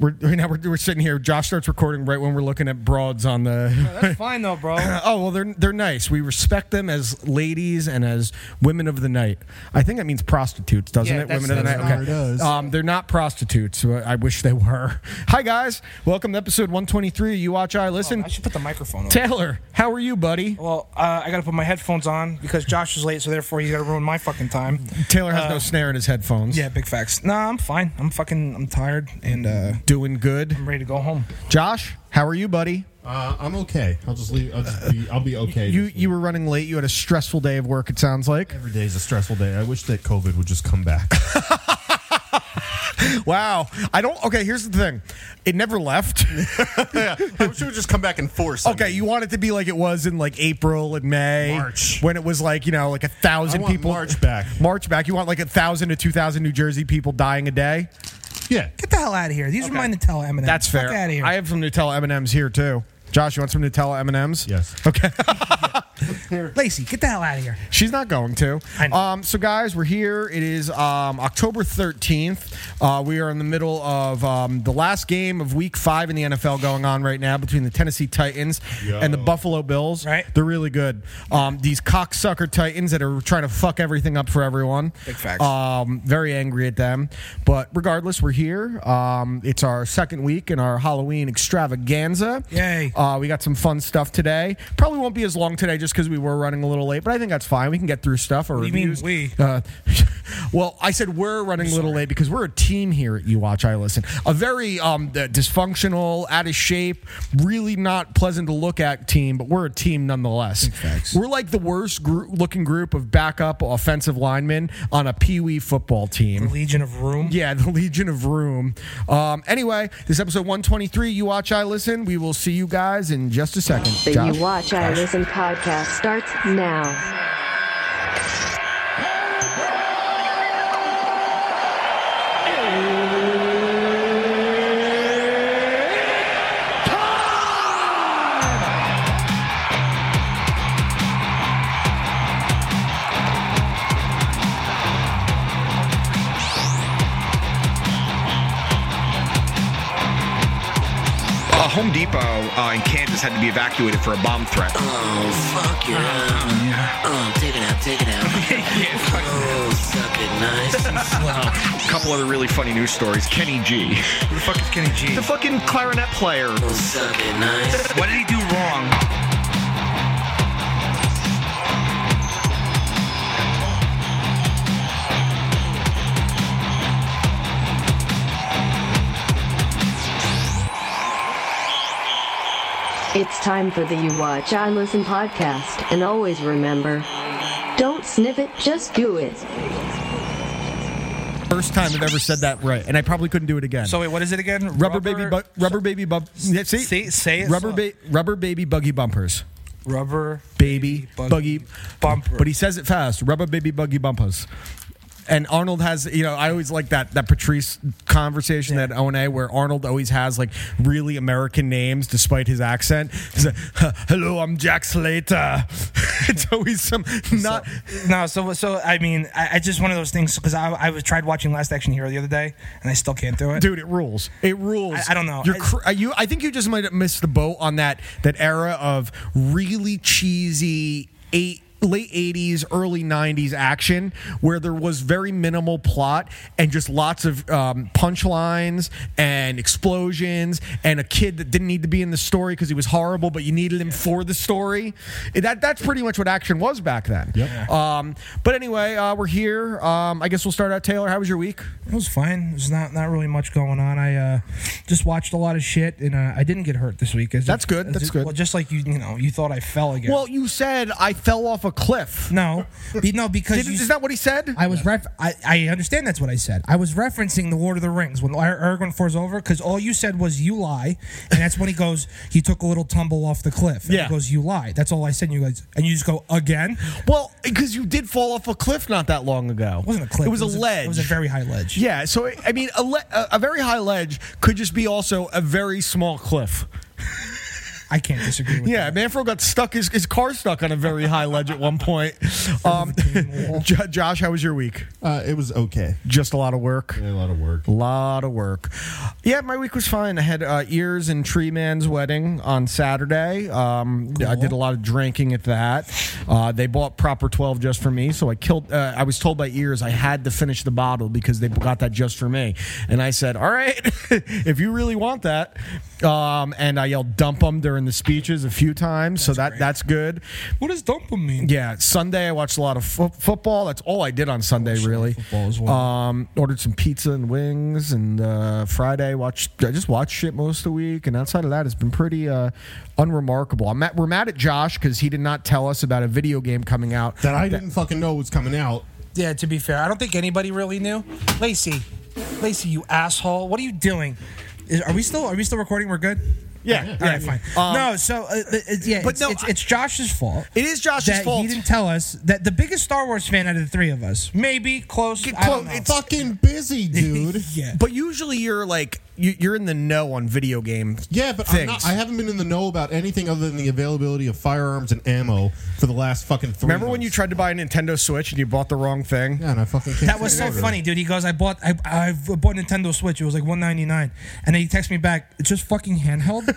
We're right now we're, we're sitting here. Josh starts recording right when we're looking at broads on the. That's fine though, bro. oh well, they're they're nice. We respect them as ladies and as women of the night. I think that means prostitutes, doesn't Yeah, it? that's- Women of the night. what Okay. it does. Um, they're not prostitutes. so I wish they were. Hi guys, welcome to episode 123. You watch, I listen. I should put the microphone on. Taylor, how are you, buddy? Well, uh, I gotta put my headphones on because Josh is late, so therefore you gotta ruin my fucking time. Taylor has no snare in his headphones. Yeah, big facts. Nah, I'm fine. I'm fucking. I'm tired and uh, Doing good. I'm ready to go home. Josh, how are you, buddy? Uh, I'm okay. I'll just leave. I'll, just be, I'll be okay. You you were running late. You had a stressful day of work. It sounds like. Every day is a stressful day. I wish that COVID would just come back. Wow. I don't. Okay. Here's the thing. It never left. Yeah, I wish it would just come back in force. I Okay, mean. you want it to be like it was in like April and May, March. when it was like you know like a I thousand want people. March back. March back. You want like a thousand to two thousand New Jersey people dying a day. Yeah. Get the hell out of here. These are my Nutella M&Ms. That's fair. Fuck out of here. I have some Nutella M and M's here too. Josh, you want some Nutella M and M's? Yes. Okay. Lacey, get the hell out of here. She's not going to. Um, so, guys, we're here. It is um, October 13th. Uh, we are in the middle of um, the last game of week five in the NFL going on right now between the Tennessee Titans Yo. and the Buffalo Bills. Right. They're really good. Um, these cocksucker Titans that are trying to fuck everything up for everyone. Big facts. Um, very angry at them. But regardless, we're here. Um, it's our second week in our Halloween extravaganza. Yay. Uh, we got some fun stuff today. Probably won't be as long today just because we were running a little late, but I think that's fine. We can get through stuff. Or What do you mean, reviews. we? Uh, well, I said we're running a little late because we're a team here at You Watch I Listen. A very um, dysfunctional, out of shape, really not pleasant to look at team, but we're a team nonetheless. facts. We're like the worst group, looking group of backup offensive linemen on a pee wee football team. Legion of Room. Yeah, the Legion of Room. Um, anyway, this episode 123. You watch, I listen. We will see you guys in just a second. The Josh? You Watch I Listen podcast starts now. Home Depot uh, in Kansas had to be evacuated for a bomb threat. Oh, fuck yeah. Oh, take it out, take it out. yeah, Oh, suck it nice. A couple other really funny news stories. Kenny G, Who the fuck is Kenny G? the fucking clarinet player. Oh, suck it nice. what did he do wrong? It's time for the You Watch I Listen podcast, and always remember don't sniff it, just do it. First time I've ever said that right, and I probably couldn't do it again. So wait, what is it again? rubber, baby, bu- rubber baby, bu- yeah, see, Say, say it. rubber, slow. ba- rubber baby buggy bumpers, Rubber baby buggy buggy bumper. But he says it fast. Rubber baby buggy bumpers. And Arnold has, you know, I always like that that Patrice conversation that O and A where Arnold always has like really American names despite his accent. He's like, "Hello, I'm Jack Slater." it's always some not. No, so so I mean, I, I just one of those things because I I was tried watching Last Action Hero the other day and I still can't do it. Dude, it rules. It rules. I- I don't know. You're I- cr- are you. I think you just might have missed the boat on that that era of really cheesy eight. Late 80s, early 90s action where there was very minimal plot and just lots of um, punchlines and explosions and a kid that didn't need to be in the story because he was horrible, but you needed him for the story. That That's pretty much what action was back then. Yep. Um, but anyway, uh, we're here. Um, I guess we'll start out. Taylor, how was your week? It was fine. There's not not really much going on. I uh, just watched a lot of shit and uh, I didn't get hurt this week. That's if- good, that's if- good. Well, just like you, you know, you thought I fell again. Well, you said I fell off a cliff. no, Be- no, because Didn't, you, is that what he said? I was ref. I, I understand that's what I said. I was referencing the Lord of the Rings when Ar- Aragorn falls over because all you said was "you lie," and that's when he goes. He took a little tumble off the cliff. And Yeah. he goes, "You lie." That's all I said. And you guys, and you just go again. well, because you did fall off a cliff not that long ago. It wasn't a cliff. It was, a ledge. It was a very high ledge. yeah. So I mean, a, le- a, a very high ledge could just be also a very small cliff. I can't disagree with Yeah, Manfro got stuck. His, his car stuck on a very high ledge at one point. Um, J- Josh, how was your week? Uh, it was okay. Just a lot of work. Yeah, a lot of work. A lot of work. Yeah, my week was fine. I had uh, Ears and Tree Man's wedding on Saturday. Um, I did a lot of drinking at that. Uh, they bought Proper 12 just for me, so I killed. Uh, I was told by Ears I had to finish the bottle because they got that just for me, and I said, "All right, if you really want that." Um, and I yelled "dump them" during the speeches a few times, so that that's good. What does dumping mean? Yeah, Sunday I watched a lot of fo- football. That's all I did on Sunday, really. football as well. Um, ordered some pizza and wings, and uh, Friday watched. I just watched shit most of the week, and outside of that, it's been pretty uh, unremarkable. I'm mad, we're mad at Josh because he did not tell us about a video game coming out. That I didn't fucking know was coming out. Yeah, to be fair, I don't think anybody really knew. Lacey, Lacey, you asshole! What are you doing? Is, are we still are we still recording? We're good. Yeah, All right, fine. Um, no, so uh, uh, yeah, but it's, no, it's, it's Josh's fault. It is Josh's fault. He didn't tell us that the biggest Star Wars fan out of the three of us, maybe close. Don't know. It's fucking busy, dude. yeah. But usually you're like you, you're in the know on video game. Yeah, but I'm not, I haven't been in the know about anything other than the availability of firearms and ammo for the last fucking three Remember when you tried to buy a Nintendo Switch and you bought the wrong thing? Yeah, and I fucking can't That was so order. funny, dude. He goes, "I bought, I, I bought Nintendo Switch. It was like one ninety nine, and then he texts me back, "It's just fucking handheld."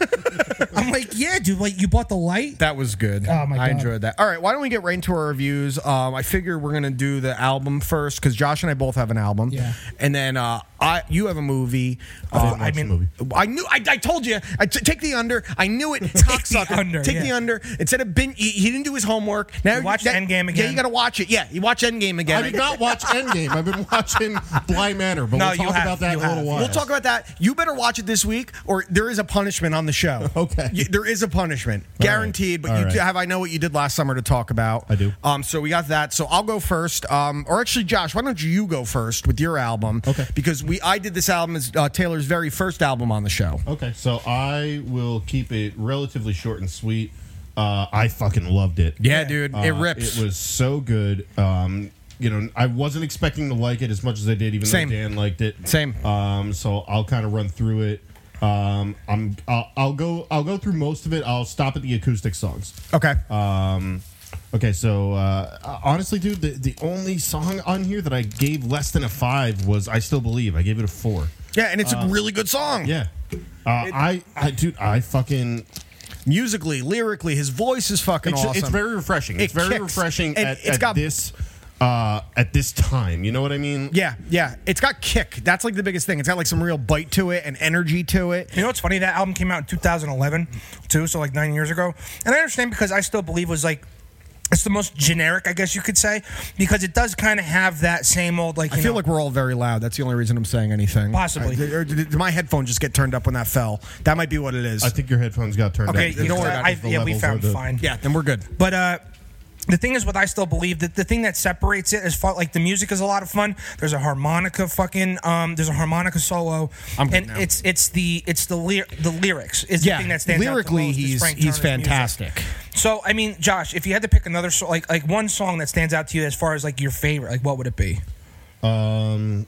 I'm like, "Yeah, dude. Like you bought the light." That was good. Oh, my god, I enjoyed that. All right, why don't we get right into our reviews? Um, I figure we're gonna do the album first because Josh and I both have an album. Yeah. And then uh, I, you have a movie. I didn't Uh, watch I the mean- movie. I knew. I, I told you. I t- take the under. I knew it. Cocksucker. under, Take yeah. the under. Instead of bin, he, he didn't do his homework. Now You watched that- Endgame again. Yeah, you got to watch it. Yeah, you watch Endgame again. I did not watch Endgame. I've been watching Bly Manor, but No, we'll talk have- about that in a little while. We'll talk about that. You better watch it this week, or there is a punishment on the show. Okay. Y- there is a punishment, right. guaranteed. But All you right. have I know what you did last summer to talk about. I do. Um, so we got that. So I'll go first. Um, or actually, Josh, why don't you go first with your album? Okay. Because we I did this album as uh, Taylor's very first album on the show. Okay, so I will keep it relatively short and sweet. Uh, I fucking loved it. Yeah, dude, it Uh, rips. It was so good. Um, you know, I wasn't expecting to like it as much as I did, even Same. though Dan liked it. Same. Um, so I'll kind of run through it. Um, I'm I'll, I'll go I'll go through most of it. I'll stop at the acoustic songs. Okay. Um, okay, so uh, honestly, dude, the, the only song on here that I gave less than a five was "I Still Believe." I gave it a four. Yeah, and it's a really good song. Yeah, uh, I, I, dude, I fucking. Musically, lyrically, his voice is fucking It's, awesome. it's very refreshing. It It's very kicks. refreshing And at, it's at got- this uh, at this time. You know what I mean? Yeah, yeah. It's got kick. That's like the biggest thing. It's got like some real bite to it and energy to it. You know what's funny? That album came out in 2011, too, so like nine years ago. And I understand because I still believe it was like. It's the most generic, I guess you could say, because it does kind of have that same old like. You I feel know, like we're all very loud. That's the only reason I'm saying anything. Possibly. Uh, or did, did my headphone just get turned up when that fell? That might be what it is. I think your headphones got turned Okay, up. you know what? It's I, yeah, we found are the- fine. yeah, then we're good. But uh the thing is, what I still believe that the thing that separates it is far, like the music is a lot of fun. There's a harmonica, fucking, um, there's a harmonica solo, I'm and now. it's it's the it's the ly- the lyrics is Yeah, the thing that stands lyrically, out the most, he's he's Turner's music. fantastic. So I mean, Josh, if you had to pick another so, like like one song that stands out to you as far as like your favorite, like what would it be? Um,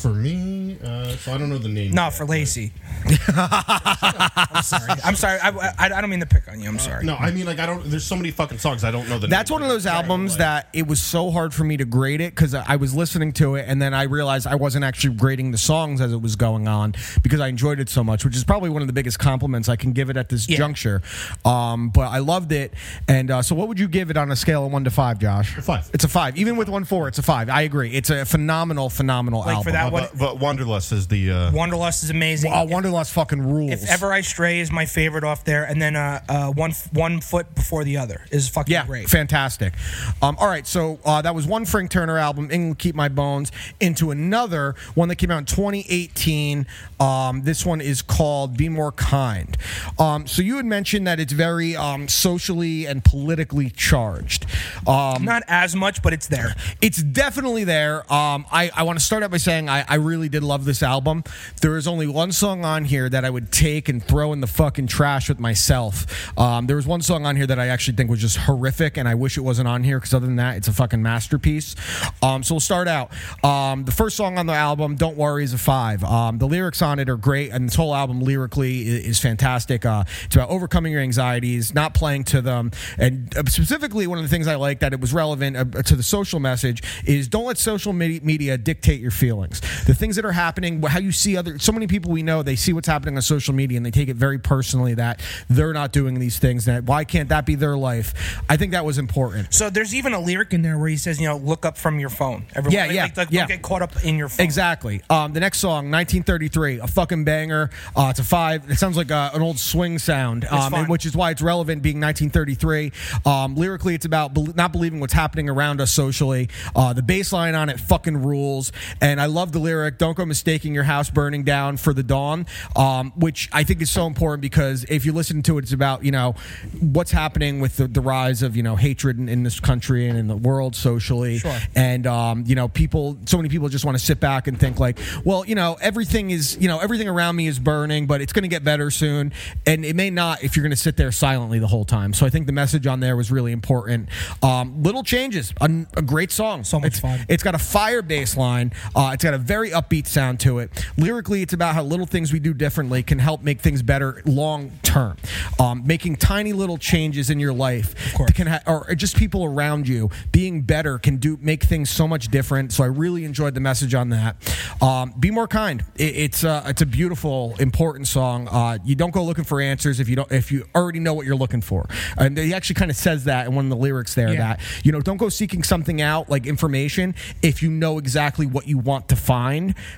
for me, uh, so I don't know the name. No, yet, for but- Lacey. I'm sorry. I'm sorry. I, I, I don't mean to pick on you. I'm sorry. No, I mean like I don't. There's so many fucking songs I don't know the. That's name one of those albums that it was so hard for me to grade it because I was listening to it and then I realized I wasn't actually grading the songs as it was going on because I enjoyed it so much, which is probably one of the biggest compliments I can give it at this Yeah. juncture. Um, but I loved it. And uh, so, what would you give it on a scale of one to five, Josh? A five. It's a five. Even with one four, it's a five. I agree. It's a phenomenal, phenomenal Like, for album. that Uh, but, but Wanderlust is the. Uh, Wanderlust is amazing. Oh, Wanderlust fucking rules. If ever I stray is my favorite off there, and then uh, uh, one one foot before the other is fucking Yeah, great. fantastic. Um, all right, so uh, that was one Frank Turner album, England Keep My Bones, into another one that came out in 2018. Um, this one is called Be More Kind. Um, so you had mentioned that it's very um, socially and politically charged. Um, Not as much, but it's there. it's definitely there. Um, I, I want to start out by saying I, I really did love this album. There is only one song on here that I would take and throw in the fucking trash with myself. Um, there was one song on here that I actually think was just horrific, and I wish it wasn't on here because other than that, it's a fucking masterpiece. Um, so we'll start out. Um, the first song on the album, "Don't Worry," is a five. Um, the lyrics on it are great, and this whole album lyrically i- is, fantastic. Uh, it's about overcoming your anxieties, not playing to them, and uh, specifically one of the things I like that it was relevant uh, to the social message is don't let social media dictate your feelings. The things that are happening, how you see other, so many people we know, they see what's happening on social media and they take it very personally that they're not doing these things. That why can't that be their life? I think that was important. So there's even a lyric in there where he says, you know, look up from your phone. Everyone, Yeah, like, yeah, like, like, yeah. Get caught up in your phone. Exactly. Um, the next song, 1933, a fucking banger. Uh, it's a five. It sounds like uh, an old swing sound, um, which is why it's relevant being 1933. Um, lyrically, it's about bel not believing what's happening around us socially. Uh, the bass line on it fucking rules. And I love the lyric, don't go mistaking your house burning down for the dawn, um, which I think is so important because if you listen to it, it's about, you know, what's happening with the, the rise of, you know, hatred in, in this country and in the world socially. Sure. And, um, you know, people, so many people just want to sit back and think like, well, you know, everything is, you know, everything around me is burning, but it's going to get better soon. And it may not if you're going to sit there silently the whole time. So I think the message on there was really important. Um, little changes, a, a great song. So much it's, fun. It's got a fire bass line. Uh, it's got a very upbeat sound to it. Lyrically, it's about how little things we do differently can help make things better long term. Um, making tiny little changes in your life can ha- or just people around you being better can do make things so much different. So I really enjoyed the message on that. Um, be more kind. It, it's uh, it's a beautiful, important song. Uh, you don't go looking for answers if you don't if you already know what you're looking for. And he actually kind of says that in one of the lyrics there Yeah. that you know don't go seeking something out like information if you know exactly what you want to find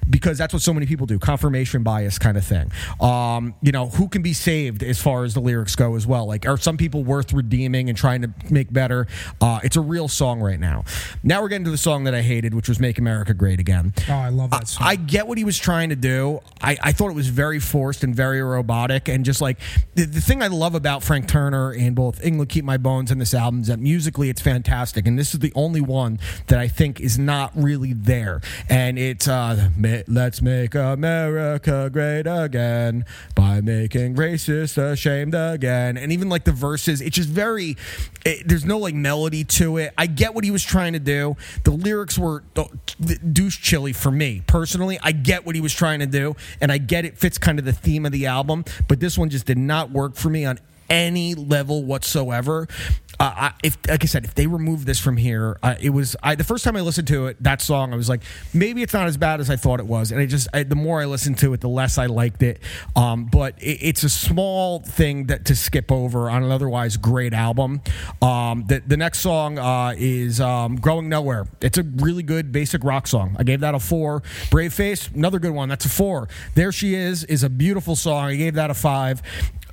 because that's what so many people do confirmation bias kind of thing um, you know who can be saved as far as the lyrics go as well like are some people worth redeeming and trying to make better uh, it's a real song right now now we're getting to the song that i hated which was make america great again Oh, I love that song. I get what he was trying to do. I, I thought it was very forced and very robotic. And just like the, the thing I love about Frank Turner and both England Keep My Bones and this album is that musically it's fantastic. And this is the only one that I think is not really there. And it's uh, Let's Make America Great Again by making racists ashamed again. And even like the verses, it's just very, it, there's no like melody to it. I get what he was trying to do. The lyrics were uh, douche chilly for me personally. I get what he was trying to do, and I get it fits kind of the theme of the album. But this one just did not work for me on any level whatsoever. Uh, I, if, like I said, if they remove this from here, uh, it was I, the first time I listened to it. That song, I was like, maybe it's not as bad as I thought it was. And I just, I, the more I listened to it, the less I liked it. Um, but it, it's a small thing that to skip over on an otherwise great album. Um, the, the next song uh, is um, "Growing Nowhere." It's a really good basic rock song. I gave that a four. "Brave Face," another good one. That's a four. "There She Is" is a beautiful song. I gave that a five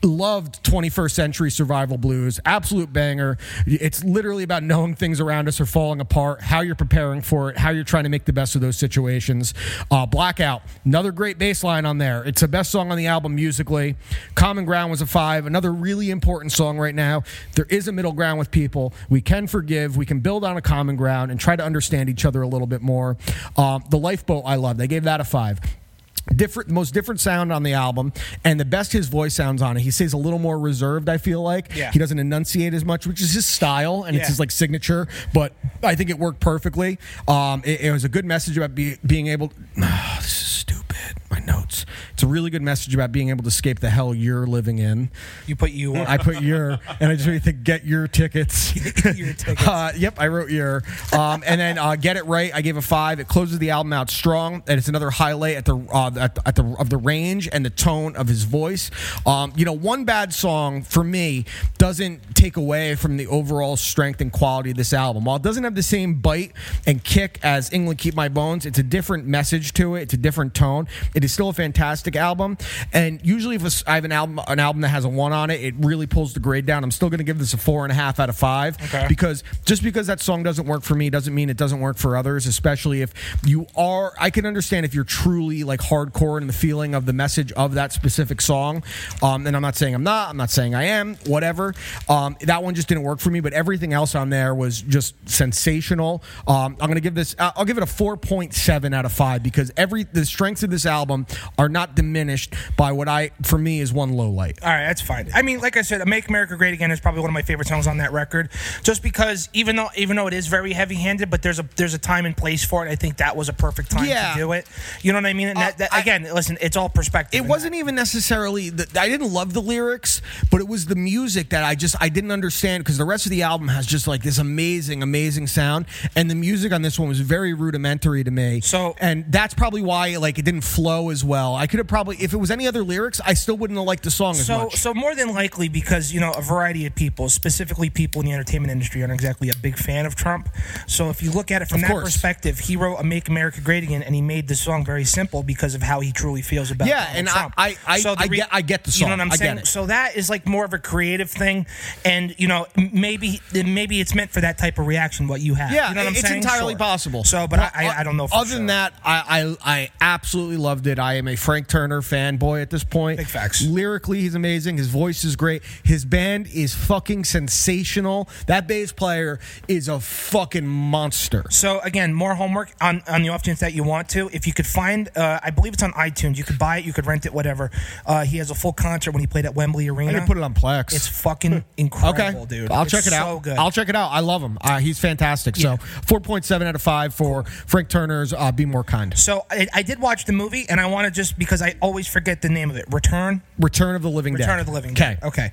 loved 21st century survival blues. Absolute banger. It's literally about knowing things around us are falling apart how you're preparing for it how you're trying to make the best of those situations. Uh, blackout another great bass line on there. It's the best song on the album musically. Common ground was a five another really important song right now. There is a middle ground with people. We can forgive we can build on a common ground and try to understand each other a little bit more. Um, the lifeboat i love. They gave that a five different most different sound on the album and the best his voice sounds on it. He stays a little more reserved i feel like. Yeah. he doesn't enunciate as much which is his style and it's his like signature but i think it worked perfectly. Um it, it was a good message about be, being able this is stupid my notes it's a really good message about being able to escape the hell you're living in you put you on. I put your, and I just really think get your tickets. Your tickets. Uh, yep, I wrote your. Um, and then uh, get it right. I gave a five. It closes the album out strong, and it's another highlight at the uh, at, the- at the of the range and the tone of his voice. Um, you know, one bad song for me doesn't take away from the overall strength and quality of this album. While it doesn't have the same bite and kick as England Keep My Bones, it's a different message to it. It's a different tone. It is still a fantastic fantastic album. And usually, if I have an album, an album that has a one on it, it really pulls the grade down. I'm still going to give this a four and a half out of five Okay. because just because that song doesn't work for me doesn't mean it doesn't work for others. Especially if you are, I can understand if you're truly like hardcore in the feeling of the message of that specific song. Um, and I'm not saying I'm not. I'm not saying I am. Whatever. Um, that one just didn't work for me. But everything else on there was just sensational. Um, I'm going to give this. Uh, I'll give it a 4.7 out of five because every the strengths of this album are not diminished by what I for me is one low light. All right, that's fine. I mean, like I said, "Make America Great Again" is probably one of my favorite songs on that record, just because even though even though it is very heavy-handed, but there's a there's a time and place for it. I think that was a perfect time Yeah. to do it. You know what I mean? And Uh, that, I- again, listen, it's all perspective. It wasn't even necessarily the, I didn't love the lyrics, but it was the music that I just I didn't understand because the rest of the album has just like this amazing, amazing sound, and the music on this one was very rudimentary to me. So- and that's probably why like it didn't flow as well. I could have probably if it was any other lyrics, I still wouldn't have liked the song as So, much. so more than likely, because you know a variety of people, specifically people in the entertainment industry, aren't exactly a big fan of Trump. So, if you look at it from Of that course. perspective, he wrote a "Make America Great Again" and he made the song very simple because of how he truly feels about. Yeah, Donald and I- Trump. I- I- the I get- I get the You know song. what I'm I get saying? it. So that is like more of a creative thing, and you know maybe maybe it's meant for that type of reaction. What you have, Yeah, you know what I'm it's saying? entirely Sure. possible. So, but I, I, I don't know. For Other sure. than that, I, I I absolutely loved it. I am a Frank Turner fanboy at this point. Big facts. Lyrically, he's amazing. His voice is great. His band is fucking sensational. That bass player is a fucking monster. So again, more homework on, on the off chance that you want to. If you could find, uh, I believe it's on iTunes. You could buy it, you could rent it, whatever. Uh, he has a full concert when he played at Wembley Arena. I can put it on Plex. It's fucking incredible, dude. I'll It's check it out. Good. I'll check it out. I love him. Uh, he's fantastic. Yeah. So 4.7 out of 5 for Frank Turner's uh, Be More Kind. so I, I did watch the movie, and I want to just because I always forget the name of it. Return. Return of the Living Dead. Return of the Living Dead. Okay. Okay.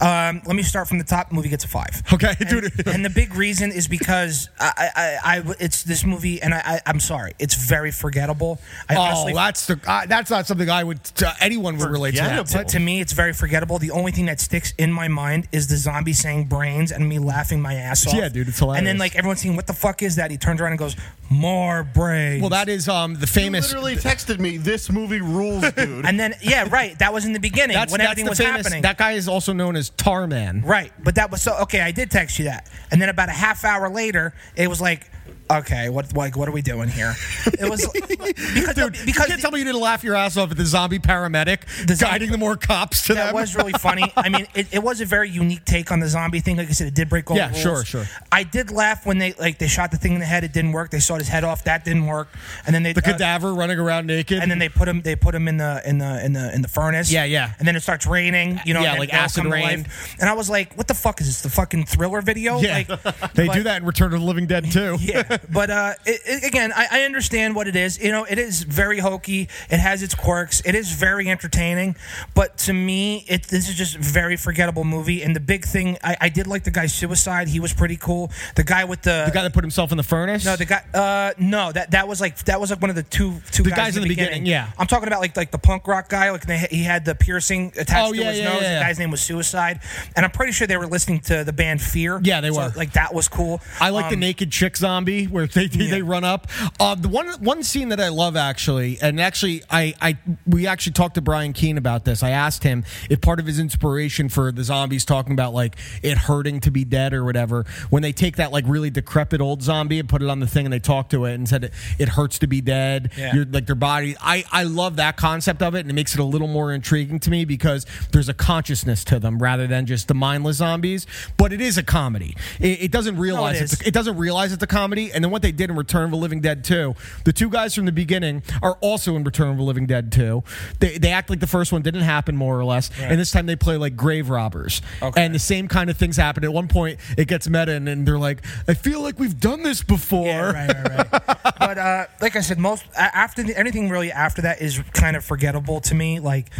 Um, let me start from the top. Movie gets a five. Okay, And, dude. and the big reason is because I, I, I, it's this movie, and I, I, I'm sorry, it's very forgettable. I Oh, honestly that's the uh, that's not something I would uh, anyone would relate to. That. To, to me, it's very forgettable. The only thing that sticks in my mind is the zombie saying brains and me laughing my ass off. Yeah, dude, it's hilarious. And then like everyone's saying, "What the fuck is that?" He turns around and goes, "More brains." Well, that is um the You famous. literally texted me, "This movie rules, dude." And then yeah, right. That was in the beginning That's, when that's everything the was famous. happening. That guy is also known as Tarman. Right, but that was so okay. I did text you that, and then about a half hour later, it was like, okay, what like what are we doing here? It was because Dude, because you can't tell me you didn't laugh your ass off at the zombie paramedic The guiding the more cops to that them. was really funny. I mean, it, it was a very unique take on the zombie thing. Like I said, it did break all Yeah, the rules. sure, sure. I did laugh when they like they shot the thing in the head. It didn't work. They sawed his head off. That didn't work. And then they the uh, cadaver running around naked. and then they put him. They put him in the in the in the in the furnace. Yeah, yeah. And then it starts raining. You know, Yeah, like acid rain. And I was like, "What the fuck is this? The fucking thriller video?" yeah, Like, they but- do that in Return of the Living Dead too. yeah, but uh, it, it- again, I, I understand what it is. You know, it is very hokey. It has its quirks. It is very entertaining. But to me, it this is just a very forgettable movie. And the big thing, I, I did like the guy's suicide. He was pretty cool. The guy with the, The guy that put himself in the furnace. no, the guy. Uh, no, that that was like that was like one of the two two The guys, guys in the beginning, yeah. I'm talking about like like the punk rock guy. Like they, he had the piercing attached Oh, to yeah, his yeah, nose. yeah, The guy's name was Suicide, and I'm pretty sure they were listening to the band Fear. Yeah, they So, were. Like that was cool. I like the Um, naked chick zombie where they they, they run up. Uh, the one one scene that I love actually, and actually I, I we actually talked to Brian Keene about this. I asked him if part of his inspiration for the zombies talking about like it hurting to be dead or whatever. When they take that like really decrepit old zombie and put it on the thing and they talk to it and said it, it hurts to be dead. Yeah. You're, like their body. I I love that concept of it and it makes it a little more intriguing to me because there's a consciousness to them rather than just the mindless zombies. But it is a comedy. It, it doesn't realize it's a, it doesn't realize it's a comedy. And then what they did in Return of the Living Dead 2, the two guys from the beginning are also in Return of the Living Dead 2. They, they act like the first one didn't happen, more or less. And this time they play like grave robbers. Okay. And the same kind of things happen. At one point, it gets meta, and, and they're like, I feel like we've done this before. Yeah, right, right, right. but uh, like I said, most after the, anything really after that is kind of forgettable to me. Like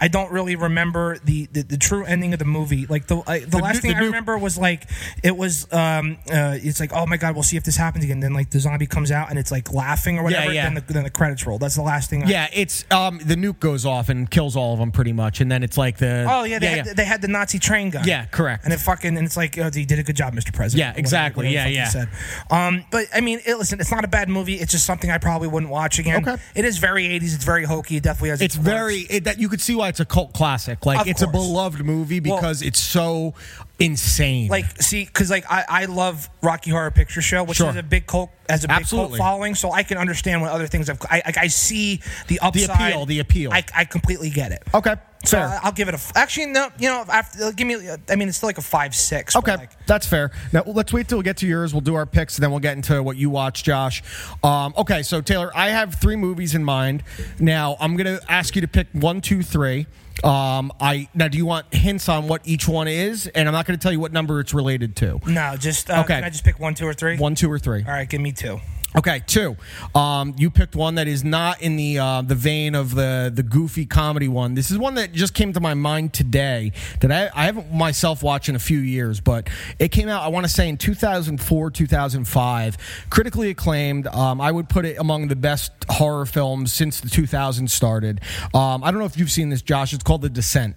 I don't really remember the the, the true ending of the movie. Like the I, the, last new- thing the I new- remember was like it was um uh, it's like oh my god, we'll see if this happens. And then like the zombie comes out and it's like laughing or whatever. yeah. Then the, then the credits roll. That's the last thing. I, Yeah, it's um the nuke goes off and kills all of them pretty much, and then it's like the Oh yeah, they, yeah, had, yeah. they had the Nazi train gun. Yeah, correct. And it fucking and it's like oh, you did a good job, Mr. President. Yeah, exactly. whatever Yeah, the yeah. Said. Um, but I mean, it, listen, it's not a bad movie. It's just something I probably wouldn't watch again. Okay. It is very 80s. It's very hokey. It definitely has. it's its very it, that you could see why it's a cult classic. Like Of it's a beloved movie Well- because it's so insane. like see because like I, I love Rocky Horror Picture Show, which Sure. has a big cult as a big Absolutely. cult following, so I can understand what other things have. I I, I see the upside, the appeal, the appeal. I, I completely get it. okay, So fair. I- I'll give it a. f- Actually, no. You know, after, give me. I mean, it's still like a five six. Okay, like, that's fair. Now let's wait till we get to yours. We'll do our picks, and then we'll get into what you watch, Josh. Um, okay, so Taylor, I have three movies in mind. Now I'm going to ask you to pick one, two, three. Um, I now do you want hints on what each one is? And I'm not going to tell you what number it's related to. no, just uh, Okay. Can I just pick one, two, or three? One, two, or three. All right, give me two. Okay, two. Um, you picked one that is not in the uh, the vein of the the goofy comedy one. This is one that just came to my mind today that I, I haven't myself watched in a few years, but it came out. I want to say in 2004, 2005, critically acclaimed. Um, I would put it among the best horror films since the 2000s started. Um, I don't know if you've seen this, Josh. It's called The Descent.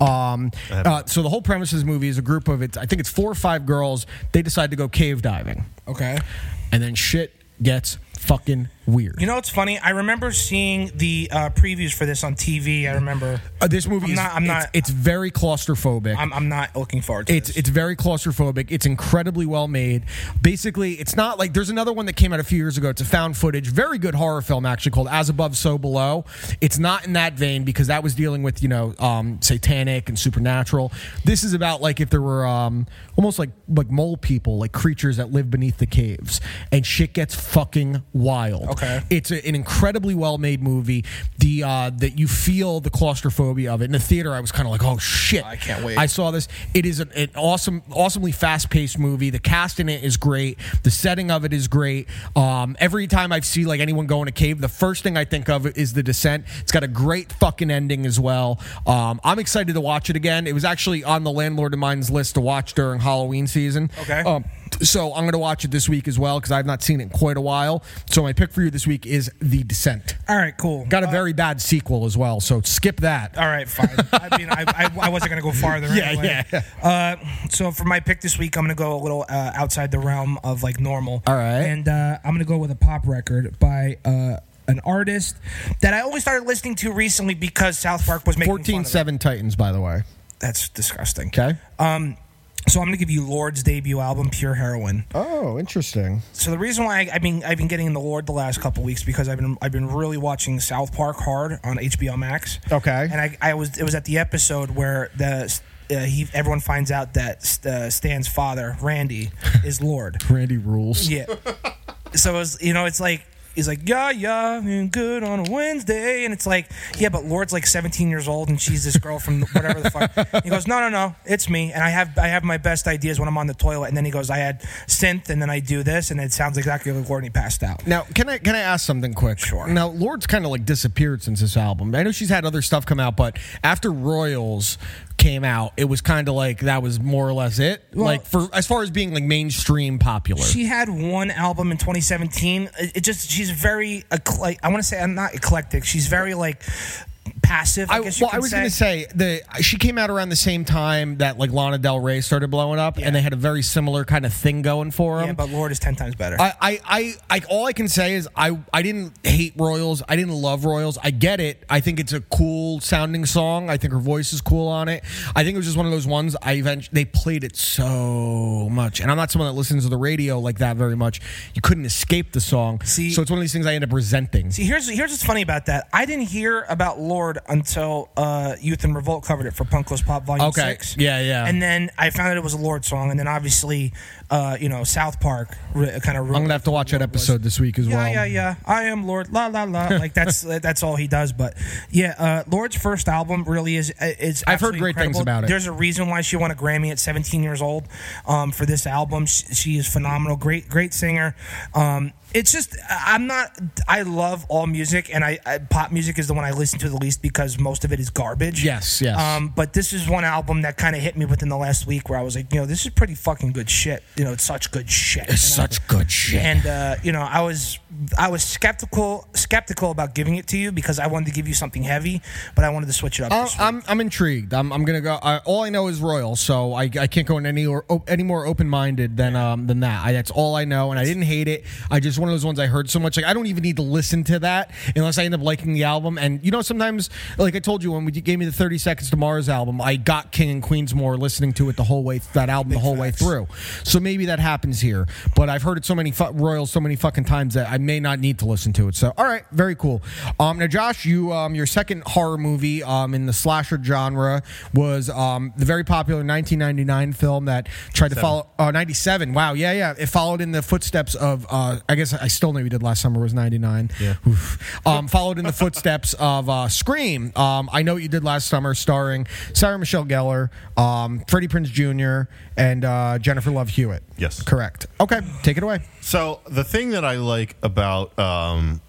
Um, uh, so the whole premise of this movie is a group of it. I think it's four or five girls. They decide to go cave diving Okay. and then shit gets fucking weird. You know what's funny? I remember seeing the uh, previews for this on TV. I remember. Uh, this movie I'm is not- I'm it's, not- it's very claustrophobic. I'm, I'm not looking forward to it. it's this. it's very claustrophobic. It's incredibly well made. Basically, it's not like there's another one that came out a few years ago. It's a found footage, very good horror film actually called As Above, So Below. It's not in that vein because that was dealing with you know um, satanic and supernatural. This is about like if there were um, almost like like mole people, like creatures that live beneath the caves, and shit gets fucking wild. Okay. It's a, an incredibly well made movie. The uh, that you feel the claustrophobia of it in the theater. I was kind of like, oh shit, I can't wait. I saw this. It is an, an awesome, awesomely fast paced movie. The cast in it is great. The setting of it is great. Um, every time I see like anyone go in a cave, the first thing I think of is the descent. It's got a great fucking ending as well. Um, I'm excited to watch it again. It was actually on the landlord of mine's list to watch during Halloween season. Okay. Um, so I'm going to watch it this week as well because I've not seen it in quite a while. So my pick for you this week is The Descent. All right, cool. Got a very bad sequel as well, so skip that. All right, fine. I mean, I, I, I wasn't going to go farther. Yeah, anyway. yeah. Uh, so for my pick this week, I'm going to go a little uh, outside the realm of like normal. All right. And uh, I'm going to go with a pop record by uh, an artist that I only started listening to recently because South Park was making fun 14 of it. 7 Titans, by the way. That's disgusting. Okay. So I'm going to give you Lorde's debut album, Pure Heroin. Oh, interesting. So the reason why I, I've been I've been getting into Lorde the last couple weeks because I've been I've been really watching South Park hard on HBO Max. Okay. And I, I was it was at the episode where the uh, he everyone finds out that uh, Stan's father Randy is Lorde. Randy rules. yeah. So it was you know it's like. He's like, yeah, yeah, and good on a Wednesday. And it's like, yeah, but Lorde's like 17 years old and she's this girl from whatever the fuck. He goes, no, no, no, it's me. And I have I have my best ideas when I'm on the toilet. And then he goes, I had synth and then I do this. And it sounds exactly like Lorde and he passed out. Now, can I can I ask something quick? Sure. Now, Lorde's kind of like disappeared since this album. I know she's had other stuff come out, but after Royals came out, it was kind of like that was more or less it. like for as far as being like mainstream popular. She had one album in 2017. It, it just she's very like I want to say I'm not eclectic. She's very like passive. I, I, guess you well, I was going to say the she came out around the same time that like Lana Del Rey started blowing up, and they had a very similar kind of thing going for them. yeah, but Lorde is ten times better. I, I, I, I, all I can say is I, I didn't hate Royals. I didn't love Royals. I get it. I think it's a cool sounding song. I think her voice is cool on it. I think it was just one of those ones. I eventually they played it so much, and I'm not someone that listens to the radio like that very much. You couldn't escape the song. See- so it's one of these things I end up resenting. See, here's here's what's funny about that. I didn't hear about Lorde until uh, Youth in Revolt covered it for Punk Goes Pop Volume Okay. Six. Yeah, yeah. And then I found that it was a Lorde song, and then obviously, uh, you know, South Park re- kind of. I'm gonna have to watch that episode this week as Yeah, well. yeah, yeah. I am Lorde. La la la. Like that's that's all he does. But yeah, uh, Lorde's first album really is. It's I've heard great things about it. There's a reason why she won a Grammy at 17 years old um, for this album. She, she is phenomenal. Great, great singer. Um, it's just I'm not. I love all music, and I, I pop music is the one I listen to the least because most of it is garbage. Yes, yes. Um, but this is one album that kind of hit me within the last week where I was like, you know, this is pretty fucking good shit. You know, it's such good shit. It's I- such good shit. and uh, you know, I was I was skeptical skeptical about giving it to you because I wanted to give you something heavy, but I wanted to switch it up. Uh. I'm I'm intrigued. I'm I'm gonna go. Uh, all I know is Royal, so I, I can't go in any or o- any more open minded than um than that. I, that's all I know, and I didn't hate it. I just one of those ones I heard so much. Like I don't even need to listen to that unless I end up liking the album. And you know, sometimes like I told you when we gave me the Thirty Seconds to Mars album, I got King and Queens more listening to it the whole way that album the whole way through. So maybe that happens here. But I've heard it so many fu- Royals so many fucking times that I may not need to listen to it. So all right, very cool. Um, now Josh, you um your second horror movie um in the slasher genre was um the very popular 1999 film that tried to follow uh 97. Wow, yeah, yeah. It followed in the footsteps of uh I guess I still know you did last summer was 99. Yeah. Oof. Um followed in the footsteps of uh Scream. Um I know what you did last summer starring Sarah Michelle Gellar, um Freddie Prinze Jr. and uh Jennifer Love Hewitt. Yes. Correct. Okay, take it away. So the thing that I like about um,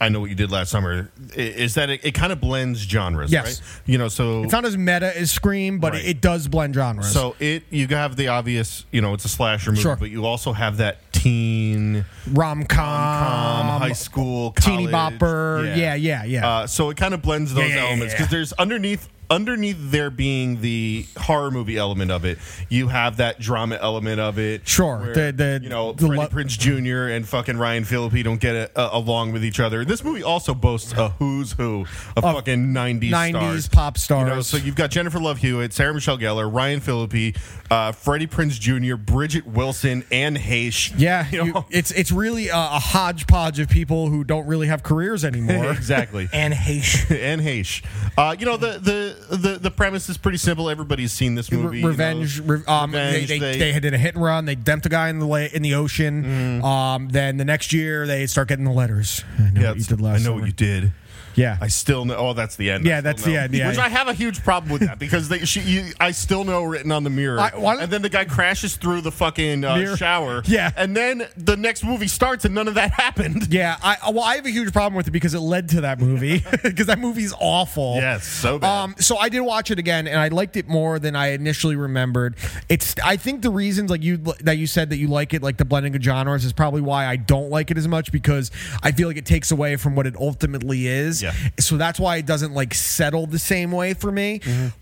I know what you did last summer is that it, it kind of blends genres, Yes. right? You know, so It's not as meta as Scream, but Right. it, it does blend genres. so it you have the obvious, you know, it's a slasher movie, Sure. but you also have that teen rom com, high school, teeny bopper. Yeah, yeah, yeah. Uh, so it kind of blends those Yeah, yeah, yeah, elements yeah. because there's underneath underneath there being the horror movie element of it, you have that drama element of it. Sure. where, The- the- you know the Freddie lo- Prinze Jr. and fucking Ryan Phillippe don't get it, uh, along with each other. This movie also boasts a who's who of Of fucking 90s 90s stars. pop stars. You know, so you've got Jennifer Love Hewitt, Sarah Michelle Gellar, Ryan Phillippe, uh, Freddie Prinze Jr., Bridget Wilson, Anne Heche. yeah, you you- it's it's really a, a hodgepodge of people who don't really have careers anymore. exactly. Anne Heche. Anne Heche. Uh, you know the, the the the premise is pretty simple. Everybody's seen this movie. you know. Revenge. re- um, Revenge, they, they, they- they did a hit and run. They dumped a guy in the la- in the ocean. Um, then the next year they start getting the letters. I know Yeah, what you did last I know summer. what you did. Yeah. I still know. Oh, that's the end. Yeah, that's the end, yeah. Which I have a huge problem with that because they, she, you, I still know written on the mirror. I- why and then the guy crashes through the fucking uh, shower. Yeah. and then the next movie starts and none of that happened. yeah, I well, I have a huge problem with it because it led to that movie because that movie's awful. Yes, so bad. Um, so I did watch it again, and I liked it more than I initially remembered. It's I think the reasons like you that you said that you like it, like the blending of genres, is probably why I don't like it as much because I feel like it takes away from what it ultimately is. Yeah. So that's why it doesn't like settle the same way for me.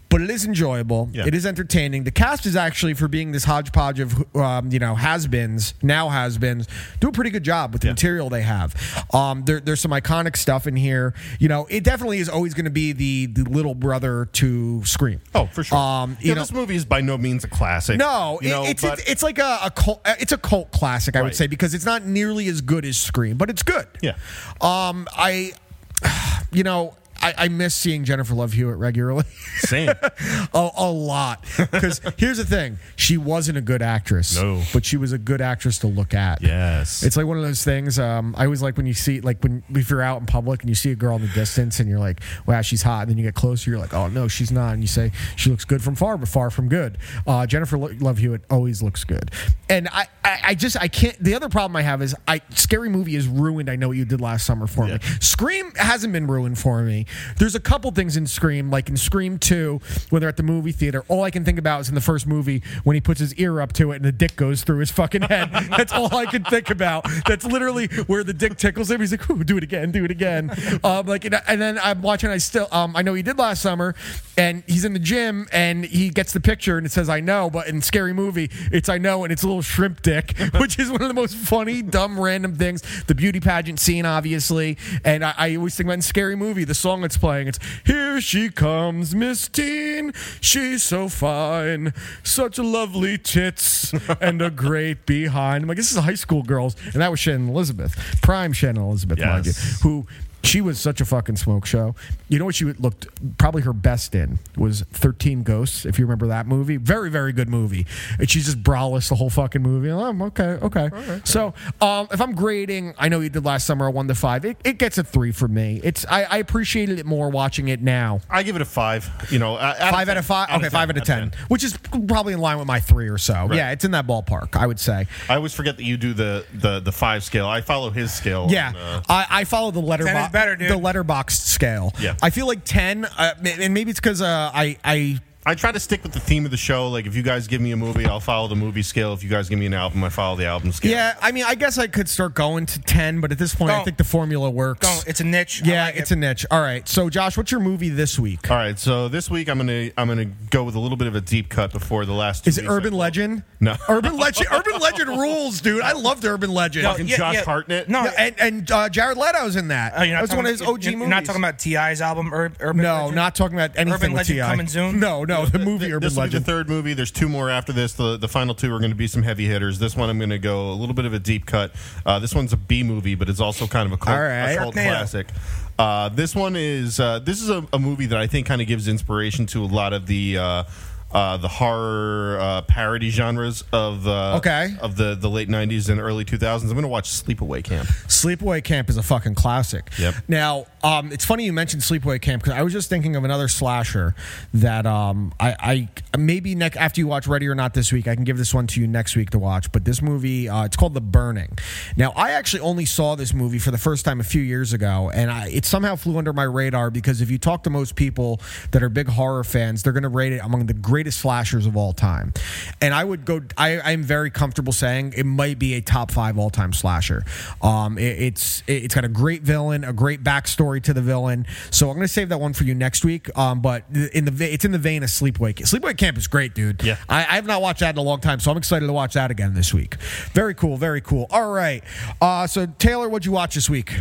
But it is enjoyable. Mm-hmm. Yeah. It is entertaining. The cast is actually for being this hodgepodge of um, you know has-beens, now has-beens, do a pretty good job with the Yeah. material they have. Um, there, there's some iconic stuff in here. You know, it definitely is always going to be the the little brother to Scream. Oh, for sure. Um, you yeah, know, this movie is by no means a classic. no, it- know, it's, but it's it's like a, a cult. It's a cult classic, I would say, because it's not nearly as good as Scream, but it's good. Yeah. Um, I, you know. I, I miss seeing Jennifer Love Hewitt regularly. same. a, a lot. Because here's the thing: she wasn't a good actress. No. but she was a good actress to look at. Yes. it's like one of those things. Um, I always like when you see, like when if you're out in public and you see a girl in the distance and you're like, "Wow, she's hot," and then you get closer, you're like, "Oh no, she's not," and you say, "She looks good from far, but far from good." Uh, Jennifer Lo- Love Hewitt always looks good, and I, I, I just I can't. The other problem I have is I scary movie is ruined. I know what you did last summer for me. Scream hasn't been ruined for me. There's a couple things in Scream, like in Scream 2, when they're at the movie theater. All I can think about is in the first movie when he puts his ear up to it and the dick goes through his fucking head. That's all I can think about. That's literally where the dick tickles him. He's like, Ooh, do it again, do it again. Um, like, and, and then I'm watching. I still, um, I know he did last summer, and he's in the gym and he gets the picture and it says I know, but in Scary Movie, it's I know and it's a little shrimp dick, which is one of the most funny, dumb, random things. The beauty pageant scene, obviously, and I, I always think about in Scary Movie, the song that's playing. It's here she comes, Miss Teen. She's so fine, such lovely tits and a great behind. I'm like, this is high school girls, and that was Shannon Elizabeth, prime Shannon Elizabeth, mind you, who she was such a fucking smoke show. You know what she looked probably her best in was 13 Ghosts, if you remember that movie. Very, very good movie. And she's just braless the whole fucking movie. Oh, okay, okay. So um, if I'm grading, I know you did last summer a one to five. It, it gets a three for me. It's I, I appreciated it more watching it now. I give it a five. You know, uh, Five out of five. Okay, five out of ten, which is probably in line with my three or so. Yeah, it's in that ballpark. I would say. I always forget that you do the the the five scale. I follow his scale. Yeah, on, uh, I, I follow the letterbox. Even better, dude. the letterbox scale. Yeah. I feel like ten, uh, and maybe it's because uh, I I I try to stick with the theme of the show. Like, if you guys give me a movie, I'll follow the movie scale. If you guys give me an album, I follow the album scale. yeah. I mean, I guess I could start going to ten, but at this point, I Don't. think the formula works. Don't. It's a niche. I yeah, like it's it. a niche. All right. So, Josh, what's your movie this week? All right, so this week I'm gonna I'm gonna go with a little bit of a deep cut before the last. Two Is it weeks Urban I- Legend? No. Urban Legend. Urban Legend rules, dude. I loved Urban Legend. No, Fucking yeah, Josh yeah. Hartnett? No, Yeah, and and uh, Jared Leto's in that. Oh, you're not That's talking, one of his OG you're, movies. You're not talking about T.I.'s album, Ur- Urban No, Legend? not talking about anything Urban with Legend T.I. coming soon? No, no, the movie Urban this will be the third movie. There's two more after this. The the final two are going to be some heavy hitters. This one I'm going to go a little bit of a deep cut. Uh, this one's a B movie, but it's also kind of a cult, right. a cult classic. Uh, this one is uh, this is a, a movie that I think kind of gives inspiration to a lot of the. Uh, the horror uh, parody genres of uh, Okay. of the, the late '90s and early 2000s. I'm going to watch Sleepaway Camp. Sleepaway Camp is a fucking classic. Yep. Now, um, it's funny you mentioned Sleepaway Camp because I was just thinking of another slasher that um, I, I maybe next after you watch Ready or Not this week, I can give this one to you next week to watch. But this movie, uh, it's called The Burning. Now, I actually only saw this movie for the first time a few years ago, and I, it somehow flew under my radar because if you talk to most people that are big horror fans, they're going to rate it among the greatest slashers of all time. And I would go. I, I'm very comfortable saying it might be a top five all time slasher. Um, it, it's it, it's got a great villain, a great backstory to the villain. So I'm going to save that one for you next week. Um, but in the it's in the vein of Sleepaway. Sleepaway Camp is great, dude. Yeah. I, I have not watched that in a long time, so I'm excited to watch that again this week. Very cool, very cool. All right. Uh, so Taylor, what'd you watch this week?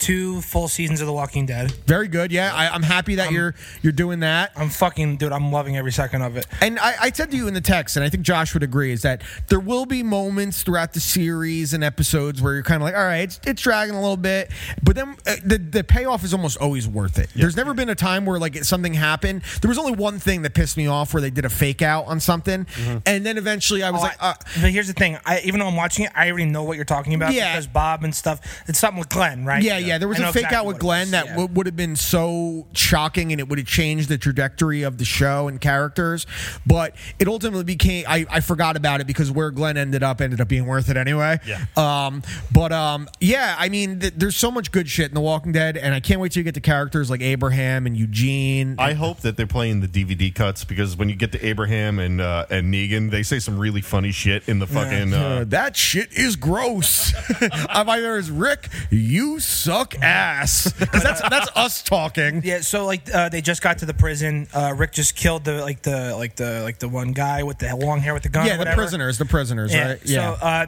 Two full seasons of The Walking Dead. Very good. Yeah, I, I'm happy that you're you're doing that. I'm fucking dude. I'm loving every second of it. And I, I said to you in the text, and I think Josh would agree, is that there will be moments throughout the series and episodes where you're kind of like, all right, it's, it's dragging a little bit, but then uh, the the payoff is almost always worth it. There's never been a time where like something happened. There was only one thing that pissed me off where they did a fake out on something, and then eventually I was Oh, like, I- uh, but here's the thing. I, even though I'm watching it, I already know what you're talking about. Yeah. Because Bob and stuff. It's something with Glenn, right? Yeah, yeah. Yeah, there was a fake exactly out with Glenn is, that yeah. w- would have been so shocking and it would have changed the trajectory of the show and characters. But it ultimately became, I, I forgot about it because where Glenn ended up ended up being worth it anyway. Yeah. Um, but um, yeah, I mean, th- there's so much good shit in The Walking Dead, and I can't wait till you get to characters like Abraham and Eugene. I hope that they're playing the DVD cuts because when you get to Abraham and uh, and Negan, they say some really funny shit in the fucking. Uh, Uh, that shit is gross. I'm either as Rick, you suck ass. 'Cause that's that's us talking. Yeah, so like uh, they just got to the prison. Uh, Rick just killed the like the like the like the one guy with the long hair with the gun. Yeah, the whatever. prisoners, the prisoners, Yeah. right? Yeah. So uh,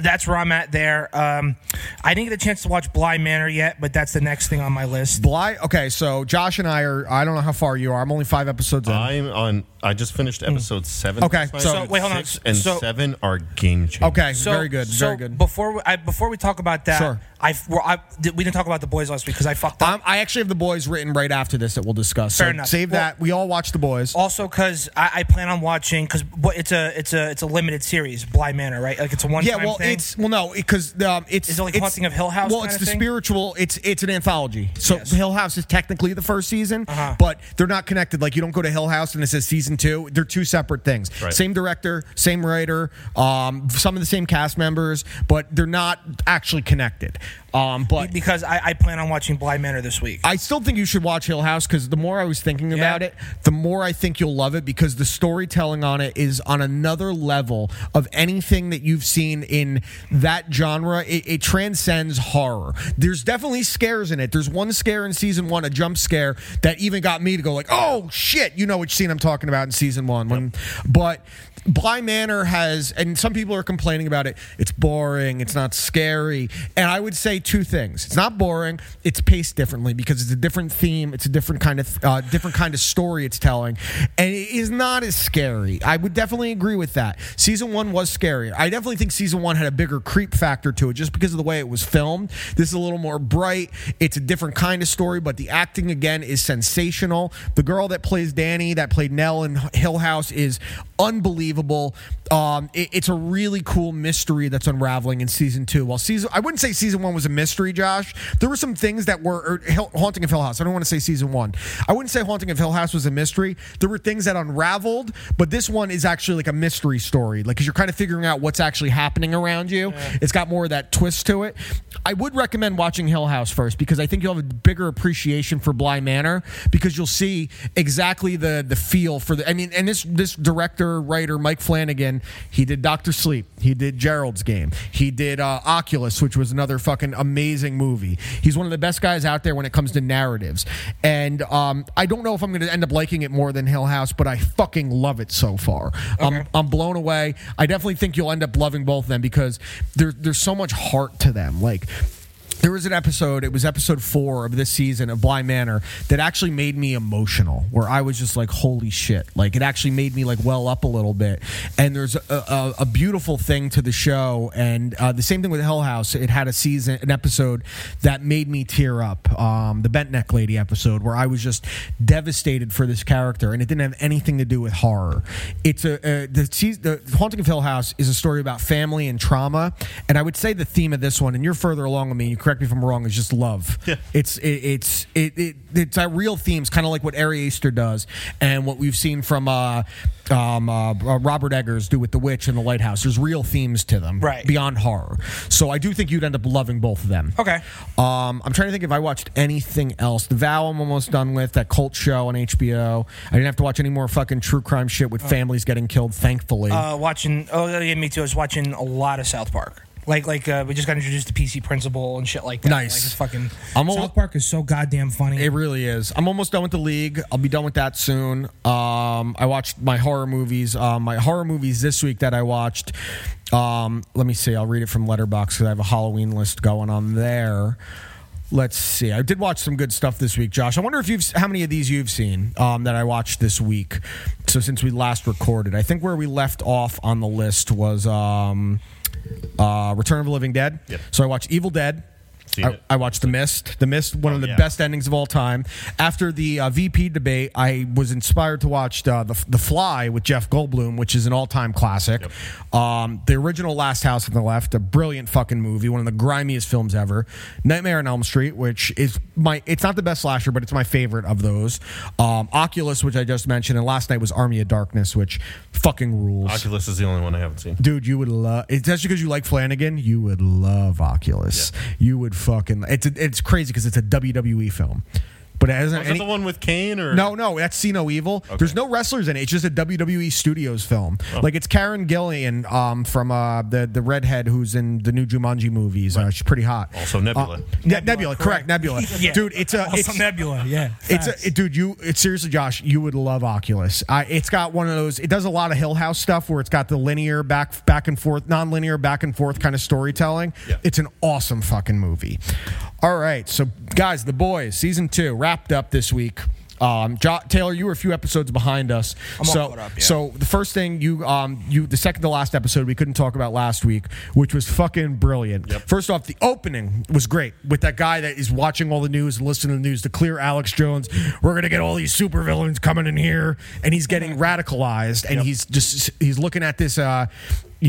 that's where I'm at there. Um, I didn't get a chance to watch Bly Manor yet, but that's the next thing on my list. Bly. Okay, so Josh and I are. I don't know how far you are. I'm only five episodes in. I'm on. I just finished episode seven. Okay, so- So, wait, hold on. Six and So- seven are game changers. okay, So very good, So very good. Before we, I, before we talk about that, Sure. I, well, I we didn't talk about the boys last week because I fucked up. Um, I actually have the boys written right after this that we'll discuss. Fair so enough. save Well- that. We all watch the boys. also, because I, I plan on watching because it's a it's a it's a limited series, Bly Manor, right? Like it's a one yeah, time well, thing. it's well, no, because um, it's Is it like it's, Haunting of Hill House Well, it's the thing? spiritual. It's it's an anthology. So Yes. Hill House is technically the first season, Uh-huh. but they're not connected. Like you don't go to Hill House and it says season two. They're two separate things. Right. Same director, same writer, um, some of the same cast members, but they're not actually connected. Um, but because I, I plan on watching Bly Manor this week. I still think you should watch Hill House because the more I was thinking about Yeah. it, the more I think you'll love it because the storytelling on it is on another level of anything that you've seen in that genre. It, it transcends horror. There's definitely scares in it. There's one scare in season one, a jump scare that even got me to go like, "Oh shit!" You know which scene I'm talking about in season one. When, but Bly Manor has, and some people are complaining about it. It's boring. It's not scary. And I would say two things. It's not boring. It's paced differently because it's a different theme. It's a different kind of uh, different kind of story it's telling, and it is not as scary. I would definitely agree with that. Season one was scarier. I definitely think season one had a bigger creep factor to it just because of the way it was filmed. This is a little more bright. It's a different kind of story, but the acting again is sensational. The girl that plays Danny, that played Nell in Hill House, is unbelievable unbelievable. Um, it- it's a really cool mystery that's unraveling in season two. While season, I wouldn't say season one was a mystery, Josh. There were some things that were or, Haunting of Hill House. I don't want to say season one. I wouldn't say Haunting of Hill House was a mystery. There were things that unraveled, but this one is actually like a mystery story, like because you're kind of figuring out what's actually happening around you. It's got more of that twist to it. I would recommend watching Hill House first because I think you'll have a bigger appreciation for Bly Manor because you'll see exactly the the feel for the. I mean, and this this director writer Mike Flanagan, he did Doctor Sleep, he did Gerald's Game, he did uh, Oculus, which was another fucking amazing movie. He's one of the best guys out there when it comes to narratives, and um, I don't know if I'm going to end up liking it more than Hill House, but I fucking love it so far. I'm I'm blown away. I definitely think you'll end up loving both of them because there, there's so much heart to them. Like there was an episode, it was episode four of this season of Bly Manor that actually made me emotional, where I was just like, holy shit. Like, it actually made me like well up a little bit. And there's a, a, a beautiful thing to the show. And uh, the same thing with Hill House, it had a season, an episode that made me tear up. Um, the Bent Neck Lady episode, where I was just devastated for this character, and it didn't have anything to do with horror. It's a, uh, the, the Haunting of Hill House is a story about family and trauma. And I would say the theme of this one, and you're further along with me, you correct me if I'm wrong, is just love. Yeah. It's it, it's it, it it's a real themes, kind of like what Ari Aster does, and what we've seen from uh, um, uh, uh, Robert Eggers do with The Witch and The Lighthouse. There's real themes to them, Right. Beyond horror. So I do think you'd end up loving both of them. Okay. Um, I'm trying to think if I watched anything else. The Vow I'm almost done with. That cult show on HBO. I didn't have to watch any more fucking true crime shit with families getting killed. Thankfully. Uh, watching. Oh yeah, me too. I was watching a lot of South Park. Like like uh, we just got introduced to PC Principal and shit like that. Nice. Like it's fucking. I'm al- South Park is so goddamn funny. It really is. I'm almost done with the league. I'll be done with that soon. Um, I watched my horror movies. Um, my horror movies this week that I watched. Um, let me see. I'll read it from Letterboxd because I have a Halloween list going on there. Let's see. I did watch some good stuff this week, Josh. I wonder if you've how many of these you've seen um, that I watched this week. So since we last recorded, I think where we left off on the list was um, uh, Return of the Living Dead. Yep. So I watched Evil Dead. I. I watched The Mist. The Mist, one Oh, of the yeah. best endings of all time. After the uh, VP debate, I was inspired to watch uh, the, the Fly with Jeff Goldblum, which is an all time classic. Um, the original Last House on the Left, a brilliant fucking movie, one of the grimiest films ever. Nightmare on Elm Street, which is my, it's not the best slasher, but it's my favorite of those. Um, Oculus, which I just mentioned, and last night was Army of Darkness, which fucking rules. Oculus is the only one I haven't seen. Dude, you would love. It's just because you like Flanagan. You would love Oculus. You would fucking. It's a, it's crazy because it's a WWE film, but it hasn't. Was that any, the one with Kane or no, no, that's See No Evil. There's no wrestlers in it. It's just a WWE Studios film. Oh. Like it's Karen Gillan um, from uh, the the redhead who's in the new Jumanji movies. Uh, she's pretty hot. Also Nebula. Uh, Ne- Nebula, correct. Nebula. Yeah. Dude, it's a Also it's Nebula. Yeah. it's a, it, dude. You, it's seriously, Josh. You would love Oculus. I, it's got one of those. It does a lot of Hill House stuff where it's got the linear back, back and forth, non-linear back and forth kind of storytelling. Yeah. It's an awesome fucking movie. All right, so guys, the boys season two wrapped up this week. Um, jo- Taylor, you were a few episodes behind us. I'm so, up, yeah. so the first thing you, um, you, the second to last episode we couldn't talk about last week, which was fucking brilliant. Yep. First off, the opening was great with that guy that is watching all the news and listening to the news to clear Alex Jones. We're gonna get all these supervillains coming in here, and he's getting radicalized, and he's just he's looking at this. Uh,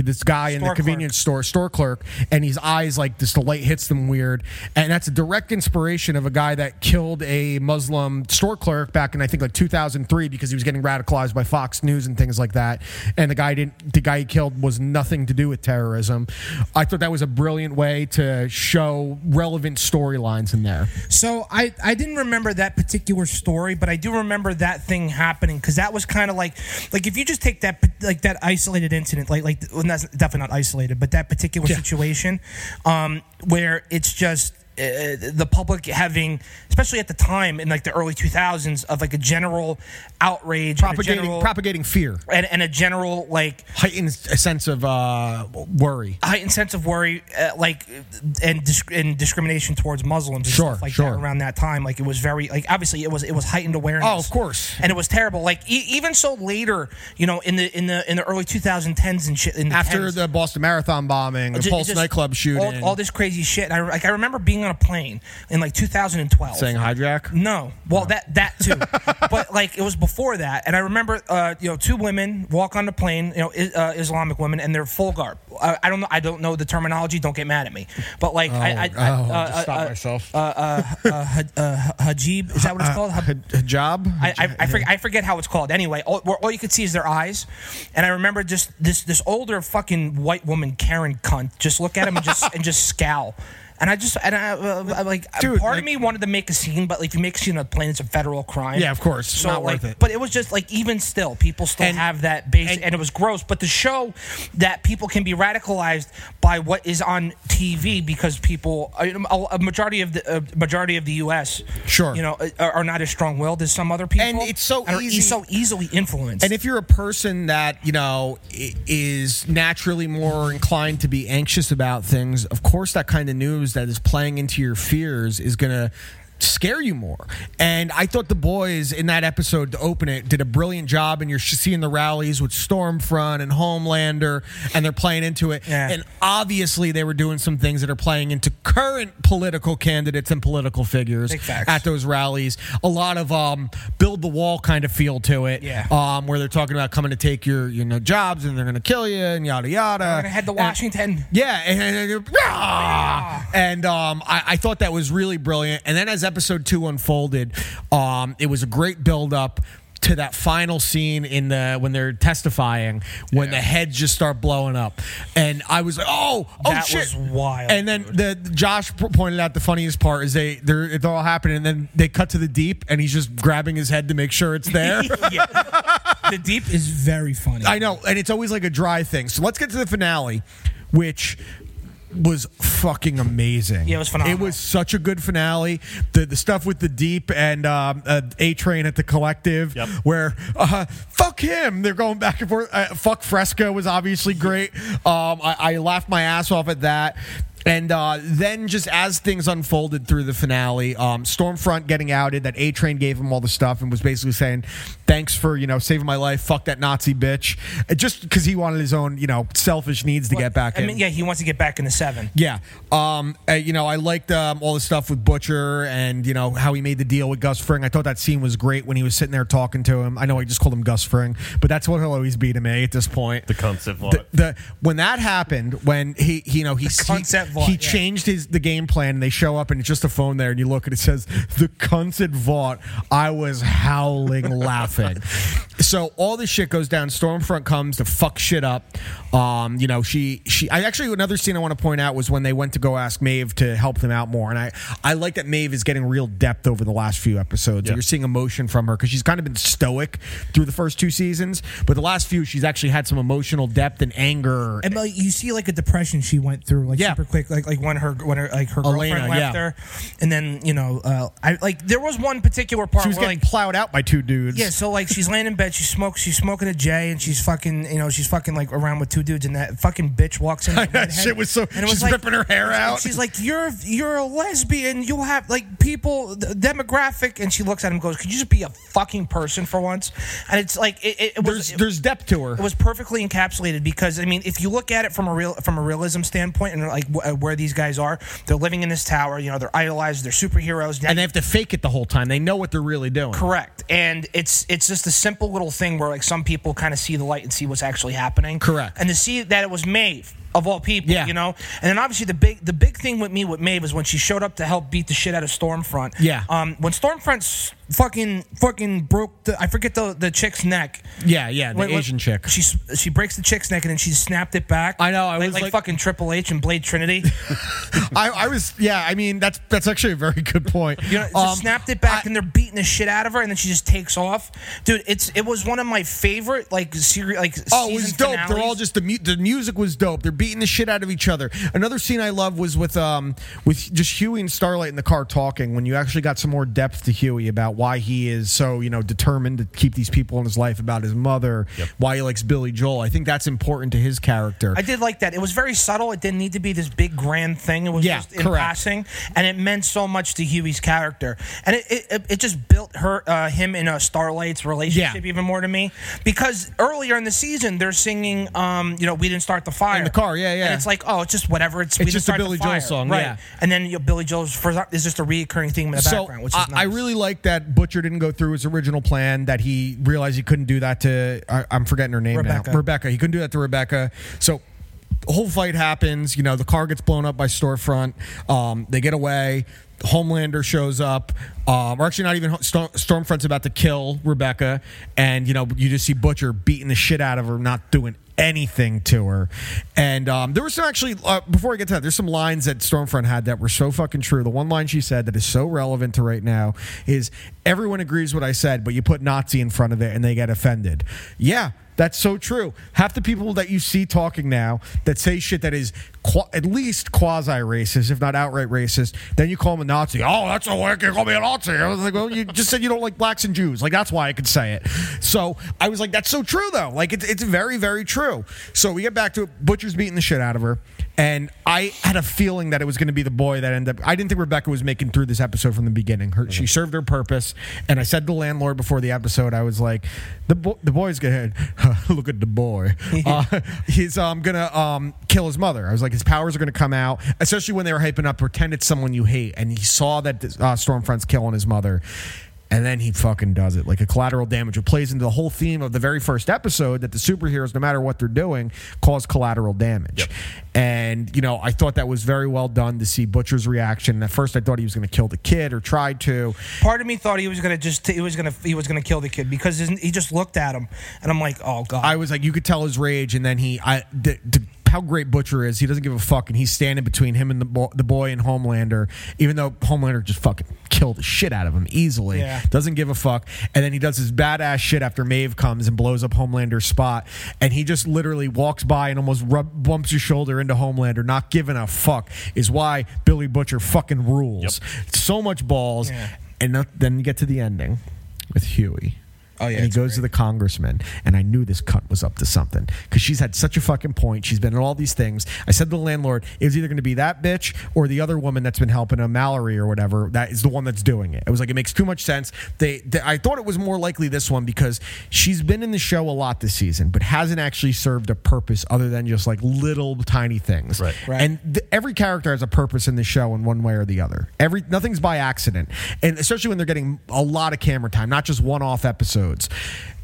this guy in the Store convenience store, store clerk, and his eyes like this. The light hits them weird, and that's a direct inspiration of a guy that killed a Muslim store clerk back in I think like 2003 because he was getting radicalized by Fox News and things like that. And the guy didn't. The guy he killed was nothing to do with terrorism. I thought that was a brilliant way to show relevant storylines in there. So I, I didn't remember that particular story, but I do remember that thing happening because that was kind of like like if you just take that like that isolated incident, like like definitely not isolated, but that particular situation, um, where it's just. Uh, the public having, especially at the time in like the early 2000s, of like a general outrage, Propagating, general, propagating fear, and, and a general like heightened sense of uh, worry. heightened sense of worry, uh, like and disc- and discrimination towards Muslims, and Sure, stuff like sure. that around that time. Like it was very like obviously it was it was heightened awareness. Oh, of course. and it was terrible. Like e- even so later, you know, in the in the in the early 2010s and shit. After 10s, the Boston Marathon bombing, the ju- Pulse just nightclub shooting, all, all this crazy shit. And I like I remember being on a plane in like 2012. saying hijack. No, well that that too, but like it was before that, and I remember, uh, you know, two women walk on the plane, you know, uh, Islamic women, and they're full garb. I, I don't know, I don't know the terminology. Don't get mad at me, but like, I, I, I, oh, uh, just stop uh, myself. uh, ha- uh, hajib, is that what it's called? Hab- Hijab. I, I, I, forget, I forget how it's called. Anyway, all, where all you could see is their eyes, and I remember just this this older fucking white woman, Karen cunt, just look at him and just and just scowl. And I just and I, uh, uh like uh, Dude, part like- of me wanted to make a scene, but like if you make a scene on a plane, it's a federal crime. Yeah, of course. So Not like, worth it. but it was just like even still, people still And- have that base, and- and, it was gross. But to show that people can be radicalized by what is on TV because people, uh, a, a majority of the majority of the U.S. Sure. you know, are, are not as strong-willed as some other people, And it's so and easy- so easily influenced. And if you're a person that you know is naturally more inclined to be anxious about things, of course, that kind of news that is playing into your fears is going to scare you more. And I thought the boys in that episode to open it did a brilliant job. And you're seeing the rallies with Stormfront and Homelander, and they're playing into it. Yeah. And obviously, they were doing some things that are playing into current political candidates and political figures at those rallies. A lot of um, build the wall kind of feel to it Yeah. um, where they're talking about coming to take your you know jobs and they're going to kill you and yada yada. We're gonna head to And- Washington. yeah, and, and, and, um, I, I thought that was really brilliant. And then as episode two unfolded, um, it was a great build up to that final scene in the when they're testifying when the heads just start blowing up. And i was like oh oh That shit. was wild, and then the josh pointed out the funniest part is they they're it's all happening and then they cut to the deep and he's just grabbing his head to make sure it's there. The deep is very funny. I know, and it's always like a dry thing. So let's get to the finale, which was fucking amazing. Yeah, it was phenomenal. It was such a good finale. The the stuff with the deep and um, uh, A Train at the Collective, Yep. where uh, fuck him, they're going back and forth. Uh, fuck Fresca was obviously great. Um, I, I laughed my ass off at that. And uh, then, just as things unfolded through the finale, um, Stormfront getting outed, that A Train gave him all the stuff and was basically saying, "Thanks for you know saving my life. Fuck that Nazi bitch." Uh, Just because he wanted his own you know selfish needs to get back I in. mean, yeah, he wants to get back in the seven. Yeah. Um, uh, you know, I liked um, all the stuff with Butcher and, you know, how he made the deal with Gus Fring. I thought that scene was great when he was sitting there talking to him. I know I just called him Gus Fring, but that's what he'll always be to me at this point. The concept The, the when that happened, when he, he you know he concept he, vault, he yeah. changed his the game plan and they show up and it's just a phone there and you look and it says the concept vault. I was howling laughing. So all this shit goes down. Stormfront comes to fuck shit up. Um, you know, she she. I actually another scene I want to point out was when they went to go ask Maeve to help them out more, and I I like that Maeve is getting real depth over the last few episodes. Yeah. You're seeing emotion from her because she's kind of been stoic through the first two seasons, but the last few she's actually had some emotional depth and anger. And like you see, like a depression she went through, like Yeah. super quick, like Like when her when her like her Elena, girlfriend left yeah. her, and then you know, uh, I like there was one particular part she was where getting like plowed out by two dudes. Yeah, so like she's laying in bed, she smokes, she's smoking a J, and she's fucking, you know, she's fucking like around with two dudes, and that fucking bitch walks in. That with a redhead, shit was so- and it she's ripping her hair and out. She's like, "You're you're a lesbian. You'll have like people the demographic," and she looks at him, and goes, "Could you just be a fucking person for once?" And it's like it, it, it was there's there's depth to her. it was perfectly encapsulated because I mean, if you look at it from a real from a realism standpoint, and like where these guys are, they're living in this tower. You know, they're idolized. They're superheroes. and they have to fake it the whole time. They know what they're really doing. Correct, and it's it's just a simple little thing where like some people kind of see the light and see what's actually happening. Correct. and to see that it was Maeve of all people, Yeah. you know. And then obviously the big the big thing with me with Maeve is when she showed up to help beat the shit out of Stormfront. Yeah. Um, when Stormfront fucking fucking broke the I forget the the chick's neck. Yeah, yeah, the When- when Asian chick. She she breaks the chick's neck and then she snapped it back. I know, I like, was like, like- fucking Triple H and Blade Trinity. I, I was, yeah. I mean, that's that's actually a very good point. You know, Um, snapped it back, I- and they're beating the shit out of her, and then she just takes off. Dude, it's it was one of my favorite like series like. Oh, it was dope. They're all just the mu- the music was dope. They're beating the shit out of each other. Another scene I love was with um with just Hughie and Starlight in the car talking. When you actually got some more depth to Hughie about why he is so you know determined to keep these people in his life, about his mother, why he likes Billy Joel. I think that's important to his character. I did like that. It was very subtle. It didn't need to be this big grand thing. It was Yeah, just in correct. passing, and it meant so much to Hughie's character, and it it, it just built her uh, him in a Starlight's relationship Yeah. even more to me because earlier in the season they're singing, um, you know, we didn't start the fire In the car, yeah, yeah. And it's like, oh, it's just whatever. It's, It's just a Billy Joel song, right? yeah. And then you know, Billy Joel's for is just a reoccurring theme in the so background, which I, is nice. I really like that Butcher didn't go through his original plan. That he realized he couldn't do that to. I, I'm forgetting her name Rebecca. now. Rebecca. He couldn't do that to Rebecca. So. The whole fight happens. You know, the car gets blown up by Stormfront. Um, they get away. Homelander shows up. Um, or actually, not even Storm, Stormfront's about to kill Rebecca, and you know, you just see Butcher beating the shit out of her, not doing anything to her. And um, there was some actually uh, before I get to that, there's some lines that Stormfront had that were so fucking true. The one line she said that is so relevant to right now is everyone agrees what I said, but you put Nazi in front of it and they get offended. Yeah. That's so true. Half the people that you see talking now that say shit that is qua at least quasi racist, if not outright racist, then you call them a Nazi. Oh, that's a way you call me a Nazi. I was like, well, you just said you don't like blacks and Jews. Like that's why I could say it. So I was like, that's so true though. Like it's it's very very true. So we get back to it. Butcher's beating the shit out of her. And I had a feeling that it was going to be the boy that ended up. I didn't think Rebecca was making through this episode from the beginning. Her, She served her purpose. And I said to the landlord before the episode, I was like, the, bo- the boy's going to look at the boy. Uh, he's um, going to um, kill his mother. I was like, his powers are going to come out, especially when they were hyping up, pretend it's someone you hate. And he saw that uh, Stormfront's killing his mother. And then he fucking does it like a collateral damage. It plays into the whole theme of the very first episode that the superheroes, no matter what they're doing, cause collateral damage. And, you know, I thought that was very well done to see Butcher's reaction. At first, I thought he was going to kill the kid or tried to. Part of me thought he was gonna just he was gonna he was gonna kill the kid because his- he just looked at him, and I'm like, oh god. I was like, you could tell his rage. And then he, I, the, the, how great Butcher is. He doesn't give a fuck. And he's standing between him and the, bo- the boy and Homelander, even though Homelander just fucking killed the shit out of him easily. Yeah. Doesn't give a fuck. And then he does his badass shit after Maeve comes and blows up Homelander's spot. And he just literally walks by and almost rub, bumps his shoulder into Homelander, not giving a fuck, is why Billy Butcher fucking rules. So much balls. Yeah. And not- then you get to the ending with Hughie. Oh, yeah, And he it's goes to the congressman, and I knew this cunt was up to something because she's had such a fucking point. She's been in all these things. I said to the landlord, it was either going to be that bitch or the other woman that's been helping him, Mallory or whatever. That is the one that's doing it. It was like it makes too much sense. They, they I thought it was more likely this one because she's been in the show a lot this season, but hasn't actually served a purpose other than just like little tiny things. Right. Right. And th- every character has a purpose in the show in one way or the other. Every nothing's by accident, and especially when they're getting a lot of camera time, not just one-off episodes.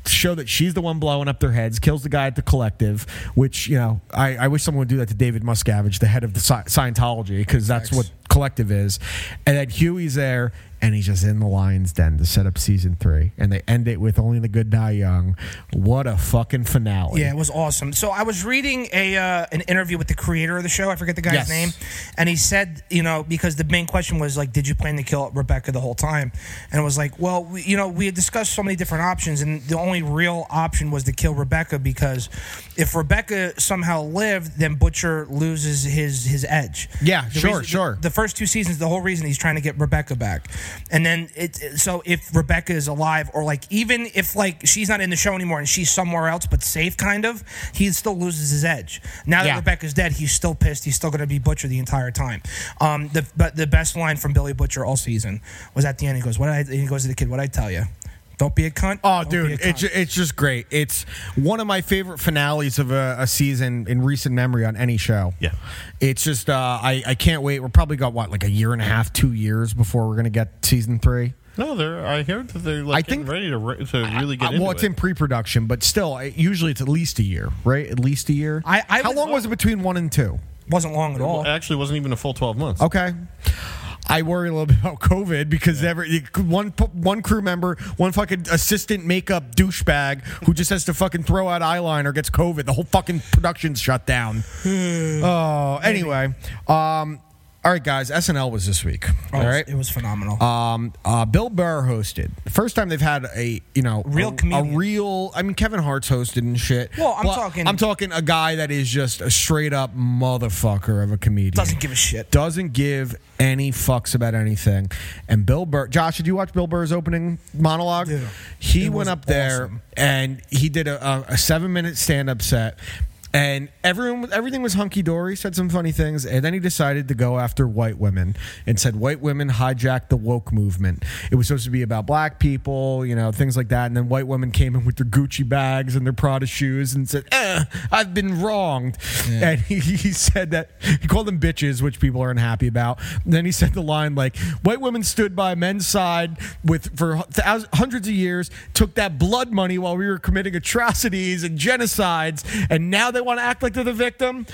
To show that she's the one blowing up their heads, kills the guy at the collective, which you know I, I wish someone would do that to David Miscavige, the head of the Sci- Scientology, because that's what collective is. And then Hughie's there, and he's just in the lion's den to set up season three, and they end it with only the good die young. What a fucking finale! Yeah, it was awesome. So I was reading a uh, an interview with the creator of the show. I forget the guy's Yes. name, and he said, you know, because the main question was like, did you plan to kill Rebecca the whole time? And it was like, well, we, you know, we had discussed so many different options, and the only real option was to kill Rebecca because if Rebecca somehow lived, then Butcher loses his his edge. Yeah, The sure, reason- sure. The first two seasons, the whole reason he's trying to get Rebecca back, and then it. So if Rebecca is alive, or like even if like she's not in the show anymore and she's somewhere else but safe, kind of, he still loses his edge. Now that Yeah. Rebecca's dead, he's still pissed. He's still going to be Butcher the entire time. Um, the but the best line from Billy Butcher all season was at the end. He goes, "What?" I, he goes to the kid, "What I tell you." Don't be a cunt. Oh, Don't dude, it's, cunt." it's just great. It's one of my favorite finales of a, a season in recent memory on any show. Yeah. It's just, uh, I, I can't wait. We're probably got, what, like a year and a half, two years before we're going to get season three? No, they're. I heard that they're like I getting think- ready to re- to really get into well, it's it. in pre production, but still, I- usually it's at least a year, right? At least a year. I- I How would- long was it between one and two? wasn't long at all. Well, actually, wasn't even a full twelve months. Okay. I worry a little bit about COVID because every one one crew member, one fucking assistant makeup douchebag who just has to fucking throw out eyeliner gets COVID. The whole fucking production's shut down. oh, anyway, um, all right, guys. SNL was this week. Oh, all right. it was phenomenal. Um, uh, Bill Burr hosted. First time they've had a you know Real a, comedian. a real. I mean, Kevin Hart's hosted and shit. Well, I'm but talking- I'm talking a guy that is just a straight up motherfucker of a comedian. Doesn't give a shit. Doesn't give any fucks about anything. And Bill Burr, Josh, did you watch Bill Burr's opening monologue? Dude, he went up there and he did a, a, a seven minute stand up set. And everyone, everything was hunky dory. Said some funny things, and then he decided to go after white women and said white women hijacked the woke movement. It was supposed to be about black people, you know, things like that. And then white women came in with their Gucci bags and their Prada shoes and said, "Eh, "Eh, I've been wronged. And he, he said that he called them bitches, which people are unhappy about. And then he said the line like, "White women stood by men's side with for thousands, hundreds of years, took that blood money while we were committing atrocities and genocides, and now they want to act like they're the victim."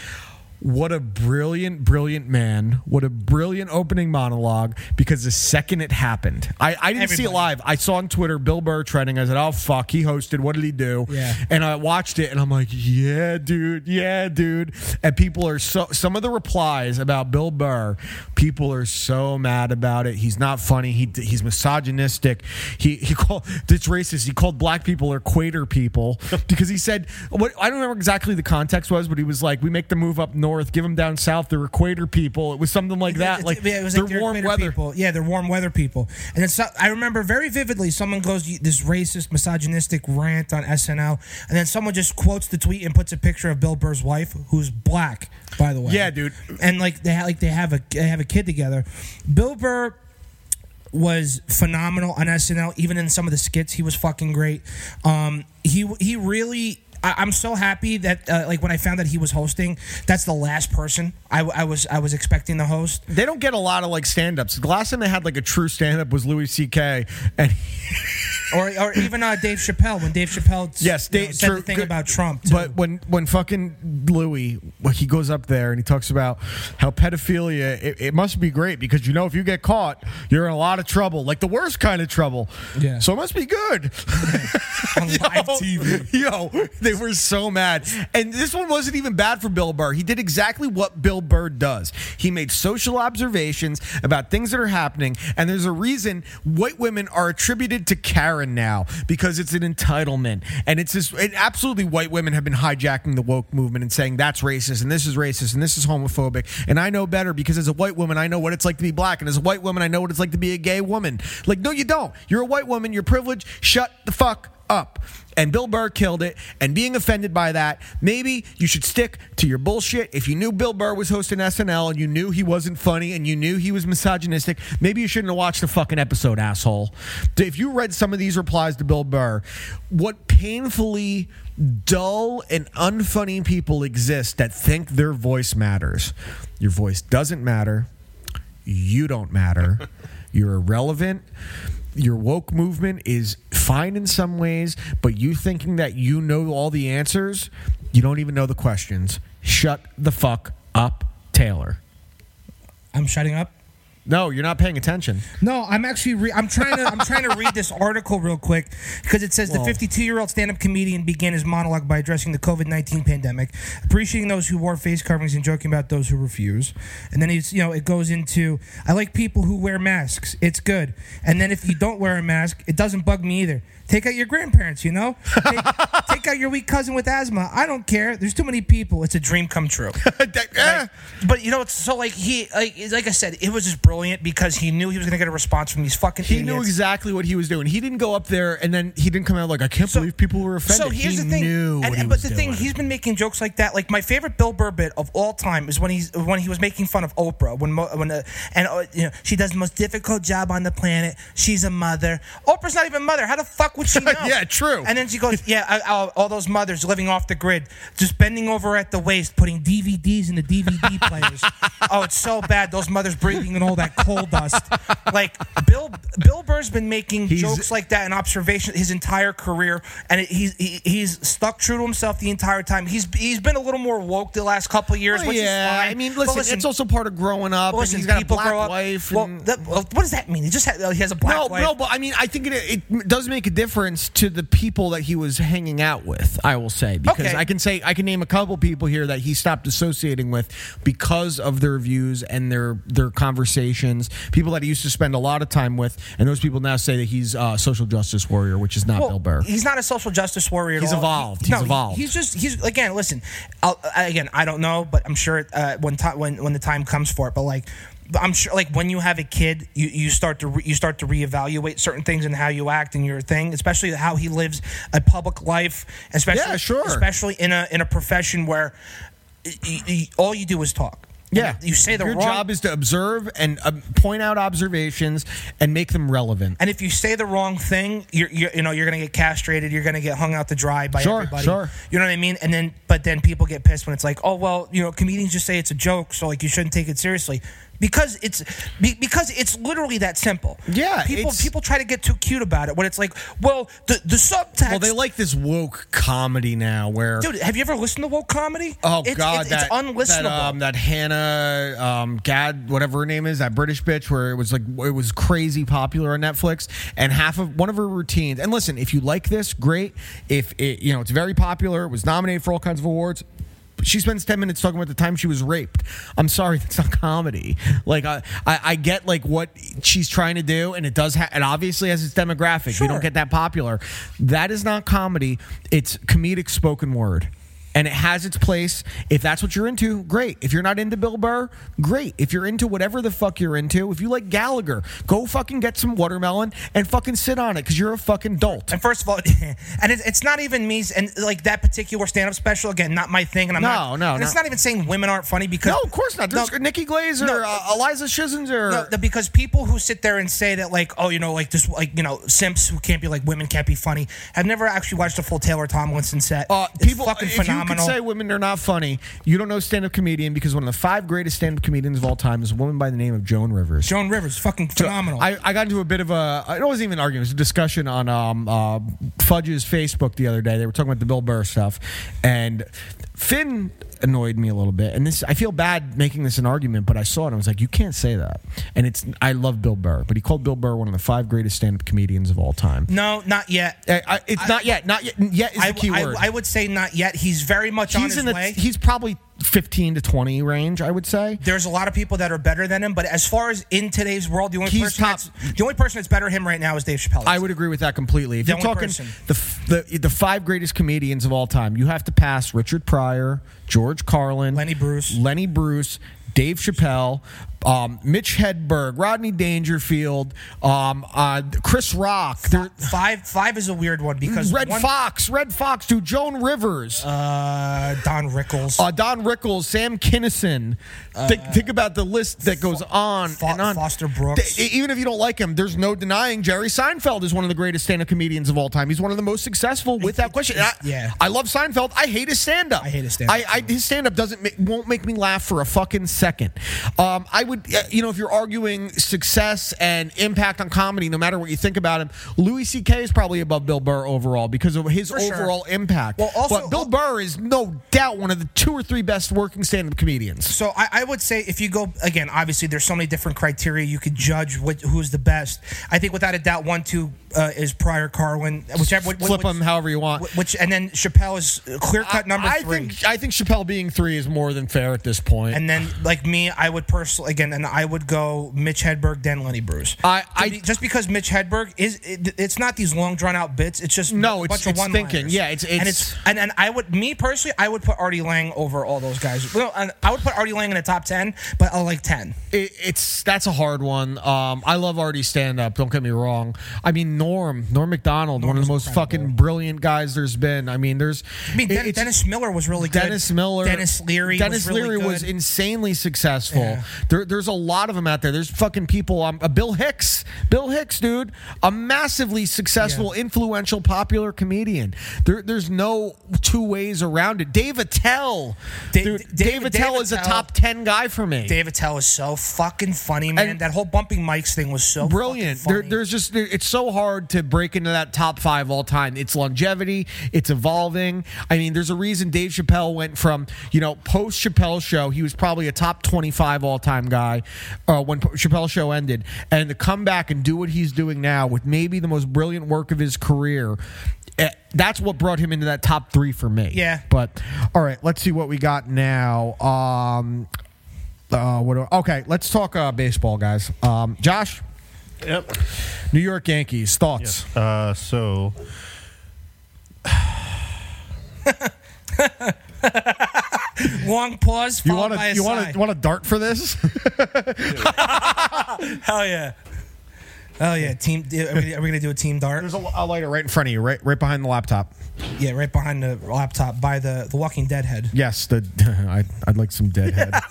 What a brilliant, brilliant man. What a brilliant opening monologue because the second it happened, I, I didn't see it live. I saw on Twitter Bill Burr trending. I said, oh, fuck, he hosted. What did he do? Yeah. And I watched it and I'm like, yeah, dude. Yeah, dude. And people are so, some of the replies about Bill Burr, people are so mad about it. He's not funny. He, he's misogynistic. He, he called, it's racist. He called black people or equator people because he said, what, I don't remember exactly the context was, but he was like, we make the move up north, give them down south, they're equator people. It was something like that. It's- Like, yeah, it was they're they're warm weather. People. Yeah, they're warm weather people. And then so, I remember very vividly someone goes this racist, misogynistic rant on SNL, and then someone just quotes the tweet and puts a picture of Bill Burr's wife, who's black, by the way. Yeah, dude. And like they ha- like they have a they have a kid together. Bill Burr was phenomenal on SNL. Even in some of the skits, he was fucking great. Um, he he really. I, I'm so happy that uh, like when I found that he was hosting, that's the last person I, I was I was expecting the host. They don't get a lot of like stand-ups. The last time they had like a true stand-up was Louis C.K. and or or even uh, Dave Chappelle when Dave Chappelle yes, you know, said true, the thing good. about Trump. Too. But when when fucking Louis, he goes up there and he talks about how pedophilia, it, it must be great because you know if you get caught, you're in a lot of trouble, like the worst kind of trouble. Yeah. So it must be good. on live TV. Yo, they were so mad. And this one wasn't even bad for Bill Burr. He did exactly what Bill Burr does. He made social observations about things that are happening, and there's a reason white women are attributed to Karen now because it's an entitlement. And it's this and absolutely white women have been hijacking the woke movement and saying that's racist and this is racist and this is homophobic. And I know better because as a white woman, I know what it's like to be black, and as a white woman, I know what it's like to be a gay woman. Like, no, you don't. You're a white woman, you're privileged. Shut the fuck up. And Bill Burr killed it. And being offended by that, maybe you should stick to your bullshit. If you knew Bill Burr was hosting SNL and you knew he wasn't funny and you knew he was misogynistic, maybe you shouldn't have watched the fucking episode, asshole. If you read some of these replies to Bill Burr, what painfully dull and unfunny people exist that think their voice matters. Your voice doesn't matter. You don't matter. You're irrelevant. Your woke movement is fine in some ways, but you thinking that you know all the answers, you don't even know the questions. Shut the fuck up, Taylor. I'm shutting up. No, you're not paying attention. No, I'm actually re- I'm trying to I'm trying to read this article real quick because it says the 52 year old stand up comedian began his monologue by addressing the COVID 19 pandemic, appreciating those who wore face coverings and joking about those who refuse. And then he's you know it goes into I like people who wear masks. It's good. And then if you don't wear a mask, it doesn't bug me either. Take out your grandparents, you know. Take, take out your weak cousin with asthma. I don't care. There's too many people. It's a dream come true. Eh. But you know, it's so like he like like I said, it was just brilliant because he knew he was going to get a response from these fucking He idiots. knew exactly what he was doing. He didn't go up there and then he didn't come out like, I can't So- believe people were offended. So here's he the thing, knew and, he but the thing, he's been making jokes like that. Like my favorite Bill Burr bit of all time is when he's when he was making fun of Oprah when when uh, and uh, you know she does the most difficult job on the planet. She's a mother. Oprah's not even a mother. How the fuck would she know? Yeah, true. And then she goes, yeah, I, I, all those mothers living off the grid, just bending over at the waist, putting DVDs in the DVD players. oh, it's so bad. Those mothers breathing in all that coal dust. Like Bill Bill Burr's been making He's- jokes like that and observation his entire career, and it, he's he, he's stuck true to himself the entire time. He's he's been a little more woke the last couple of years, Oh, which yeah, is fine. I mean, But listen, it's also part of growing up. and listen, he's got a black grow up. wife. well, that, well, what does that mean? He just had, he has a black no, wife. no, but I mean, I think it, it does make a difference to the people that he was hanging out with. I will say because Okay. I can say I can name a couple people here that he stopped associating with because of their views and their their conversations. People that he used to spend a lot of time with, and those people now say that he's a social justice warrior, which is not Well, Bill Burr. He's not a social justice warrior. At He's all. evolved. He- He's no, evolved. He's just he's again. Listen, I'll, again, I don't know, but I'm sure uh, when when when the time comes for it. But like, I'm sure like when you have a kid, you, you start to re, you start to reevaluate certain things and how you act and your thing, especially how he lives a public life, especially Yeah, sure. especially in a in a profession where y- y- all you do is talk. Yeah, you say the Your wrong job is to observe and um, point out observations and make them relevant. And if you say the wrong thing, you're, you're you know you're gonna get castrated. You're gonna get hung out to dry by Sure, everybody. sure. You know what I mean? And then, but then people get pissed when it's like, oh well, you know, comedians just say it's a joke, so like you shouldn't take it seriously because it's because it's literally that simple. Yeah, people people try to get too cute about it when it's like, well, the the subtext. Well, they like this woke comedy now, where Dude, have you ever listened to woke comedy? Oh it's, God, it's, that it's unlistenable. That, um, that Hannah um, Gad, whatever her name is, that British bitch, where it was like it was crazy popular on Netflix, and half of one of her routines. And listen, if you like this, great. If it, you know it's very popular, it was nominated for all kinds of awards. She spends ten minutes talking about the time she was raped. I'm sorry, that's not comedy. Like I, I, I get like what she's trying to do, and it does. Ha- it obviously has its demographic. We Sure. don't get that popular. That is not comedy. It's comedic spoken word. And it has its place. If that's what you're into, great. If you're not into Bill Burr, great. If you're into whatever the fuck you're into, if you like Gallagher, go fucking get some watermelon and fucking sit on it because you're a fucking dolt. And first of all, and it's not even me, and like that particular stand-up special again, not my thing. And I'm No, not, no, and it's not even saying women aren't funny because No, of course not. There's No, Nikki Glazer, No. uh, Iliza Shlesinger. No, because people who sit there and say that, like, oh, you know, like this, like, you know, simps who can't be like women can't be funny, have never actually watched a full Taylor Tomlinson set. Uh, it's people, fucking you phenomenal. could say women are not funny, you don't know stand-up comedian because one of the five greatest stand-up comedians of all time is a woman by the name of Joan Rivers. Joan Rivers, fucking phenomenal. I, I got into a bit of a it wasn't even an argument, it was a discussion on um, uh, Fudge's Facebook the other day. They were talking about the Bill Burr stuff, and Finn annoyed me a little bit. And this I feel bad making this an argument, but I saw it and I was like, you can't say that. And it's I love Bill Burr, but he called Bill Burr one of the five greatest stand-up comedians of all time. no, not yet. I, I, it's not yet, not yet. Yet is I, the key I, word. I would say not yet. He's very much on he's his in the way. he's probably fifteen to twenty range. I would say. There's a lot of people that are better than him, but as far as in today's world, the only He's person top- that's the only person that's better than him right now is Dave Chappelle. I would agree with that completely. If The you're talking person. the, the the five greatest comedians of all time, you have to pass Richard Pryor, George Carlin, Lenny Bruce. Lenny Bruce, Dave Chappelle, um, Mitch Hedberg, Rodney Dangerfield, um, uh, Chris Rock, five five is a weird one because Red one, Fox, Redd Foxx, dude, Joan Rivers, uh, Don Rickles, uh, Don Rickles, Sam Kinison. think, think about the list that goes on Fo- and on. Foster Brooks. Even if you don't like him, there's no denying Jerry Seinfeld is one of the greatest stand-up comedians of all time. He's one of the most successful without question. I, yeah. I love Seinfeld. I hate his stand-up. I hate his stand-up, I, I, his stand-up doesn't make, won't make me laugh for a fucking second. Um, I would, uh, you know, if you're arguing success and impact on comedy, no matter what you think about him, Louis C.K. is probably above Bill Burr overall because of his For sure. overall impact. Well, also- but Bill Burr is no doubt one of the two or three best working stand-up comedians. So I, I would say if you go again, obviously there's so many different criteria you could judge what, who's the best. I think without a doubt, one two uh, is Pryor Carlin, whichever which, Flip them however you want. Which and then Chappelle is clear cut number I three. think I think Chappelle being three is more than fair at this point. and then, like me, I would personally again, and I would go Mitch Hedberg, then Lenny Bruce. I- Just I- be- just because Mitch Hedberg is, it, it's not these long drawn out bits. It's just No, a it's- bunch of it's thinking. Yeah, it's- and it's- it's and and I would me personally, I would put Artie Lange over all those guys. Well, and I would put Artie Lange in the top ten, but I like ten. it, it's that's a hard one. Um, I love Artie stand up. Don't get me wrong. I mean Norm Norm Macdonald, one of the most fucking brilliant guys there's been. I mean, there's. I mean, Den- Dennis Miller was really good. Dennis Miller, Denis Leary, Dennis was really Leary was good. insanely successful. Yeah. There, there's a lot of them out there. There's fucking people. Um, uh, Bill Hicks, Bill Hicks, dude, a massively successful, influential, popular comedian. There, there's no two ways around it. Dave Attell, Da- dude, Dave- Dave Attell Dave is a top ten guy for me. Dave Attell is so fucking funny, man. And- that whole bumping mics thing was so brilliant. There, there's just there, it's so hard to break into that top five all time. It's longevity. It's evolving. I mean, there's a reason Dave Chappelle went from you know post Chappelle show. He was probably a top 25 all time guy uh, when Chappelle show ended, and to come back and do what he's doing now with maybe the most brilliant work of his career. eh, That's what brought him into that top three for me. Yeah. But all right, let's see what we got now. Um, uh, what do, okay, let's talk uh, baseball, guys. Um, Josh. Yep. New York Yankees thoughts. Uh, so long pause. You followed want by to a you sigh. want to want to dart for this? Hell yeah. Hell yeah. Team. Are we, are we gonna do a team dart? There's a, a lighter right in front of you, right right behind the laptop. Yeah, right behind the laptop by the the Walking Dead head. Yes, the I'd, I'd like some deadhead.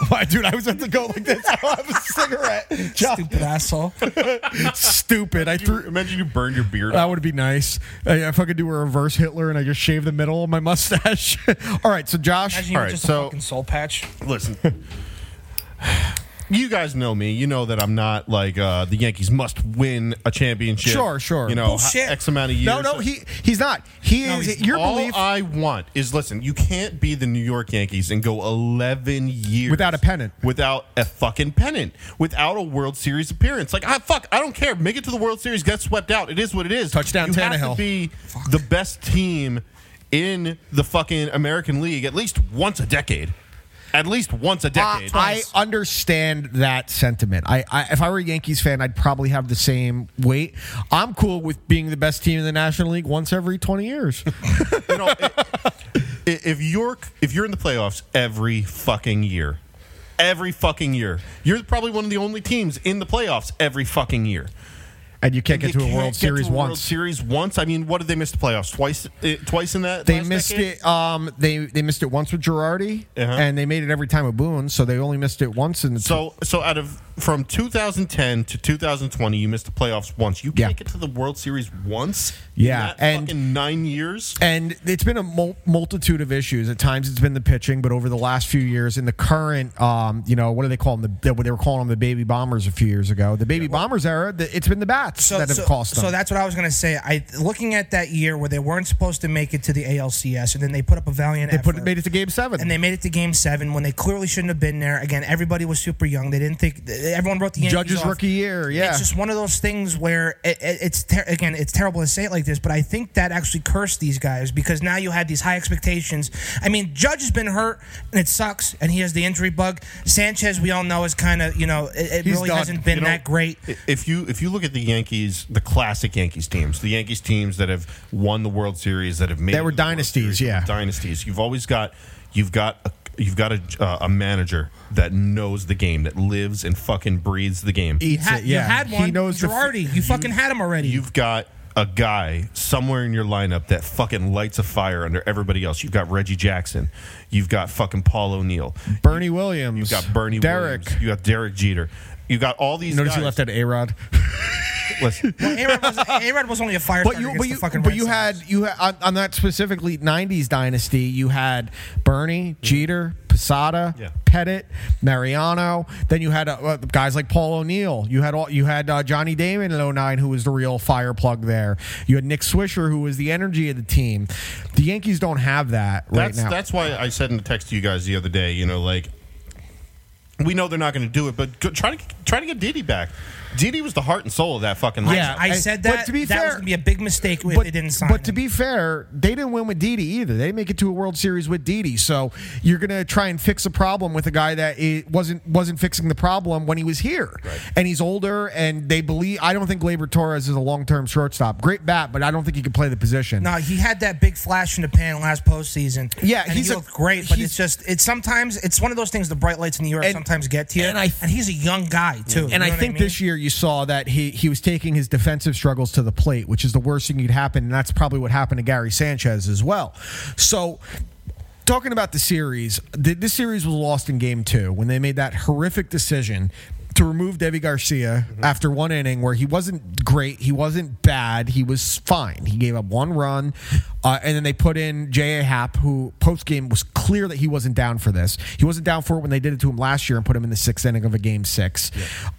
Why, dude? I was about to go like this. I'll have a cigarette. John, Stupid asshole. stupid. I threw. Imagine you burned your beard. That would be nice. Uh, if I could do a reverse Hitler and I just shave the middle of my mustache. All right, so Josh. Imagine you All were right, just so- a fucking soul patch. Listen. You guys know me. You know that I'm not like uh, the Yankees must win a championship. Sure, sure. You know, Bullshit. X amount of years. No, no, he he's not. He No, is. your All belief I want is listen. You can't be the New York Yankees and go 11 years Without a pennant. without a fucking pennant, without a World Series appearance. Like, I fuck, I don't care. Make it to the World Series, get swept out. It is what it is. Touchdown you have Tannehill. to be the best team in the fucking American League at least once a decade. At least once a decade. I understand that sentiment. I, I if I were a Yankees fan, I'd probably have the same weight. I'm cool with being the best team in the National League once every 20 years. you know, i- if you're if you're in the playoffs every fucking year, every fucking year, you're probably one of the only teams in the playoffs every fucking year. And you can't get You to a can't World get Series to a World once. Series once. I mean, what did they miss the playoffs twice? Uh, twice in that They missed decade? it. Um, they they missed it once with Girardi, Uh-huh. and they made it every time with Boone. So they only missed it once in the So, so out of from 2010 to 2020, you missed the playoffs once. You can't get to the World Series once. Yeah, in and- fucking nine years. And it's been a mul- multitude of issues. At times, it's been the pitching, but over the last few years, in the current, um, you know, what do they call them? The, what they were calling them the baby bombers a few years ago. The baby bombers era. The, it's been the bats that have so, cost them. so that's what I was going to say. I looking at that year where they weren't supposed to make it to the ALCS, and then they put up a valiant they effort. put made it to Game Seven. and they made it to Game Seven when they clearly shouldn't have been there. Again, everybody was super young. They didn't think. Everyone wrote the Yankees Judge's off. rookie year. Yeah, It's just one of those things where it, it, it's ter- again, it's terrible to say it like this, but I think that actually cursed these guys because now you had these high expectations. I mean, Judge has been hurt and it sucks, and he has the injury bug. Sanchez, we all know, is kind of you know, it, it really done. hasn't been You know, that great. If you if you look at the Yankees, the classic Yankees teams, the Yankees teams that have won the World Series, that have made They were to the World dynasties, Series, yeah. dynasties. You've always got you've got a, you've got a, uh, a manager that knows the game, that lives and fucking breathes the game. eats Had- it. Yeah, You had one, He knows the f- Girardi. you fucking had him already. You've got a guy somewhere in your lineup that fucking lights a fire under everybody else. You've got Reggie Jackson. You've got fucking Paul O'Neill. Bernie Williams. You've got Bernie Derek. Williams. You got Derek Jeter. You got all these. Notice guys. you left out A Rod. Listen, A-Rod was, A-Rod was only a fire But starter you, but you, fucking but Red you Sox. had you had on, on that specifically '90s dynasty. You had Bernie, Jeter, Posada, Yeah. Pettitte, Mariano. Then you had uh, uh, guys like Paul O'Neill. You had all, you had uh, Johnny Damon in 09, who was the real fire plug there. You had Nick Swisher, who was the energy of the team. The Yankees don't have that right that's now. that's why I said in the text to you guys the other day. You know, like we know they're not going to do it, but try to try to get Didi back. Didi was the heart and soul of that fucking. lineup. Yeah, I said but that. to be that was going to be a big mistake if but, they didn't sign but to be fair, they didn't win with Didi either. They didn't make it to a World Series with Didi. So you're going to try and fix a problem with a guy that i wasn't wasn't fixing the problem when he was here, and he's older. And they believe. I don't think Gleyber Torres is a long term shortstop. Great bat, but I don't think he can play the position. No, he had that big flash in the pan last postseason. Yeah, he's he a- looked great, but it's just it's sometimes it's one of those things. The bright lights in New York And- sometimes get to you, and I- and he's a young guy too. And you know I think mean? this year you saw that he he was taking his defensive struggles to the plate, which is the worst thing you'd happen, and that's probably what happened to Gary Sanchez as well. So. Talking about the series, th- this series was lost in game two when they made that horrific decision to remove Deivi Garcia after one inning where he wasn't great, he wasn't bad, he was fine. He gave up one run, uh, and then they put in J.A. Happ, who post game was clear that he wasn't down for this. He wasn't down for it when they did it to him last year and put him in the sixth inning of a game six.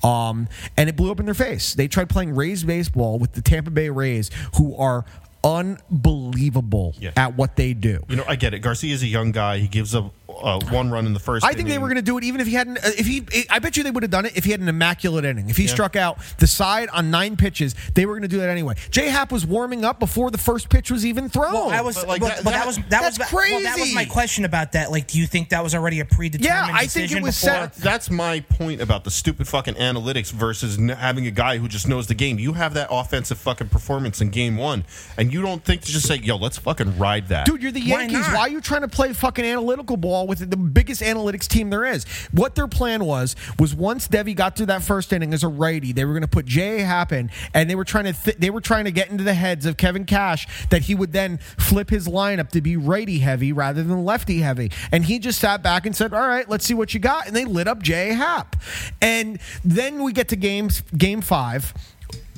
Um, and it blew up in their face. They tried playing Rays baseball with the Tampa Bay Rays, who are unbelievable Yeah. at what they do. You know, I get it. Garcia's a young guy. He gives up uh, one run in the first. I think they were going to do it even if he hadn't. uh, If he, I bet you they would have done it if he had an immaculate inning. If he struck out the side on nine pitches, they were going to do that anyway. J Happ was warming up before the first pitch was even thrown. Well, I was, But, but, like, but that- that, that- was that that's was well, that was my question about that. Like, do you think that was already a predetermined? Yeah, I think it was before? set- That's my point about the stupid fucking analytics versus n- having a guy who just knows the game. You have that offensive fucking performance in game one, and you don't think to just say, "Yo, let's fucking ride that." Dude, you're the Yankees. not? Why are you trying to play fucking analytical ball with the biggest analytics team there is. What their plan was was once Deivi got through that first inning as a righty, they were going to put J. A. Happ in, and they were trying to th- they were trying to get into the heads of Kevin Cash that he would then flip his lineup to be righty heavy rather than lefty heavy, and he just sat back and said, "All right, let's see what you got," and they lit up J. A. Happ, and then we get to games game five,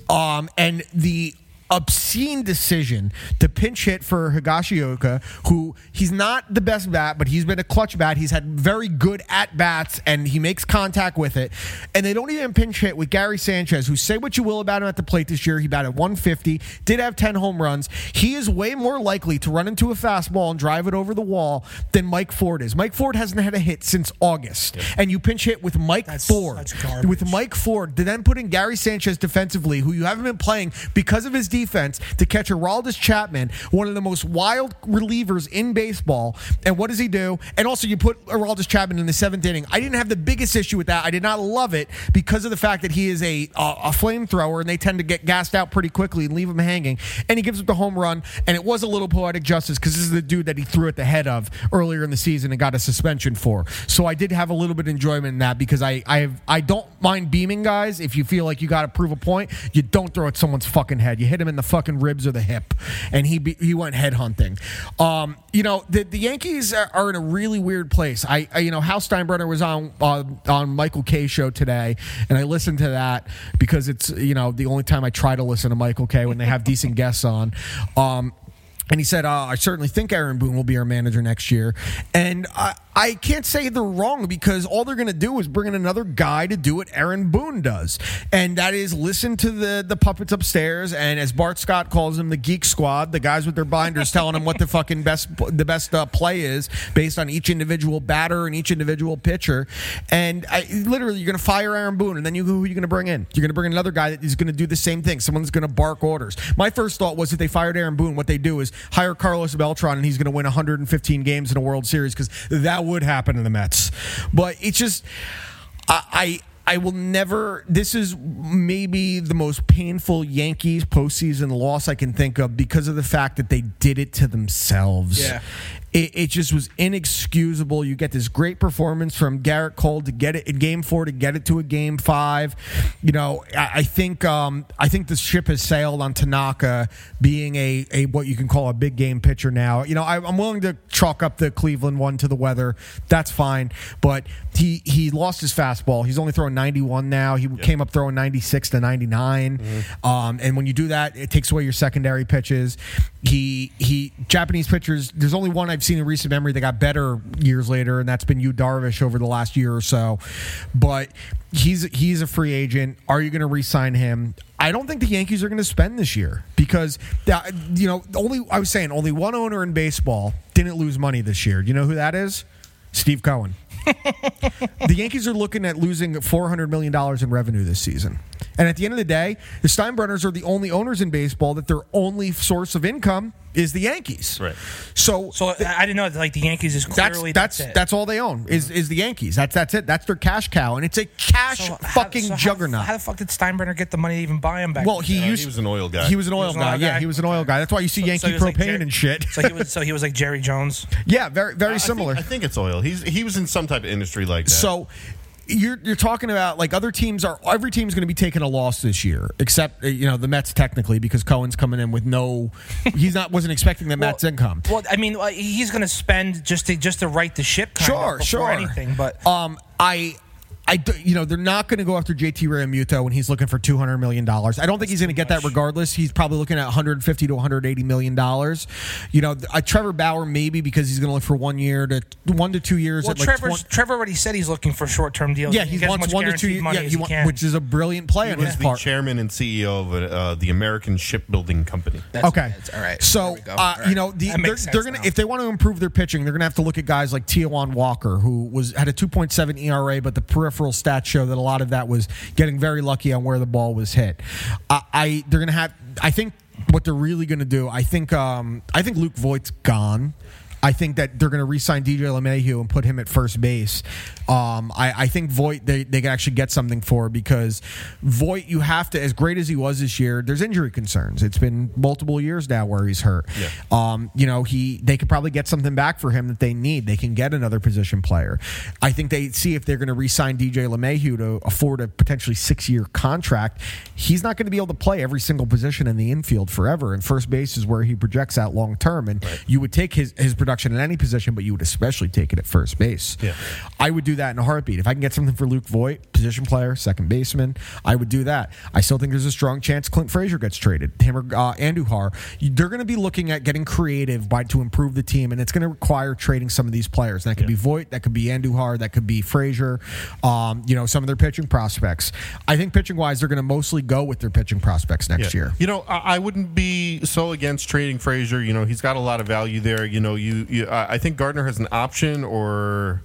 um, and the obscene decision to pinch hit for Higashioka, who he's not the best bat, but he's been a clutch bat. He's had very good at bats and he makes contact with it. And they don't even pinch hit with Gary Sanchez, who say what you will about him at the plate this year. He batted 150, did have 10 home runs. He is way more likely to run into a fastball and drive it over the wall than Mike Ford is. Mike Ford hasn't had a hit since August. And you pinch hit with Mike That's Ford. garbage. With Mike Ford, to then put in Gary Sanchez defensively, who you haven't been playing because of his defense, to catch Aroldis Chapman, one of the most wild relievers in baseball. And what does he do? And also, you put Aroldis Chapman in the seventh inning. I didn't have the biggest issue with that. I did not love it because of the fact that he is a a, a flamethrower, and they tend to get gassed out pretty quickly and leave him hanging. And he gives up the home run, and it was a little poetic justice because this is the dude that he threw at the head of earlier in the season and got a suspension for. So I did have a little bit of enjoyment in that because I I have, I don't mind beaming guys if you feel like you got to prove a point. You don't throw at someone's fucking head. You hit him in the fucking ribs or the hip, and he be, he went head hunting. Um, you know the the Yankees are, are in a really weird place. I, I you know Hal Steinbrenner was on uh, on Michael Kay show today, and I listened to that because it's you know the only time I try to listen to Michael Kay when they have decent guests on. Um, and he said, uh, I certainly think Aaron Boone will be our manager next year. And I, I can't say they're wrong because all they're going to do is bring in another guy to do what Aaron Boone does. And that is listen to the, the puppets upstairs. And as Bart Scott calls them, the geek squad, the guys with their binders telling them what the fucking best, the best uh, play is based on each individual batter and each individual pitcher. And I, literally, you're going to fire Aaron Boone. And then you, who are you going to bring in? You're going to bring in another guy that is going to do the same thing. Someone's going to bark orders. My first thought was if they fired Aaron Boone, what they do is hire Carlos Beltran and he's going to win 115 games in a World Series because that would happen in the Mets. But it's just, I. I I will never. This is maybe the most painful Yankees postseason loss I can think of because of the fact that they did it to themselves. Yeah. It, it just was inexcusable. You get this great performance from Gerrit Cole to get it in Game Four to get it to a Game Five. You know, I, I think um, I think the ship has sailed on Tanaka being a, a what you can call a big game pitcher now. You know, I, I'm willing to chalk up the Cleveland one to the weather. That's fine, but he he lost his fastball. He's only throwing 91 now. He came up throwing 96 to 99. Um, and when you do that, it takes away your secondary pitches. He he Japanese pitchers. There's only one I've seen in recent memory that got better years later, and that's been Yu Darvish over the last year or so. But he's he's a free agent. Are you going to re-sign him? I don't think the Yankees are going to spend this year because uh, you know only I was saying only one owner in baseball didn't lose money this year. Do you know who that is? Steve Cohen. the Yankees are looking at losing $400 million in revenue this season. And at the end of the day, the Steinbrenners are the only owners in baseball that their only source of income is the Yankees. Right. So, So I I didn't know that like the Yankees is that's clearly that's that's, that's, it. all they own is is the Yankees. That's that's it. That's their cash cow, and it's a cash So how- fucking so juggernaut. How, the fuck did Steinbrenner get the money to even buy him back? well, he Uh, used he was an oil guy. He was an oil was an guy. oil Yeah, he was an oil guy. That's why you see So- Yankee so he like propane and shit. So he was so he was like Jerry Jones. yeah, very very I think- similar. I think, it's oil. He's he was in some type of industry like that. So you're you're talking about like other teams are every team's going to be taking a loss this year except uh, you know the Mets technically because Cohen's coming in with no he's not wasn't expecting the Mets income. Well, I mean, uh, he's going to spend just to just to right the ship. Kind Sure, of before sure. Anything, but um, I. I, you know, they're not going to go after JT Realmuto when he's looking for two hundred million dollars. I don't think he's going to get that regardless. He's probably looking at one hundred fifty to one hundred eighty million dollars. You know, uh, Trevor Bauer maybe because he's going to look for one year to one to two years. well, at like Trevor's, 20 Trevor already said he's looking for short term deals. yeah, can he get wants one to two. guaranteed money Yeah, as he he wa- which is a brilliant play on he his was the part. chairman and CEO of uh, the American Shipbuilding Company. That's- okay, that's all right. So There we go. uh, All right. you know, the, they're, they're gonna if they want to improve their pitching, they're gonna have to look at guys like Taijuan Walker, who was had a 2.7 ERA, but the peripheral stats show that a lot of that was getting very lucky on where the ball was hit. I, I they're gonna have. I think what they're really gonna do. I think. Um, I think Luke Voit's gone. I think that they're going to re-sign DJ LeMahieu and put him at first base. Um, I, I think Voit they, they can actually get something for because Voit you have to as great as he was this year. There's injury concerns. It's been multiple years now where he's hurt. Um, you know he they could probably get something back for him that they need. They can get another position player. I think they see if they're going to re-sign DJ LeMahieu to afford a potentially six-year contract. He's not going to be able to play every single position in the infield forever, and first base is where he projects out long term. And you would take his his production in any position, but you would especially take it at first base. Yeah. I would do that in a heartbeat. If I can get something for Luke Voit, position player, second baseman, I would do that. I still think there's a strong chance Clint Frazier gets traded. Him or uh, Andujar. They're going to be looking at getting creative by to improve the team, and it's going to require trading some of these players. And that could be Voit, that could be Andujar, that could be Frazier. Um, you know, some of their pitching prospects. I think pitching wise, they're going to mostly go with their pitching prospects next year. You know, I, I wouldn't be so against trading Frazier. You know, he's got a lot of value there. You know, you, you I I think Gardner has an option or.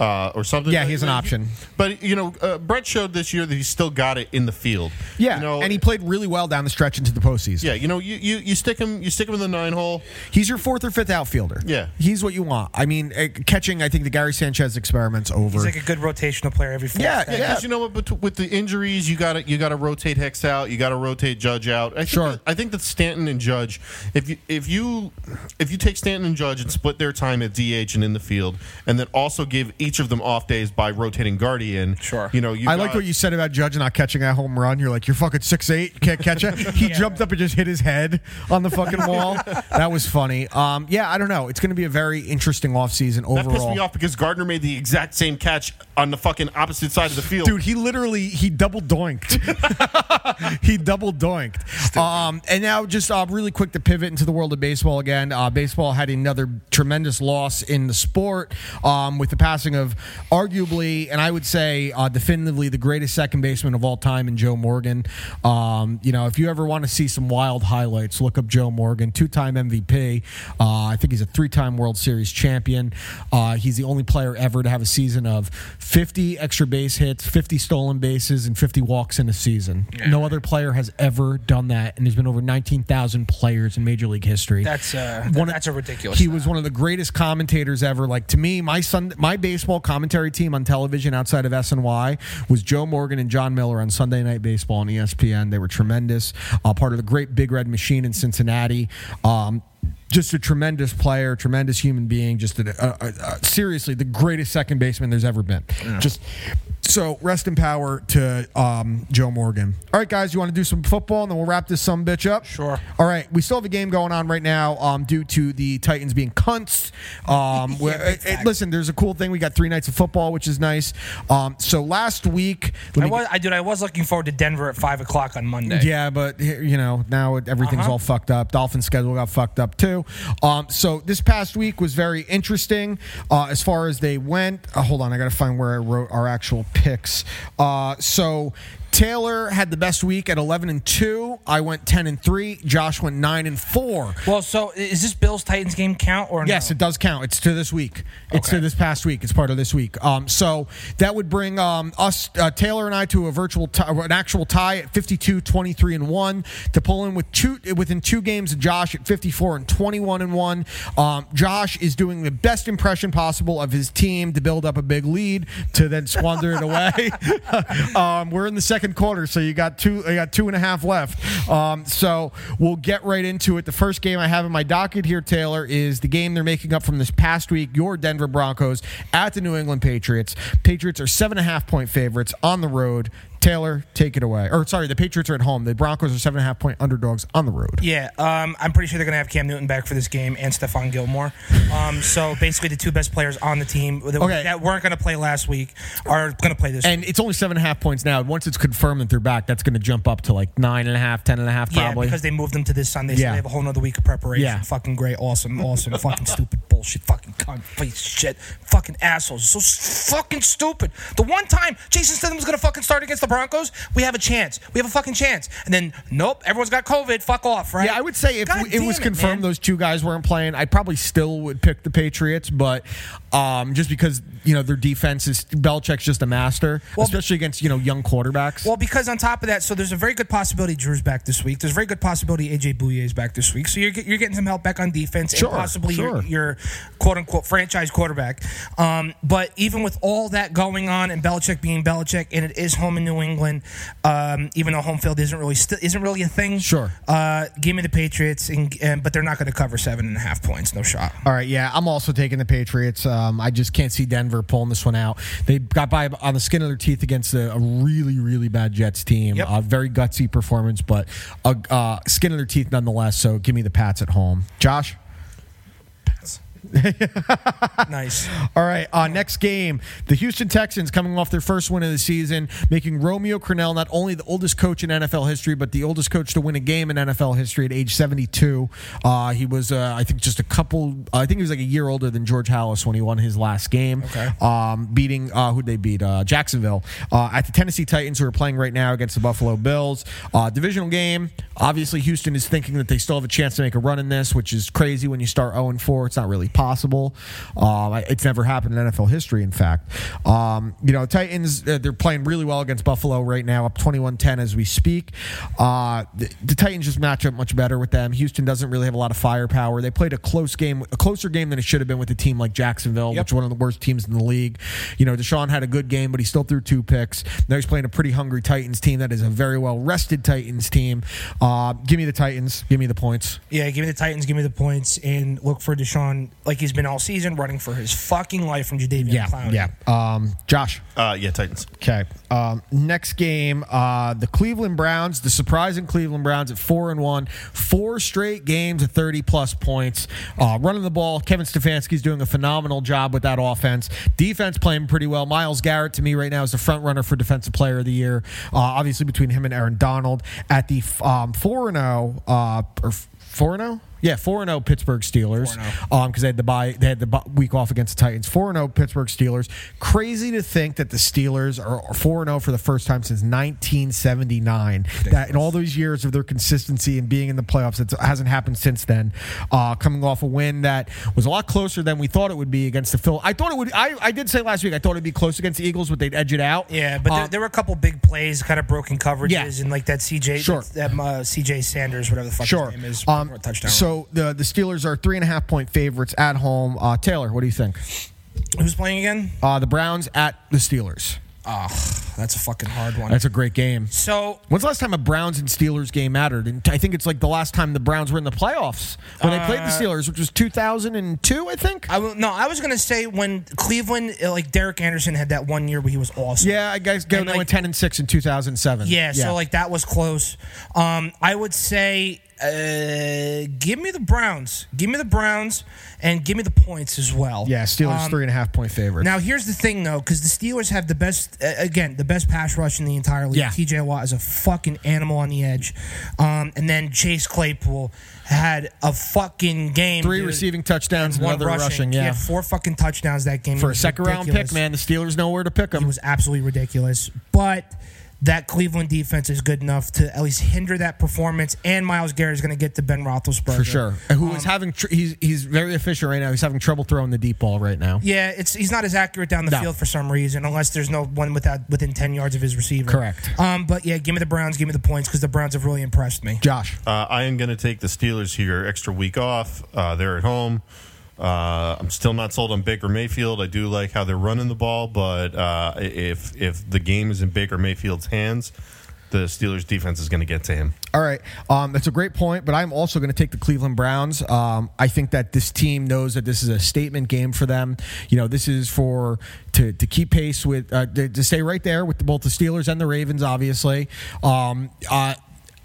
Uh, or something. Yeah, he's an option. But you know, uh, Brett showed this year that he's still got it in the field. Yeah, you know, and he played really well down the stretch into the postseason. yeah, you know, you, you, you stick him, you stick him in the nine hole. He's your fourth or fifth outfielder. Yeah. he's what you want. I mean, uh, catching. I think the Gary Sanchez experiment's over. He's like a good rotational player every fourth. Yeah, inning. Yeah, because you know what? bet- With the injuries, you got to you got to rotate Hex out. You got to rotate Judge out. I think Sure. That, I think that Stanton and Judge, if you if you if you take Stanton and Judge and split their time at DH and in the field, and then also give each of them off days by rotating Gardner. Sure. You know, you I like what you said about Judge not catching that home run. You're like, you're fucking six eight, you can't catch it. He jumped up and just hit his head on the fucking wall. That was funny. Um, yeah, I don't know. It's going to be a very interesting offseason That pissed overall. me off because Gardner made the exact same catch on the fucking opposite side of the field. Dude, he literally he double doinked. he double doinked. Um, and now just uh, really quick to pivot into the world of baseball again. Uh, baseball had another tremendous loss in the sport um, with the passing of arguably, and I would say uh, definitively, the greatest second baseman of all time in Joe Morgan. Um, you know, if you ever want to see some wild highlights, look up Joe Morgan, two-time MVP. Uh, I think he's a three-time World Series champion. Uh, he's the only player ever to have a season of 50 extra base hits, 50 stolen bases, and 50 walks in a season. No other player has ever done that, and there's been over 19,000 players in Major League history. That's uh, One of- that's a ridiculous. He was one of the greatest commentators ever. Like to me, my son, my baseball commentary team on television outside of SNY was Joe Morgan and Jon Miller on Sunday Night Baseball on ESPN. They were tremendous. Uh, part of the great Big Red Machine in Cincinnati. Um, just a tremendous player, tremendous human being. Just a, a, a, seriously the greatest second baseman there's ever been. Just so rest in power to um, Joe Morgan. All right, guys, you want to do some football and then we'll wrap this some bitch up. Sure. All right, we still have a game going on right now um, due to the Titans being cunts. Um, where- big eh, eh, listen, there's a cool thing. We got three nights of football, which is nice. Um, so last week, I was, I dude, I was looking forward to Denver at five o'clock on Monday. yeah, but you know now everything's Uh-huh. all fucked up. Dolphins schedule got fucked up too. Um, so this past week was very interesting uh, as far as they went. Uh, hold on, I got to find where I wrote our actual picks. Uh, so. Taylor had the best week at 11 and 2. I went 10 and 3. Josh went 9 and 4. Well, so is this Bills Titans game count or Yes, no? it does count. It's to this week. It's Okay. to this past week. It's part of this week. Um, so that would bring um, us, uh, Taylor and I, to a virtual, tie, an actual tie at 52, 23 and one. To pull in with two within two games of Josh at 54 and 21 and one. Um, Josh is doing the best impression possible of his team to build up a big lead to then squander it away. um, we're in the second quarter, so you got two. You got two and a half left. Um, so we'll get right into it. The first game I have in my docket here, Taylor, is the game they're making up from this past week. Your Denver Broncos at the New England Patriots. Patriots are seven and a half point favorites on the road. Taylor, take it away. Or sorry, the Patriots are at home. The Broncos are seven and a half point underdogs on the road. Yeah, um, I'm pretty sure they're going to have Cam Newton back for this game and Stephon Gilmore. Um, so basically, the two best players on the team that, Okay. that weren't going to play last week are going to play this. And it's only seven and a half points now. Once it's confirmed that they're back, that's going to jump up to like nine and a half, ten and a half, yeah, probably. because they moved them to this Sunday, so Yeah. they have a whole nother week of preparation. Yeah. Fucking great, awesome, awesome, fucking stupid bullshit, fucking piece shit, fucking assholes, so fucking stupid. The one time Jason Statham's gonna fucking start against the Broncos, we have a chance. We have a fucking chance. And then nope, everyone's got COVID. Fuck off, right? Yeah, I would say if God it was damn confirmed man. those two guys weren't playing, I probably still would pick the Patriots, but um, just because you know their defense is Belichick's just a master, Well, especially against you know young quarterbacks. Well, because on top of that, so there's a very good possibility Drew's back this week. There's a very good possibility AJ Bouye is back this week. So you're you're getting some help back on defense Sure, and possibly sure. your, your quote unquote franchise quarterback. Um, but even with all that going on and Belichick being Belichick, and it is home in New England, um, even though home field isn't really st- isn't really a thing. Sure. Uh, give me the Patriots, and, and but they're not going to cover seven and a half points. No shot. All right, yeah, I'm also taking the Patriots. Um, I just can't see Denver pulling this one out. They got by on the skin of their teeth against a, a really, really bad Jets team. Yep. Uh, very gutsy performance, but a uh, skin of their teeth nonetheless. So give me the Pats at home. Josh. nice. All right, uh, next game. The Houston Texans coming off their first win of the season, making Romeo Crennel not only the oldest coach in NFL history, but the oldest coach to win a game in NFL history at age 72. Uh, he was, uh, I think, just a couple, I think he was like a year older than George Halas when he won his last game. Okay. Um, beating, uh, who'd they beat? Uh, Jacksonville. Uh, at the Tennessee Titans, who are playing right now against the Buffalo Bills. Uh, divisional game. Obviously, Houston is thinking that they still have a chance to make a run in this, which is crazy when you start 0 4. It's not really possible. Um, it's never happened in NFL history, in fact. Um, you know, Titans, uh, they're playing really well against Buffalo right now, up 21 10 as we speak. Uh, the, the Titans just match up much better with them. Houston doesn't really have a lot of firepower. They played a close game, a closer game than it should have been with a team like Jacksonville, Yep. which is one of the worst teams in the league. You know, Deshaun had a good game, but he still threw two picks. Now he's playing a pretty hungry Titans team that is a very well rested Titans team. Uh, give me the Titans. Give me the points. Yeah, give me the Titans, give me the points, and look for Deshaun like he's been all season, running for his fucking life from Jadeveon Yeah, Clowney. yeah. Um, Josh. Uh, yeah, Titans. Okay. Um, next game, uh, the Cleveland Browns, the surprising Cleveland Browns at four and one, four straight games of thirty plus points. Uh, running the ball, Kevin Stefanski's doing a phenomenal job with that offense. Defense playing pretty well. Myles Garrett to me right now is the front runner for Defensive Player of the Year. Uh, obviously between him and Aaron Donald at the um, four and zero uh, or four and zero. Yeah, four and zero Pittsburgh Steelers. Um, because they had the bye, they had the week off against the Titans. Four and zero Pittsburgh Steelers. Crazy to think that the Steelers are four and zero for the first time since 1979. That in all those years of their consistency and being in the playoffs, it hasn't happened since then. Uh, coming off a win that was a lot closer than we thought it would be against the Phil. I thought it would. I, I did say last week I thought it'd be close against the Eagles, but they'd edge it out. Yeah, but there, Uh, there were a couple big plays, kind of broken coverages, Yeah. and like that CJ, Sure. that, uh, CJ Sanders, whatever the fuck Sure. his name is, Um, touchdown. so the the Steelers are three and a half point favorites at home. Uh, Taylor, what do you think? who's playing again? Uh, the Browns at the Steelers. Oh, that's a fucking hard one. That's a great game. so When's the last time a Browns and Steelers game mattered? And I think it's like the last time the Browns were in the playoffs when they played the Steelers, which was 2002, I think. I will, no, I was gonna say when Cleveland, uh, like Derek Anderson had that one year where he was awesome. yeah, I guess go And, they like- went 10 and 6 in 2007. Yeah, so like that was close. Um, I would say, uh, give me the Browns, give me the Browns, and give me the points as well. yeah, Steelers Um, three and a half point favorites. Now here's the thing though, because the Steelers have the best, uh, again, the best pass rush in the entire league. Yeah. T.J. Watt is a fucking animal on the edge, um, and then Chase Claypool had a fucking game. three dude. receiving touchdowns and one another rushing. He yeah, had four fucking touchdowns that game. For a second round pick, man, the Steelers know where to pick him. It was absolutely ridiculous. But that Cleveland defense is good enough to at least hinder that performance. And Myles Garrett is going to get to Ben Roethlisberger For sure, And who Um, is having tr- he's he's very efficient right now. He's having trouble throwing the deep ball right now. Yeah, it's he's not as accurate down the No. field for some reason, unless there's no one without within ten yards of his receiver. Correct. Um, but yeah, give me the Browns, give me the points because the Browns have really impressed me. Josh, Uh, I am going to take the Steelers here. Extra week off. Uh, they're at home. Uh, I'm still not sold on Baker Mayfield. I do like how they're running the ball, but uh, if if the game is in Baker Mayfield's hands, the Steelers defense is going to get to him. All right, um, that's a great point, but I'm also going to take the Cleveland Browns. Um, I think that this team knows that this is a statement game for them. You know, this is for to, to keep pace with uh, to, to stay right there with both the Steelers and the Ravens. Obviously, um, uh,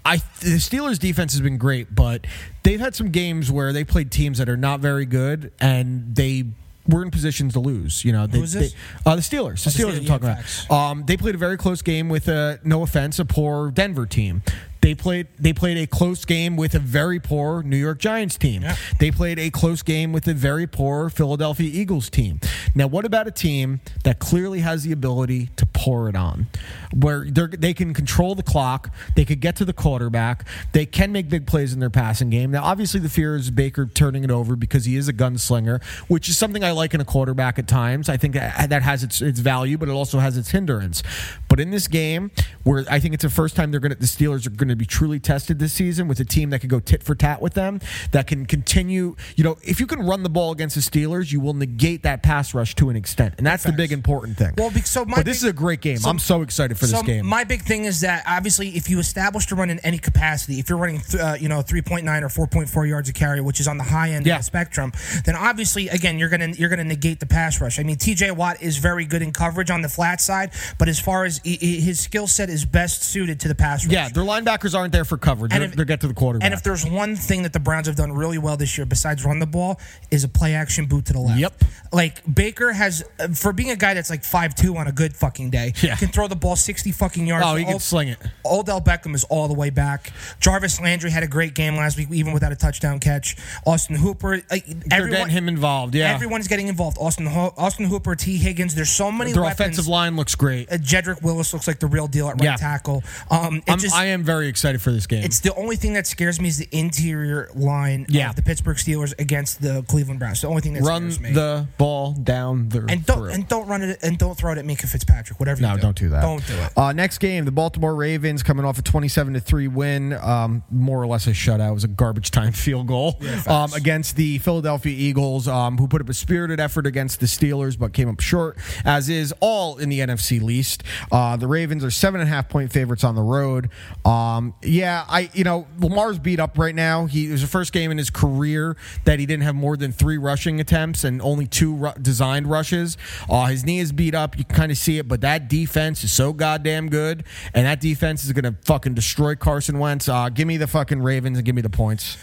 I the Steelers defense has been great, but they've had some games where they played teams that are not very good, and they were in positions to lose. You know, they, they- uh, the Steelers. The Oh, Steelers. I'm talking about. Um, they played a very close game with, uh, no offense, a poor Denver team. They They played they played a close game with a very poor New York Giants team. Yeah. They played a close game with a very poor Philadelphia Eagles team. Now, what about a team that clearly has the ability to pour it on, where they're, can control the clock, they could get to the quarterback, they can make big plays in their passing game. Now, obviously, the fear is Baker turning it over because he is a gunslinger, which is something I like in a quarterback at times. I think that that has its its value, but it also has its hindrance. But in this game, where I think it's the first time they're going to the Steelers are going to be truly tested this season with a team that can go tit for tat with them, that can continue. You know, if you can run the ball against the Steelers, you will negate that pass rush to an extent, and that's the big important thing. Well, so my but this big- is a great game. so- I'm so excited for so this game. my big thing is that obviously, if you establish to run in any capacity, if you're running, th- uh, you know, 3.9 or 4.4 yards a carry, which is on the high end Yeah. of the spectrum, then obviously, again, you're gonna you're gonna negate the pass rush. I mean, T.J. Watt is very good in coverage on the flat side, but as far as he- his skill set is best suited to the pass rush. yeah, their linebackers aren't there for coverage. They're, if- they get to the quarterback. And if there's one thing that the Browns have done really well this year, besides run the ball, is a play action boot to the left. Yep. Like Baker has, for being a guy that's like five two on a good fucking day, Yeah. can throw the ball sixty fucking yards. Oh, he can Ol- sling it. Odell Beckham is all the way back. Jarvis Landry had a great game last week, even without a touchdown catch. Austin Hooper, like, everyone, getting him involved. Yeah, Everyone's getting involved. Austin Austin Hooper, T Higgins. There's so many their weapons. offensive line looks great. Uh, Jedrick Willis looks like the real deal at right Yeah. tackle. Um, just, I am very excited for this game. it's the only thing that scares me is the interior line Yeah. of the Pittsburgh Steelers against the Cleveland Browns. The only thing that Run scares me. the ball down the and don't through. and don't run it and don't throw it at Minkah Fitzpatrick. Whatever. No, do. don't do that. Don't do it. Uh, next game, the Baltimore Ravens coming off a twenty-seven to three win, um, more or less a shutout. It was a garbage time field goal um, against the Philadelphia Eagles, um, who put up a spirited effort against the Steelers, but came up short. As is all in the NFC least. Uh, the Ravens are seven and a half point favorites on the road. Um, yeah, I you know Lamar's beat up right now. He it was the first game in his career that he didn't have more than three rushing attempts and only two ru- designed rushes. Uh, his knee is beat up. You can kind of see it, but that defense is so goddamn good, and that defense is going to fucking destroy Carson Wentz. Uh, give me the fucking Ravens and give me the points.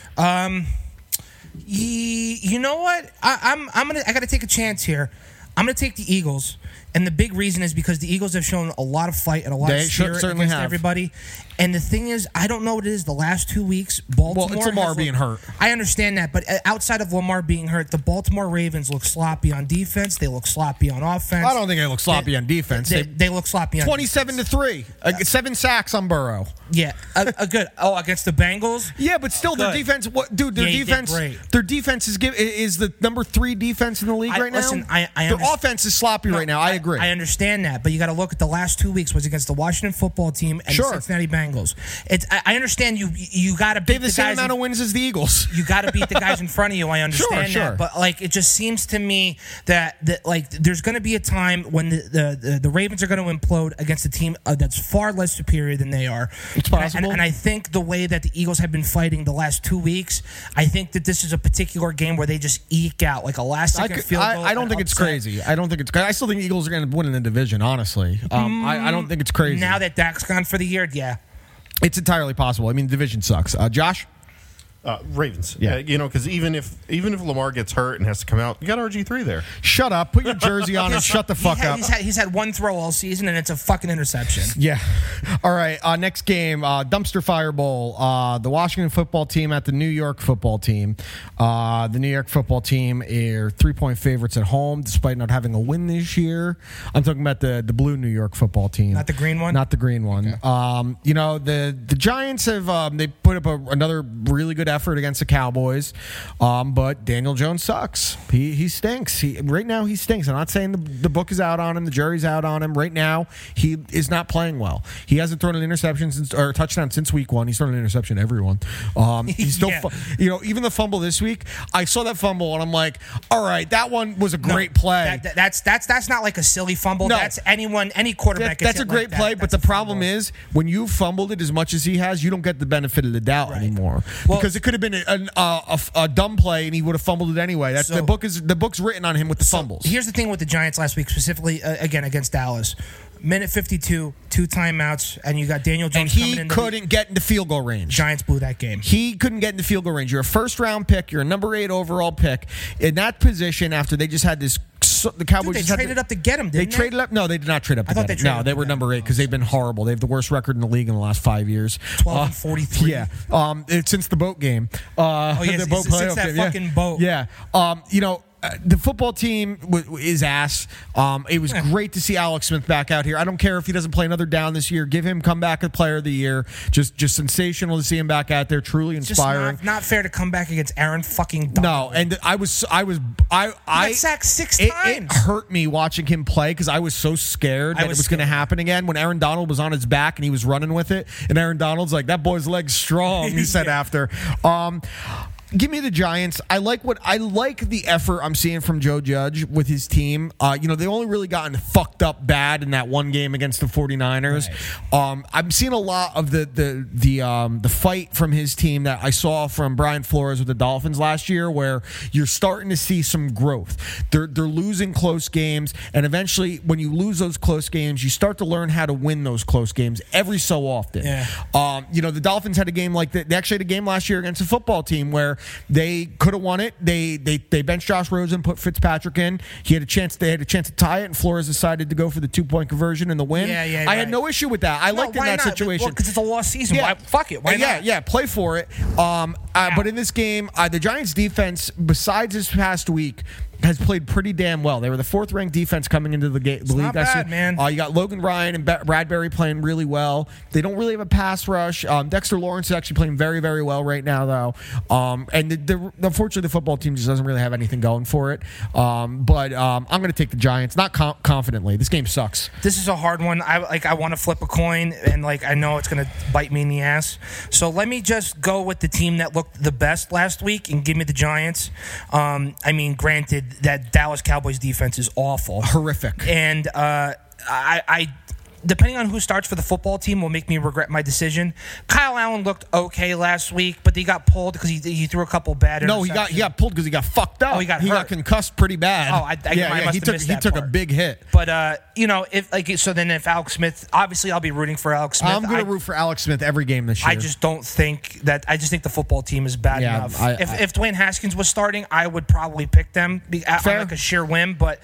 Ye- you know what? I, I'm I'm gonna I gotta take a chance here. I'm gonna take the Eagles, and the big reason is because the Eagles have shown a lot of fight and a lot They of spirit certainly against have. everybody. And the thing is, I don't know what it is. The last two weeks, Baltimore. Well, it's Lamar has being hurt. I understand that, but uh, outside of Lamar being hurt, the Baltimore Ravens look sloppy on defense. They look sloppy on offense. I don't think they look sloppy on defense. They, They- they look sloppy on Twenty-seven to three, uh, seven sacks on Burrow. Yeah, a, a good. Oh, against the Bengals. Yeah, but still, their defense. What, dude? Their Yeah, defense. great. Their defense is give is the number three defense in the league I- right listen, now. I- I their offense is sloppy right now. I agree. I understand that, but you got to look at the last two weeks was against the Washington football team and Sure. the Cincinnati Bengals. It's I, I understand you you got to beat the the same guys. amount in- of wins as the Eagles. you got to beat the guys in front of you. I understand Sure, sure. that, but like it just seems to me that that like there's going to be a time when the the, the, the Ravens are going to implode against a team uh, that's far less superior than they are. It's And I- possible. and, and I think the way that the Eagles have been fighting the last two weeks, I think that this is a particular game where they just eke out like a last I, second could- field goal. I don't and think it's crazy. I don't think it's. I still think the Eagles are going to win in the division. Honestly, um, I, I don't think it's crazy. Now that Dak's gone for the year, yeah. It's entirely possible. I mean, the division sucks. Uh, Josh, Uh, Ravens. Yeah. Yeah. you know, because even if even if Lamar gets hurt and has to come out, you got RG three there. shut up. Put your jersey on and shut the He fuck had- up. He's had, he's had one throw all season, and it's a fucking interception. Yeah. All right. Uh, next game, uh, dumpster fire bowl. Uh, the Washington football team at the New York football team. Uh, the New York football team are three point favorites at home, despite not having a win this year. I'm talking about the the blue New York football team, Not the green one? Not the green one. Um, you know the the Giants have um, they put up a, another really good effort against the Cowboys, um, but Daniel Jones sucks. He he stinks. He right now he stinks. I'm not saying the, the book is out on him, the jury's out on him. Right now he is not playing well. He hasn't thrown an interception since or a touchdown since week one. He's thrown an interception every one. Um, he's still Yeah. fu- you know even the fumble this week. I saw that fumble and I'm like, all right, that one was a No, great play. that- that- that's that's that's not like a silly fumble. No. That's anyone, any quarterback. That- that's a great like play, but That's the problem fumble. is when you fumbled it as much as he has, you don't get the benefit of the doubt Right. anymore Well- because could have been a, a, a, a dumb play and he would have fumbled it anyway. That's the book is the book's written on him with the fumbles. Here's the thing with the Giants last week, specifically uh, again against Dallas. Minute 52, two timeouts, and you got Daniel Jones. and he coming in. couldn't get into field goal range. Giants blew that game. He couldn't get into field goal range. You're a first round pick. You're a number eight overall pick in that position after they just had this so, the Cowboys Dude, they traded to- up to get him. They Didn't they, traded up. No, they did not trade up. To I thought get they him. No, they were number eight because they've been horrible. They have the worst record in the league in the last five years. 12 and 43. Yeah, um, it's since the boat game. Uh, Oh, yes, the boat since playoff that game, yeah. fucking boat. Yeah, um, you know. Uh, the football team w- is ass. Um, it was great to see Alex Smith back out here. I don't care if he doesn't play another down this year. Give him come back as player of the year. Just, just sensational to see him back out there. Truly inspiring. not, not fair to come back against Aaron fucking No, and I was, I was, I, I sacked six it, times. It hurt me watching him play because I was so scared that it was was going to happen again. When Aaron Donald was on his back and he was running with it, and Aaron Donald's like, "That boy's legs strong," he said Yeah. after. Um, Give me the Giants. I like what I like the effort I'm seeing from Joe Judge with his team. Uh, you know, they only really gotten fucked up bad in that one game against the 49ers. Um, I'm seeing a lot of the the the um, the fight from his team that I saw from Brian Flores with the Dolphins last year, where you're starting to see some growth. They're they're losing close games, and eventually, when you lose those close games, you start to learn how to win those close games every so often. Yeah. Um, you know, the Dolphins had a game like that. They actually had a game last year against a football team where they could have won it. They they they benched Josh Rosen, put Fitzpatrick in. He had a chance. They had a chance to tie it, and Flores decided to go for the two point conversion and the win. Yeah, yeah, I had no issue with that. I No, liked in that not? situation. because it's a lost season. Why, fuck it. Why yeah, not? yeah, play for it. Um, uh, but in this game, uh, the Giants' defense, besides this past week, has played pretty damn well. They were the fourth ranked defense coming into the, ga- the league. not bad, man. Uh, you got Logan Ryan and Bradberry playing really well. They don't really have a pass rush. Um, Dexter Lawrence is actually playing very, very well right now, though. Um, and the, the, unfortunately, the football team just doesn't really have anything going for it. Um, but um, I'm going to take the Giants, not com- confidently. This game sucks. This is a hard one. I like. I want to flip a coin, and like I know it's gonna bite me in the ass. So let me just go with the team that looked the best last week and give me the Giants. Um, I mean, granted that Dallas Cowboys defense is awful, Horrific. and uh, I, I depending on who starts for the football team will make me regret my decision. Kyle Allen looked okay last week, but he got pulled because he, he threw a couple bad. No, he got he got pulled because he got fucked up. Oh, he got he got concussed pretty bad. Oh, I- I- yeah, I yeah, must he have took he took a big hit. But uh, you know, if like so, then if Alex Smith, obviously, I'll be rooting for Alex Smith. I'm I- to root for Alex Smith every game this year. I just don't think that. I just think the football team is bad Yeah, enough. I- if, if Dwayne Haskins was starting, I would probably pick them be, on like a sheer whim. But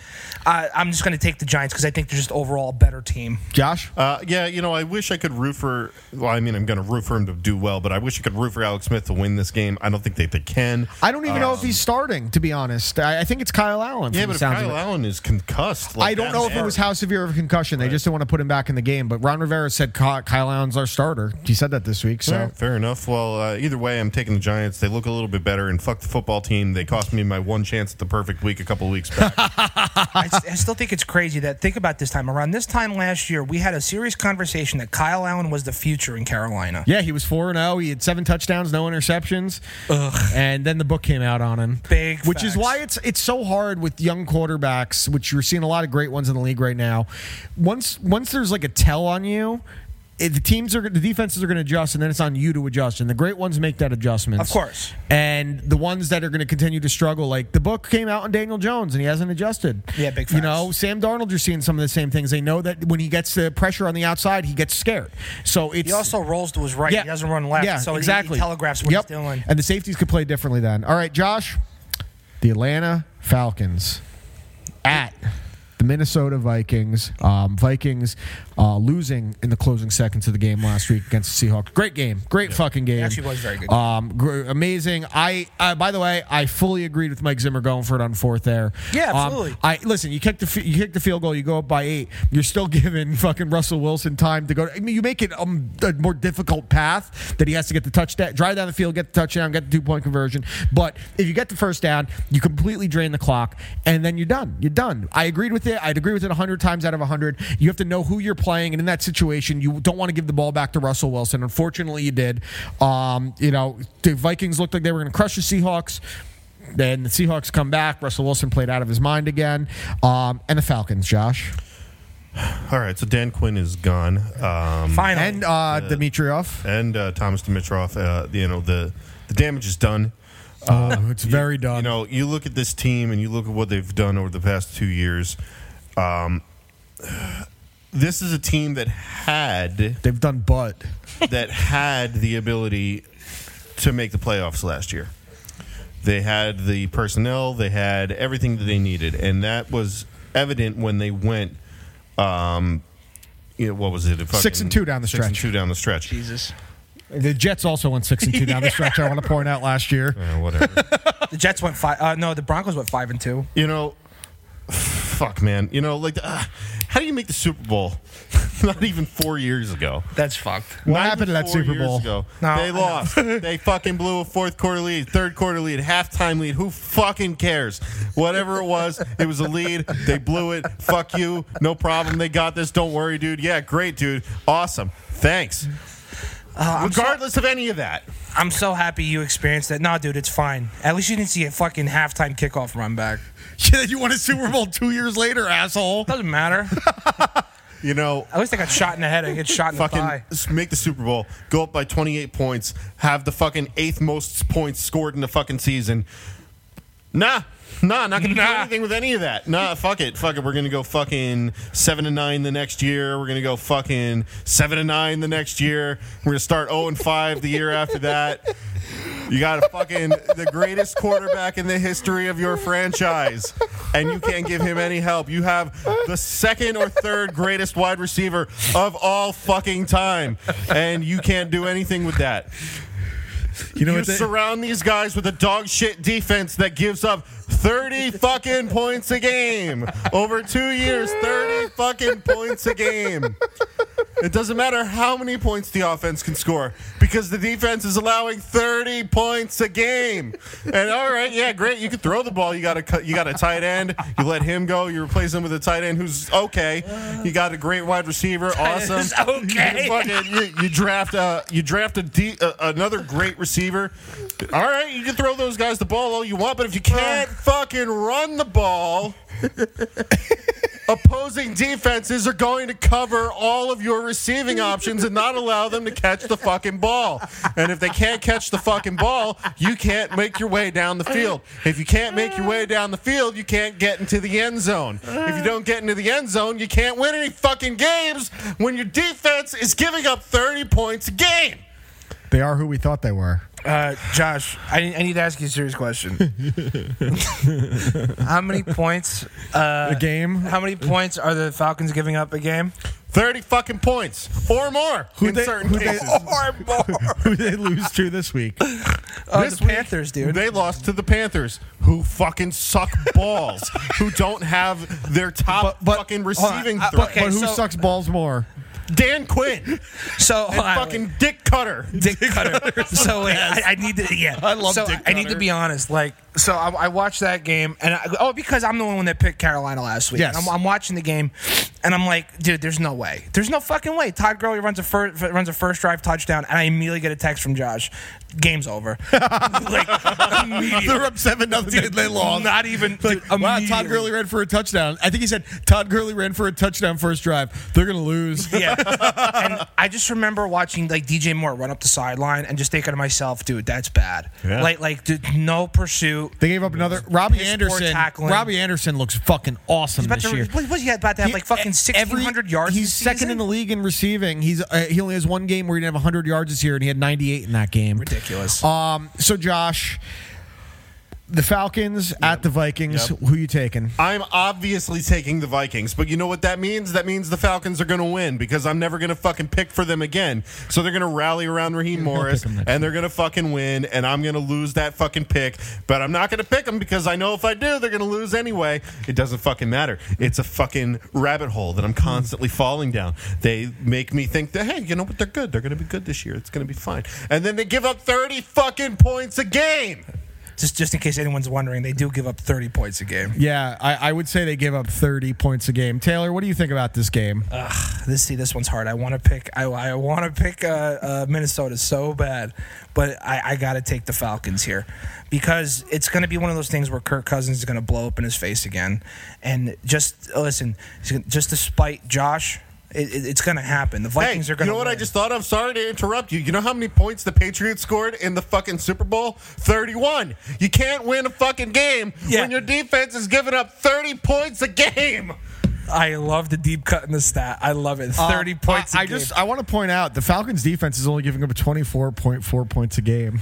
uh, I'm just going to take the Giants because I think they're just overall a better team. Josh. Uh, yeah, you know, I wish I could root for. Well, I mean, I'm going to root for him to do well, but I wish I could root for Alex Smith to win this game. I don't think they, they can. I don't even know if he's starting. To be honest, I, I think it's Kyle Allen. Yeah, but if Kyle. Allen is concussed, I don't know if it was how severe of a concussion. They just didn't want to put him back in the game. But Ron Rivera said Kyle Allen's our starter. He said that this week. So Yeah, fair enough. Well, uh, either way, I'm taking the Giants. They look a little bit better, and fuck the football team. They cost me my one chance at the perfect week a couple weeks back. I still think it's crazy that think about this time around this time last year we had a serious conversation that Kyle Allen was the future in Carolina. yeah, he was four and zero. He had seven touchdowns, no interceptions, and then the book came out on him. Big which is why it's it's so hard with young quarterbacks, which you're seeing a lot of great ones in the league right now. Once once there's like a tell on you. The teams are the defenses are going to adjust, and then it's on you to adjust. And the great ones make that adjustment, Of course. And the ones that are going to continue to struggle, like the book came out on Daniel Jones, and he hasn't adjusted. Yeah, big You know, Sam Darnold, you're seeing some of the same things. They know that when he gets the pressure on the outside, he gets scared. So it's He also rolls to his right. He doesn't run left. Yeah, so he- exactly. he telegraphs what yep. he's doing. And the safeties could play differently then. All right, Josh, the Atlanta Falcons at the Minnesota Vikings. Um, Vikings uh, losing in the closing seconds of the game last week against the Seahawks. Great game. Great fucking game. actually was very good. Um, amazing. I, uh, by the way, I fully agreed with Mike Zimmer going for it on fourth there. Yeah, Um, absolutely. I listen. You kick the you kick the field goal. You go up by eight. You're still giving fucking Russell Wilson time to go. I mean, you make it um, a more difficult path that he has to get the touchdown, drive down the field, get the touchdown, get the two point conversion. But if you get the first down, you completely drain the clock, and then you're done. You're done. I agreed with it. I'd agree with it hundred times out of hundred. You have to know who you're playing, and in that situation, you don't want to give the ball back to Russell Wilson. Unfortunately, you did. Um, you know, the Vikings looked like they were going to crush the Seahawks. Then the Seahawks come back. Russell Wilson played out of his mind again. Um, and the Falcons, Josh. All right, so Dan Quinn is gone, um, Finally. And uh, Dimitroff. and uh, Thomas Dimitroff. Uh, you know the the damage is done. Oh, it's very done. You know, you look at this team and you look at what they've done over the past two years. Um, this is a team that had They've done butt. that had the ability to make the playoffs last year. They had the personnel. They had everything that they needed, and that was evident when they went. Um, you know, what was it? A Six and two down the six and stretch. two down the stretch. Jesus. The Jets also went six and two down the stretch. I want to point out last year. Uh, whatever. The Jets went five. Uh, no, the Broncos went five and two. you know, fuck, man. You know, like, uh, how do you make the Super Bowl? Not even four years ago. That's fucked. What Not happened to that four Super years Bowl? Ago. No, they lost. they fucking blew a fourth quarter lead, third quarter lead, halftime lead. Who fucking cares? Whatever it was, it was a lead. They blew it. Fuck you. No problem. They got this. Don't worry, dude. Yeah, great, dude. Awesome. Thanks. Uh, so- Regardless of any of that. I'm so happy you experienced that. Nah, dude, it's fine. At least you didn't see a fucking halftime kickoff run back. Yeah, you won a Super Bowl two years later, asshole. Doesn't matter. You know, At least I got shot in the head. I get shot in the fucking thigh. make the Super Bowl, go up by 28 points, have the fucking eighth most points scored in the fucking season. Nah. Nah, not gonna do Nah. anything with any of that. Nah, fuck it. Fuck it. We're gonna go fucking seven and nine the next year. We're gonna go fucking seven and nine the next year. We're gonna start 0 and 5 the year after that. You got a fucking the greatest quarterback in the history of your franchise, and you can't give him any help. You have the second or third greatest wide receiver of all fucking time, and you can't do anything with that. You know You what? they- surround these guys with a dog shit defense that gives up 30 fucking points a game. Over two years, 30 fucking points a game. It doesn't matter how many points the offense can score because the defense is allowing 30 points a game. And all right, yeah, great. You can throw the ball. You got a you got a tight end. You let him go. You replace him with a tight end who's okay. You got a great wide receiver. Awesome. okay. You, fucking- you, you draft a you draft a uh, another great receiver. All right, you can throw those guys the ball all you want, but if you can't fucking run the ball, opposing defenses are going to cover all of your receiving options and not allow them to catch the fucking ball. And if they can't catch the fucking ball, you can't make your way down the field. If you can't make your way down the field, you can't get into the end zone. If you don't get into the end zone, you can't win any fucking games when your defense is giving up 30 points a game. They are who we thought they were. Uh, Josh, I, I need to ask you a serious question. how many points? Uh, The game. how many points are the Falcons giving up a game? 30 fucking points or more in they- certain who they- cases. Or more. Who they lose to this week? Uh, This the week, Panthers, dude. They lost to the Panthers, who fucking suck balls, who don't have their top fucking receiving uh, threat. okay, but who so- sucks balls more? Dan Quinn so and fucking Dick Cutter. Dick Cutter. so I, I need to. Yeah, I love so Dick I need to be honest. Like, so I, I watched that game, and I, oh, because I'm the one that picked Carolina last week. Yes. I'm, I'm watching the game, and I'm like, dude, there's no way. There's no fucking way. Todd Gurley runs a first runs a first drive touchdown, and I immediately get a text from Josh. Game's over. like immediately. They're up seven nothing. They, they lost. Not even Like, dude, wow, Todd. Gurley ran for a touchdown. I think he said Todd Gurley ran for a touchdown first drive. They're gonna lose. Yeah. and I just remember watching like DJ Moore run up the sideline and just thinking to myself, dude, that's bad. Yeah. Like like dude, no pursuit. They gave up another. Robbie Anderson. tackling. Robbie Anderson looks fucking awesome He's about this to, year. what was he about to have like fucking He- sixteen hundred yards? He's second season? in the league in receiving. He's uh, he only has one game where he didn't have 100 yards this year, and he had 98 in that game. Ridiculous. Um. So Josh, the Falcons at the Vikings. Yep. Who you taking? I'm obviously taking the Vikings, but you know what that means? That means the Falcons are going to win because I'm never going to fucking pick for them again. So they're going to rally around Raheem Morris pick 'em next and they're going to fucking win, and I'm going to lose that fucking pick. But I'm not going to pick them because I know if I do, they're going to lose anyway. It doesn't fucking matter. It's a fucking rabbit hole that I'm constantly falling down. They make me think that hey, you know what? They're good. They're going to be good this year. It's going to be fine. And then they give up 30 fucking points a game. Just just in case anyone's wondering, they do give up thirty points a game. Yeah, I, I would say they give up 30 points a game. Taylor, what do you think about this game? This see, this one's hard. I want to pick. I, I want to pick uh, uh, Minnesota so bad, but I, I got to take the Falcons here because it's going to be one of those things where Kirk Cousins is going to blow up in his face again, and just listen, just despite Josh, it, it- it's going to happen. The Vikings hey, are going to. You know what I just thought of? Sorry to interrupt you. You know how many points the Patriots scored in the fucking Super Bowl? 31. You can't win a fucking game Yeah. when your defense is giving up 30 points a game. I love the deep cut in the stat. I love it. Thirty Um, points. I, a I game. just I want to point out the Falcons defense is only giving up 24.4 points a game.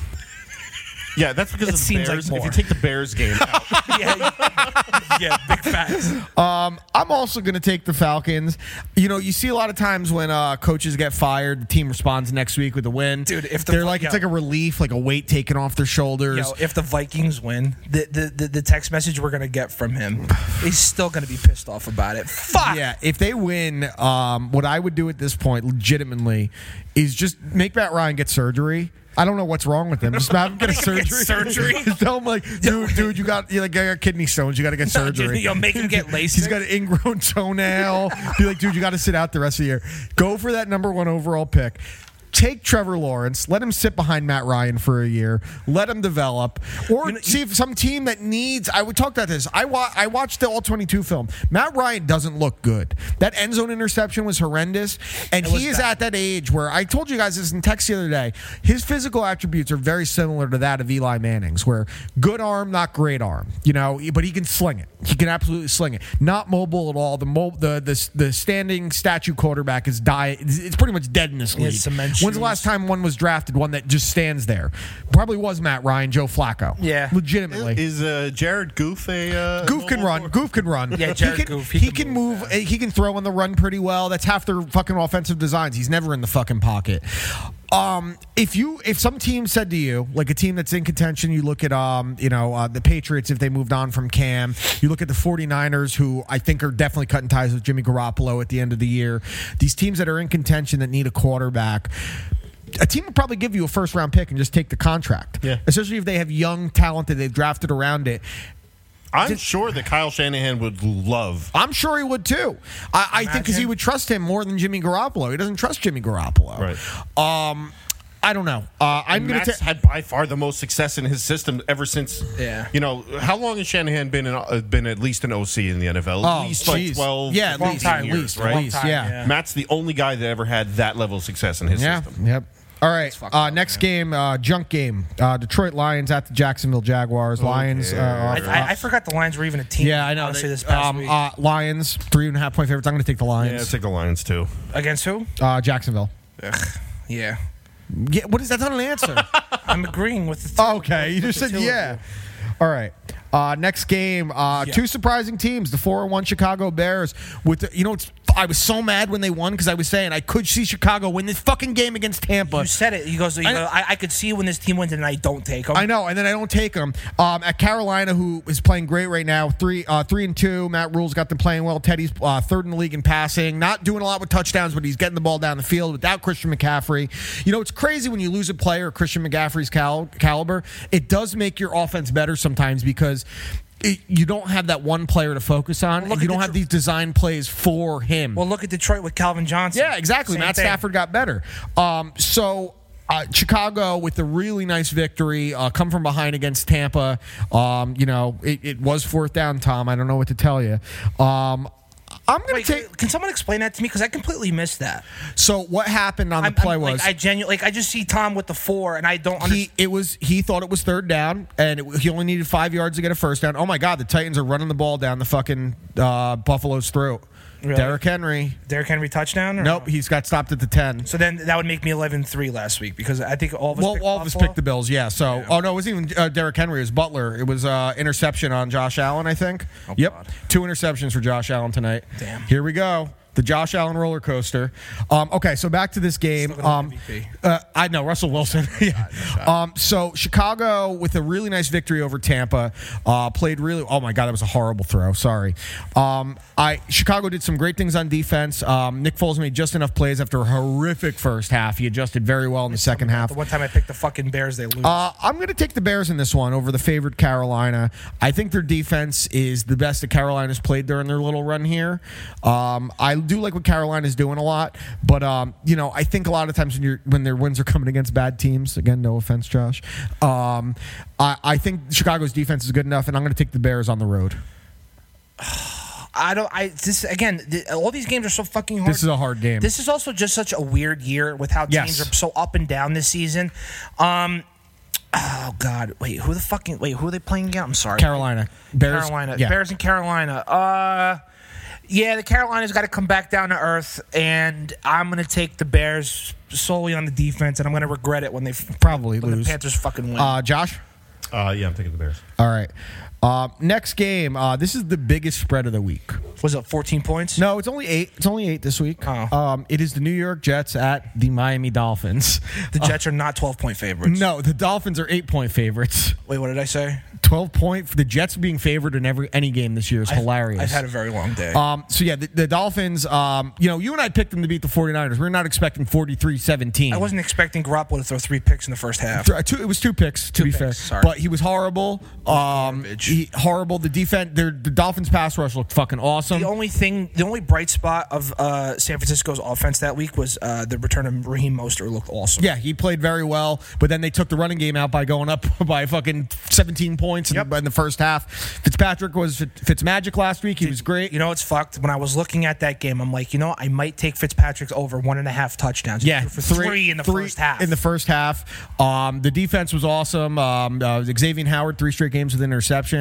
Yeah, that's because It of the seems like Bears. if you take the Bears game out, yeah, yeah, big facts. I'm also going to take the Falcons. You know, you see a lot of times when uh, coaches get fired, the team responds next week with a win. Dude, if the- they're like it's like a relief, like a weight taken off their shoulders. Yo, if the Vikings win, the, the, the, the text message we're gonna get from him, he's still gonna be pissed off about it. Fuck. Yeah, if they win, um, what I would do at this point, legitimately, is just make Matt Ryan get surgery. I don't know what's wrong with him. Just have him get a surgery. surgery? Just Tell him like, dude, dude, you got you like you got kidney stones. You got to get surgery. Yo, make him get LASIK. He's got an ingrown toenail. Be like, dude, you got to sit out the rest of the year. Go for that number one overall pick. Take Trevor Lawrence, let him sit behind Matt Ryan for a year, let him develop, or You know, see if some team that needs. I would talk about this. I wa- I watched the All Twenty Two film. Matt Ryan doesn't look good. That end zone interception was horrendous, and was he is bad. at that age where I told you guys this in text the other day. His physical attributes are very similar to that of Eli Manning's, where good arm, not great arm. You know, but he can sling it. He can absolutely sling it. Not mobile at all. The mo- the the, the standing statue quarterback is die. It's pretty much dead in this league. Cement When's the last time one was drafted? One that just stands there. Probably was Matt Ryan, Joe Flacco. Yeah. legitimately. is uh, Jared Goff a uh, Goff can run. forward? Goff can run. Yeah, he Jared can, Goff, He, he can can move. move uh, He can throw on the run pretty well. That's half their fucking offensive designs. He's never in the fucking pocket. Um, if you if some team said to you, like a team that's in contention, you look at um, you know, uh, the Patriots if they moved on from Cam, you look at the 49ers who I think are definitely cutting ties with Jimmy Garoppolo at the end of the year. These teams that are in contention that need a quarterback. A team would probably give you a first round pick and just take the contract. Yeah. Especially if they have young talent that they've drafted around it. I'm sure that Kyle Shanahan would love. I'm sure he would too. I, I think because he would trust him more than Jimmy Garoppolo. He doesn't trust Jimmy Garoppolo. Right. Um, I don't know. Uh, I'm going to Matt's had by far the most success in his system ever since. Yeah. You know, how long has Shanahan been in, uh, been at least an OC in the NFL? At Oh, least like 12, Yeah, at least, time, at years, least, right? at least, yeah. yeah. Matt's the only guy that ever had that level of success in his Yeah. system. Yep. All right. Uh, up, next game, uh, junk game. Uh, Detroit Lions at the Jacksonville Jaguars. Lions. Uh, I, I, I forgot the Lions were even a team. yeah, I know. Honestly, They- this past um, week. uh, Lions, three and a half point favorites. I'm going to take the Lions. Yeah, Lions. take the Lions too. Against who? uh, Jacksonville. Yeah, Yeah, what is that? That's not an answer. I'm agreeing with the. Oh, okay, you just said yeah. All right. Uh, next game, uh, Yeah. two surprising teams: the four and one Chicago Bears. With the, you know, it's, I was so mad when they won because I was saying I could see Chicago win this fucking game against Tampa. You said it. He goes. You I- go, I, I could see when this team wins and I don't take them. I know, and then I don't take them. Um, at Carolina, who is playing great right now, three uh, three and two. Matt Rhule's got them playing well. Teddy's uh, third in the league in passing, not doing a lot with touchdowns, but he's getting the ball down the field without Christian McCaffrey. You know, it's crazy when you lose a player Christian McCaffrey's cal- caliber. It does make your offense better sometimes because. It, you don't have that one player to focus on, Well, and you don't have these design plays for him. Well, look at Detroit with Calvin Johnson. Yeah, exactly. Same Matt thing. Stafford got better. Um, so. Uh, Chicago with a really nice victory, uh, come from behind against Tampa. Um, you know, it, it was fourth down, Tom. I don't know what to tell you. Um, I'm going Wait, to take. can someone explain that to me? Because I completely missed that. So what happened on the I'm, play I'm, was like, I genuinely like I just see Tom with the four, and I don't he understand. it was he thought it was third down and it, he only needed five yards to get a first down. Oh my God, the Titans are running the ball down the fucking uh, Buffalo's throat. Really? Derrick Henry. Derrick Henry touchdown? Or Nope, no? he's got stopped at the ten. So then that would make me 11-3 last week because I think all of us. Well, picked all of us picked the Bills, yeah. So, oh no, it wasn't even uh, Derrick Henry. It was Butler. It was uh, interception on Josh Allen, I think. yep, God. two interceptions for Josh Allen tonight. Damn. Here we go. The Josh Allen roller coaster. Um, okay, so back to this game. Um, uh, I know Russell Wilson. yeah. um, so Chicago with a really nice victory over Tampa uh, played really. Oh my God, that was a horrible throw. Sorry. Um, I Chicago did some great things on defense. Um, Nick Foles made just enough plays after a horrific first half. He adjusted very well in the second half. The one time I picked the fucking Bears, they lose. Uh, I'm going to take the Bears in this one over the favored Carolina. I think their defense is the best that Carolina's played during their little run here. Um, I do like what Carolina's doing a lot, but um, you know, I think a lot of times when you're when their wins are coming against bad teams, again, no offense, Josh. Um, I, I think Chicago's defense is good enough, and I'm going to take the Bears on the road. I don't. I this again. th- all these games are so fucking hard. This is a hard game. This is also just such a weird year with how Yes. teams are so up and down this season. Um. Oh God! Wait, who the fucking wait? Who are they playing again? I'm sorry. Carolina, Bears, Carolina. yeah. Bears and Carolina. Uh. Yeah, the Carolinas got to come back down to earth, and I'm going to take the Bears solely on the defense, and I'm going to regret it when they f- Probably when lose. the Panthers fucking win. Uh, Josh, Uh, yeah, I'm taking the Bears. All right. Uh, next game. Uh, this is the biggest spread of the week. Was it 14 points? No, it's only eight. It's only eight this week. Oh. Um, it is the New York Jets at the Miami Dolphins. The Jets are not 12 point favorites. No, the Dolphins are eight point favorites. Wait, what did I say? Twelve point. The Jets being favored in every any game this year is hilarious. I've had a very long day. Um, so yeah, the, the Dolphins. Um, you know, you and I picked them to beat the 49ers. We're not expecting 43-17. I wasn't expecting Garoppolo to throw three picks in the first half. Two, it was two picks, to be picks, fair. sorry. But he was horrible. Um, Garbage. He, horrible. The defense, their, the Dolphins' pass rush looked fucking awesome. The only thing, the only bright spot of uh, San Francisco's offense that week was uh, the return of Raheem Mostert looked awesome. yeah, he played very well, but then they took the running game out by going up by fucking 17 points in, Yep. the, in the first half. Fitzpatrick was Fit- Fitzmagic last week. He was great. You know it's fucked? When I was looking at that game, I'm like, you know, I might take Fitzpatrick's over one and a half touchdowns. Yeah, for three, in the three first half. In the first half, um, the defense was awesome. Um, uh, Xavier Howard, three straight games with interception.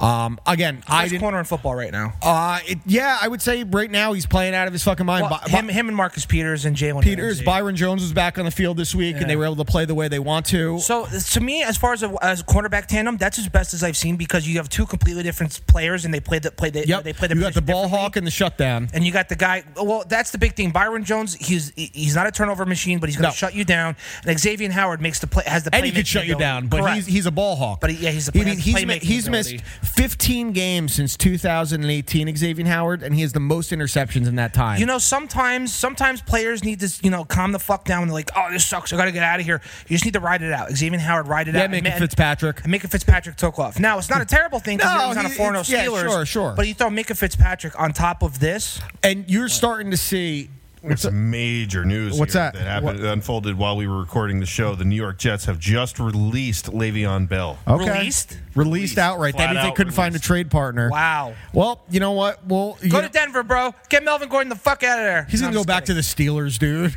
Um, again, I Best didn't. corner in football right now. Uh, it, yeah, I would say right now he's playing out of his fucking mind. Well, Bi- him, him and Marcus Peters and Jalen Peters, Ramsey. Byron Jones was back on the field this week, and they were able to play the way they want to. So to me, as far as a, as a cornerback tandem, that's as best as I've seen because you have two completely different players and they play the play the, yep, they play the you got the ball hawk and the shutdown. And you got the guy. Well, that's the big thing. Byron Jones, he's he's not a turnover machine, but he's going to No. shut you down. And Xavier Howard makes the play has the and he could shut you down, but Correct. he's he's a ball hawk. But he- yeah, he's a play- has he's, playmaking he's missed 15 games since 2018. Xavier Howard, and he has the most interceptions in that time. You know, sometimes sometimes players need to you know calm the fuck down. They're like, oh, this sucks. I got to get out of here. You just need to ride it out. Xavier Howard ride it Yeah, out. Minkah And- Fitzpatrick. And Minkah Fitzpatrick took off. Now it's not a terrible thing because No, he was on a he- 4 0 it's- yeah, Steelers. sure, sure. But you throw Minkah Fitzpatrick on top of this. and you're starting to see. It's some major news. What's here that? That happened, What? unfolded while we were recording the show. The New York Jets have just released Le'Veon Bell. Okay. Released? Released outright. That Flat means they couldn't find a trade partner. Wow. Well, you know what? Well, you Go know- to Denver, bro. Get Melvin Gordon the fuck out of there. he's No, going to I'm go just back to the Steelers, dude.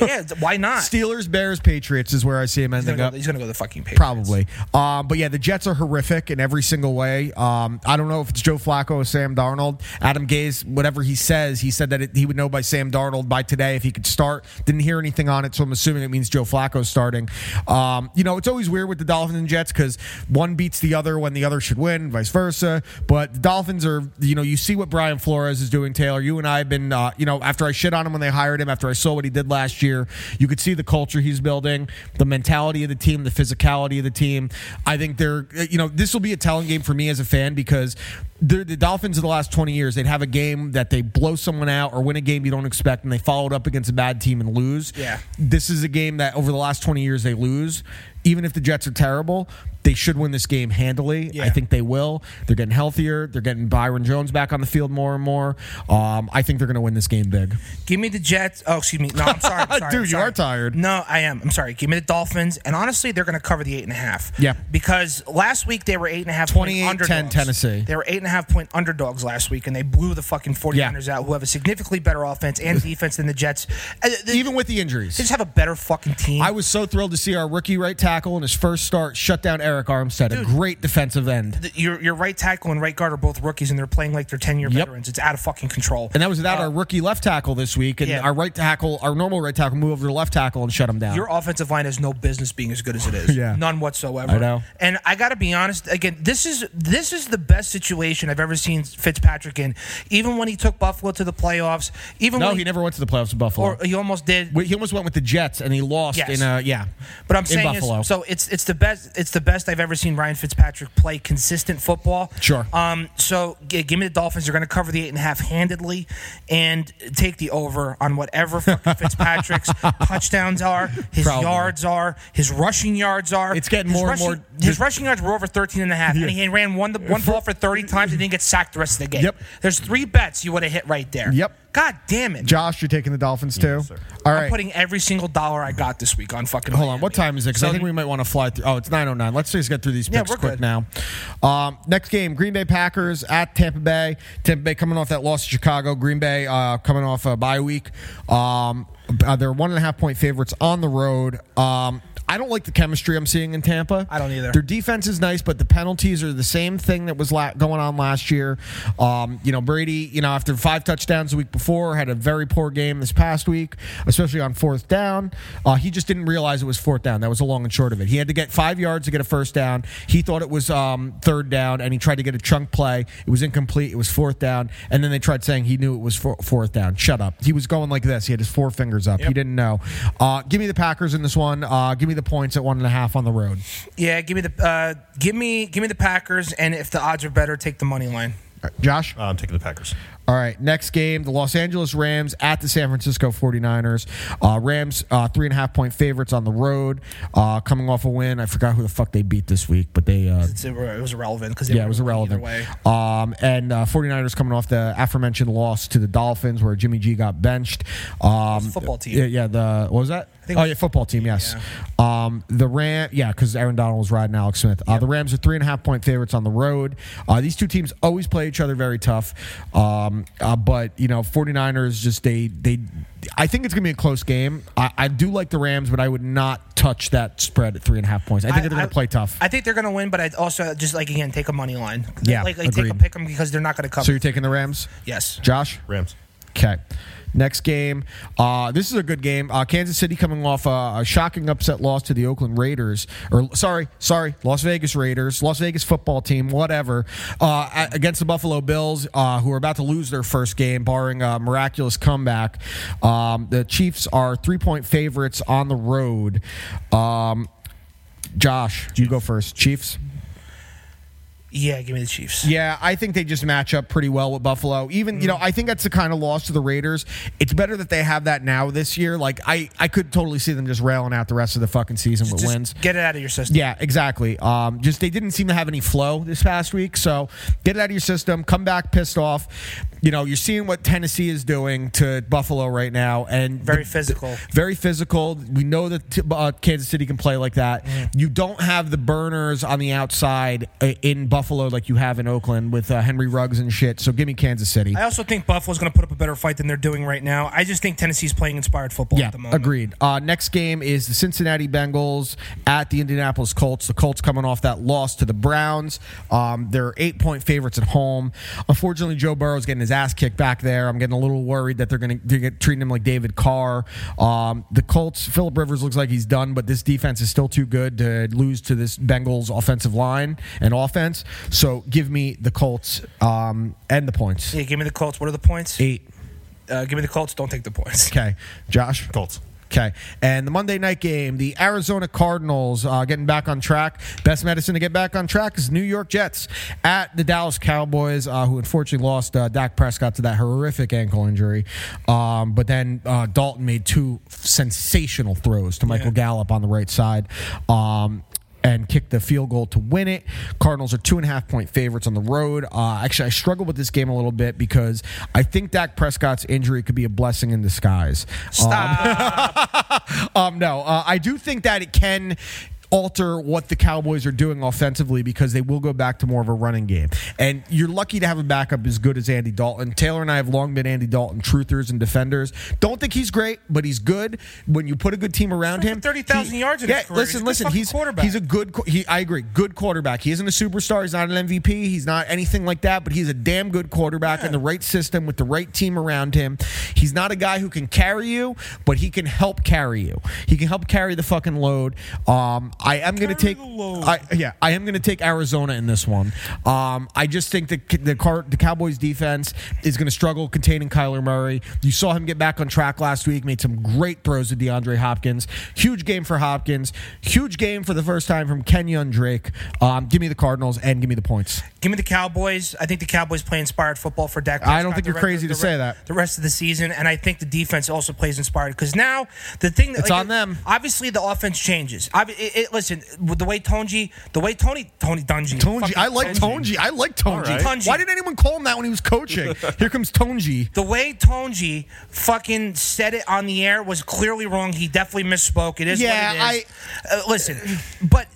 Yeah, why not? Steelers, Bears, Patriots is where I see him He's ending up. go, he's gonna go the fucking Patriots. Probably. Um, but yeah, the Jets are horrific in every single way. Um, I don't know if it's Joe Flacco or Sam Darnold. Adam Gase, whatever he says, he said that it, he would know by Sam Darnold by today if he could start. Didn't hear anything on it, so I'm assuming it means Joe Flacco's starting. Um, you know, it's always weird with the Dolphins and Jets because one beats the other when the other should win, vice versa. But the Dolphins are, you know, you see what Brian Flores is doing, Taylor. You and I have been, uh, you know, after I shit on him when they hired him, after I saw what he did last year, you could see the culture he's building, the mentality of the team, the physicality of the team. I think they're, uh, you know, this will be a telling game for me as a fan because they're, the Dolphins of the last 20 years, they'd have a game that they blow someone out or win a game you don't expect and they followed up against a bad team and lose. Yeah. This is a game that over the last 20 years they lose. Even if the Jets are terrible, they should win this game handily. Yeah. I think they will. They're getting healthier. They're getting Byron Jones back on the field more and more. Um, I think they're going to win this game big. Give me the Jets. Oh, excuse me. No, I'm sorry. I'm sorry Dude, I'm you are tired. No, I am. I'm sorry. Give me the Dolphins. And honestly, they're going to cover the eight and a half. Yeah. Because last week they were eight and a half point 28-10 underdogs. Tennessee. They were eight and a half point underdogs last week, and they blew the fucking 49ers out, who have a significantly better offense and defense than the Jets. Uh, Even with the injuries. they just have a better fucking team. I was so thrilled to see our rookie right tackle in his first start shut down Arik Armstead, a great defensive end. The- your your right tackle and right guard are both rookies, and they're playing like they're ten year Yep. veterans. It's out of fucking control. And that was without our rookie left tackle this week. And Uh, yeah. our right tackle, our normal right tackle, moved over to left tackle and shut him down. Your offensive line has no business being as good as it is. Yeah. None whatsoever. I know. And I got to be honest. Again, this is this is the best situation I've ever seen Fitzpatrick in. Even when he took Buffalo to the playoffs. Even no, when he never went to the playoffs with Buffalo. Or he almost did. He almost went with the Jets and he lost Yes. in a yeah. But I'm in saying is, Buffalo. So it's it's the best it's the best I've ever seen Ryan Fitzpatrick play consistent football. Sure. Um. So g- give me the Dolphins. They're going to cover the eight and a half handedly, and take the over on whatever Fitzpatrick's touchdowns are, his Probably. yards are, his rushing yards are. It's getting His more and more- His rushing yards were over 13 and a half, and he ran one one ball for 30 times and didn't get sacked the rest of the game. Yep. There's three bets you would have hit right there. Yep. God damn it. Josh, you're taking the Dolphins too. sir. All I'm putting every single dollar I got this week on fucking. Hold on. What time is it? Because I think we might want to fly through. Oh, it's 9:09. Let's just get through these Yeah, picks we're quick good. now. Um, next game: Green Bay Packers at Tampa Bay. Tampa Bay coming off that loss to Chicago. Green Bay uh, coming off a bye week. Um, uh, they're one and a half point favorites on the road. Um, I don't like the chemistry I'm seeing in Tampa. I don't either. Their defense is nice, but the penalties are the same thing that was la- going on last year. Um, you know, Brady, you know, after five touchdowns the week before, had a very poor game this past week, especially on fourth down. Uh, he just didn't realize it was fourth down. That was the long and short of it. He had to get five yards to get a first down. He thought it was um, third down, and he tried to get a chunk play. It was incomplete. It was fourth down, and then they tried saying he knew it was four- fourth down. Shut up. He was going like this. He had his four fingers up. He didn't know. Uh, give me the Packers in this one. Uh, give me the points at one and a half on the road. Yeah, give me the uh, give me give me the Packers, and if the odds are better, take the money line. All right, Josh? Uh, I'm taking the Packers. All right, next game, the Los Angeles Rams at the San Francisco 49ers. Uh, Rams, uh, three and a half point favorites on the road, uh, coming off a win. I forgot who the fuck they beat this week, but they. Uh, it was irrelevant because yeah, it was irrelevant. Way. Um, and uh, 49ers coming off the aforementioned loss to the Dolphins where Jimmy G got benched. Um, football team. Yeah, yeah, the what was that? Oh yeah, football team. Yes. Um, the Ram, yeah, because Aaron Donald was riding Alex Smith. Uh, the Rams are three and a half point favorites on the road. Uh, these two teams always play each other very tough. Um, uh, but you know, 49ers just they they. I think it's gonna be a close game. I, I do like the Rams, but I would not touch that spread at three and a half points. I think they're gonna play tough. I think they're gonna win, but I'd also just like again take a money line. Yeah, like, like take a pick them because they're not gonna cover. so you're taking the Rams, yes. Josh? Rams. Okay. Next game. Uh, this is a good game. Uh, Kansas City coming off a, a shocking upset loss to the Oakland Raiders. Or sorry, sorry, Las Vegas Raiders, Las Vegas football team, whatever, uh, against the Buffalo Bills, uh, who are about to lose their first game, barring a miraculous comeback. Um, the Chiefs are three point favorites on the road. Um, Josh, you go first. Chiefs. Yeah, give me the Chiefs. Yeah, I think they just match up pretty well with Buffalo. Even, you know, I think that's the kind of loss to the Raiders. It's better that they have that now this year. Like I I could totally see them just railing out the rest of the fucking season with Just wins. get it out of your system. Yeah, exactly. Um, just they didn't seem to have any flow this past week. So get it out of your system. Come back pissed off. You know, you're seeing what Tennessee is doing to Buffalo right now, and Very physical. very physical. We know that t- uh, Kansas City can play like that. Mm-hmm. You don't have the burners on the outside uh, in Buffalo like you have in Oakland with uh, Henry Ruggs and shit. So give me Kansas City. I also think Buffalo's going to put up a better fight than they're doing right now. I just think Tennessee's playing inspired football Yeah, at the moment. agreed. Uh, next game is the Cincinnati Bengals at the Indianapolis Colts. The Colts coming off that loss to the Browns. Um, they're eight point favorites at home. Unfortunately, Joe Burrow's getting his ass kicked back there. I'm getting a little worried that they're going to get treating him like David Carr. Um, the Colts, Philip Rivers looks like he's done, but this defense is still too good to lose to this Bengals offensive line and offense. So give me the Colts um, and the points. Yeah, give me the Colts. What are the points? Eight. Uh, give me the Colts. Don't take the points. Okay, Josh. Colts. Okay. And the Monday night game, the Arizona Cardinals uh, getting back on track. Best medicine to get back on track is New York Jets at the Dallas Cowboys, uh, who unfortunately lost uh, Dak Prescott to that horrific ankle injury. Um, but then uh, Dalton made two sensational throws to Michael Gallup on the right side. Um, and kicked the field goal to win it. Cardinals are two and a half point favorites on the road. Uh, actually, I struggle with this game a little bit because I think Dak Prescott's injury could be a blessing in disguise. Stop. Um, no, uh, I do think that it can alter what the Cowboys are doing offensively because they will go back to more of a running game. And you're lucky to have a backup as good as Andy Dalton. Taylor and I have long been Andy Dalton truthers and defenders. Don't think he's great, but he's good. When you put a good team around him, 30,000 yards in yeah, his career. He's listen, a good listen. He's quarterback. He's a good. He, I agree. Good quarterback. He isn't a superstar. He's not an MVP. He's not anything like that. But he's a damn good quarterback in the right system with the right team around him. He's not a guy who can carry you, but he can help carry you. He can help carry the fucking load. Um, I am going to take. I, yeah, I am going to take Arizona in this one. Um, I just think the the, car, the Cowboys defense is going to struggle containing Kyler Murray. You saw him get back on track last week. Made some great throws to DeAndre Hopkins. Huge game for Hopkins. Huge game for the first time from Kenyon Drake. Um, give me the Cardinals and give me the points. Give me the Cowboys. I think the Cowboys play inspired football for Dak. I don't think you're re- crazy the to say that. The rest of the season, and I think the defense also plays inspired because now the thing that It's on them. Obviously, the offense changes. It- it, listen, with the way Tonji, the way Tony Tony Dungy, Tonji. I like Tonji. I like Tonji. Right. Why did anyone call him that when he was coaching? Here comes Tonji. The way Tonji fucking said it on the air was clearly wrong. He definitely misspoke. It is Yeah, what it is. Uh, listen, but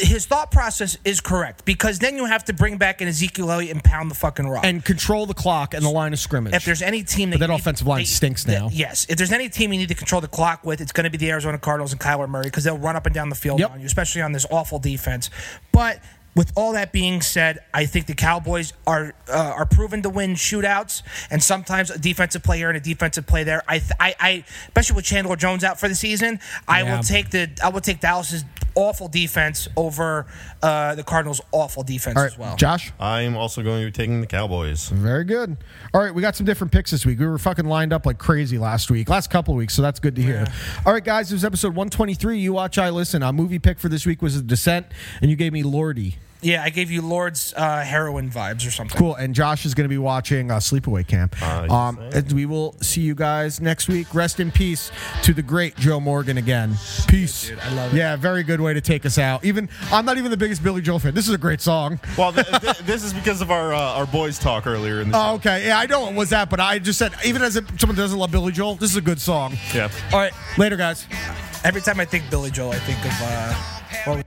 his thought process is correct because then you have to bring back an Ezekiel Elliott and pound the fucking rock. And control the clock and the line of scrimmage. if there's any team that, But that you need- offensive line that- stinks now. yes, if there's any team you need to control the clock with, it's going to be the Arizona Cardinals and Kyler Murray because they'll run up and down the field Yep. On you, especially on this awful defense. But with all that being said, I think the Cowboys are uh, are proven to win shootouts, and sometimes a defensive play here and a defensive play there. I, th- I, I especially with Chandler Jones out for the season, I Yeah. will take the I will take Dallas's awful defense over uh, the Cardinals' awful defense All right, as well. Josh. I'm also going to be taking the Cowboys. Very good. All right, we got some different picks this week. We were fucking lined up like crazy last week, last couple of weeks, so that's good to hear. All right, guys, it was episode 123. You watch, I listen. Our movie pick for this week was The Descent, and you gave me Lordy. Yeah, I gave you Lorde's uh, heroin vibes or something. Cool. And Josh is going to be watching uh, Sleepaway Camp. Uh, um, and we will see you guys next week. Rest in peace to the great Joe Morgan again. Peace. I love it. Yeah, very good way to take us out. Even I'm not even the biggest Billy Joel fan. This is a great song. Well, th- th- this is because of our uh, our boys talk earlier in the Oh, okay. Yeah, I know it was that, but I just said even as a, someone who doesn't love Billy Joel, this is a good song. Yeah. All right, later, guys. Every time I think Billy Joel, I think of uh, what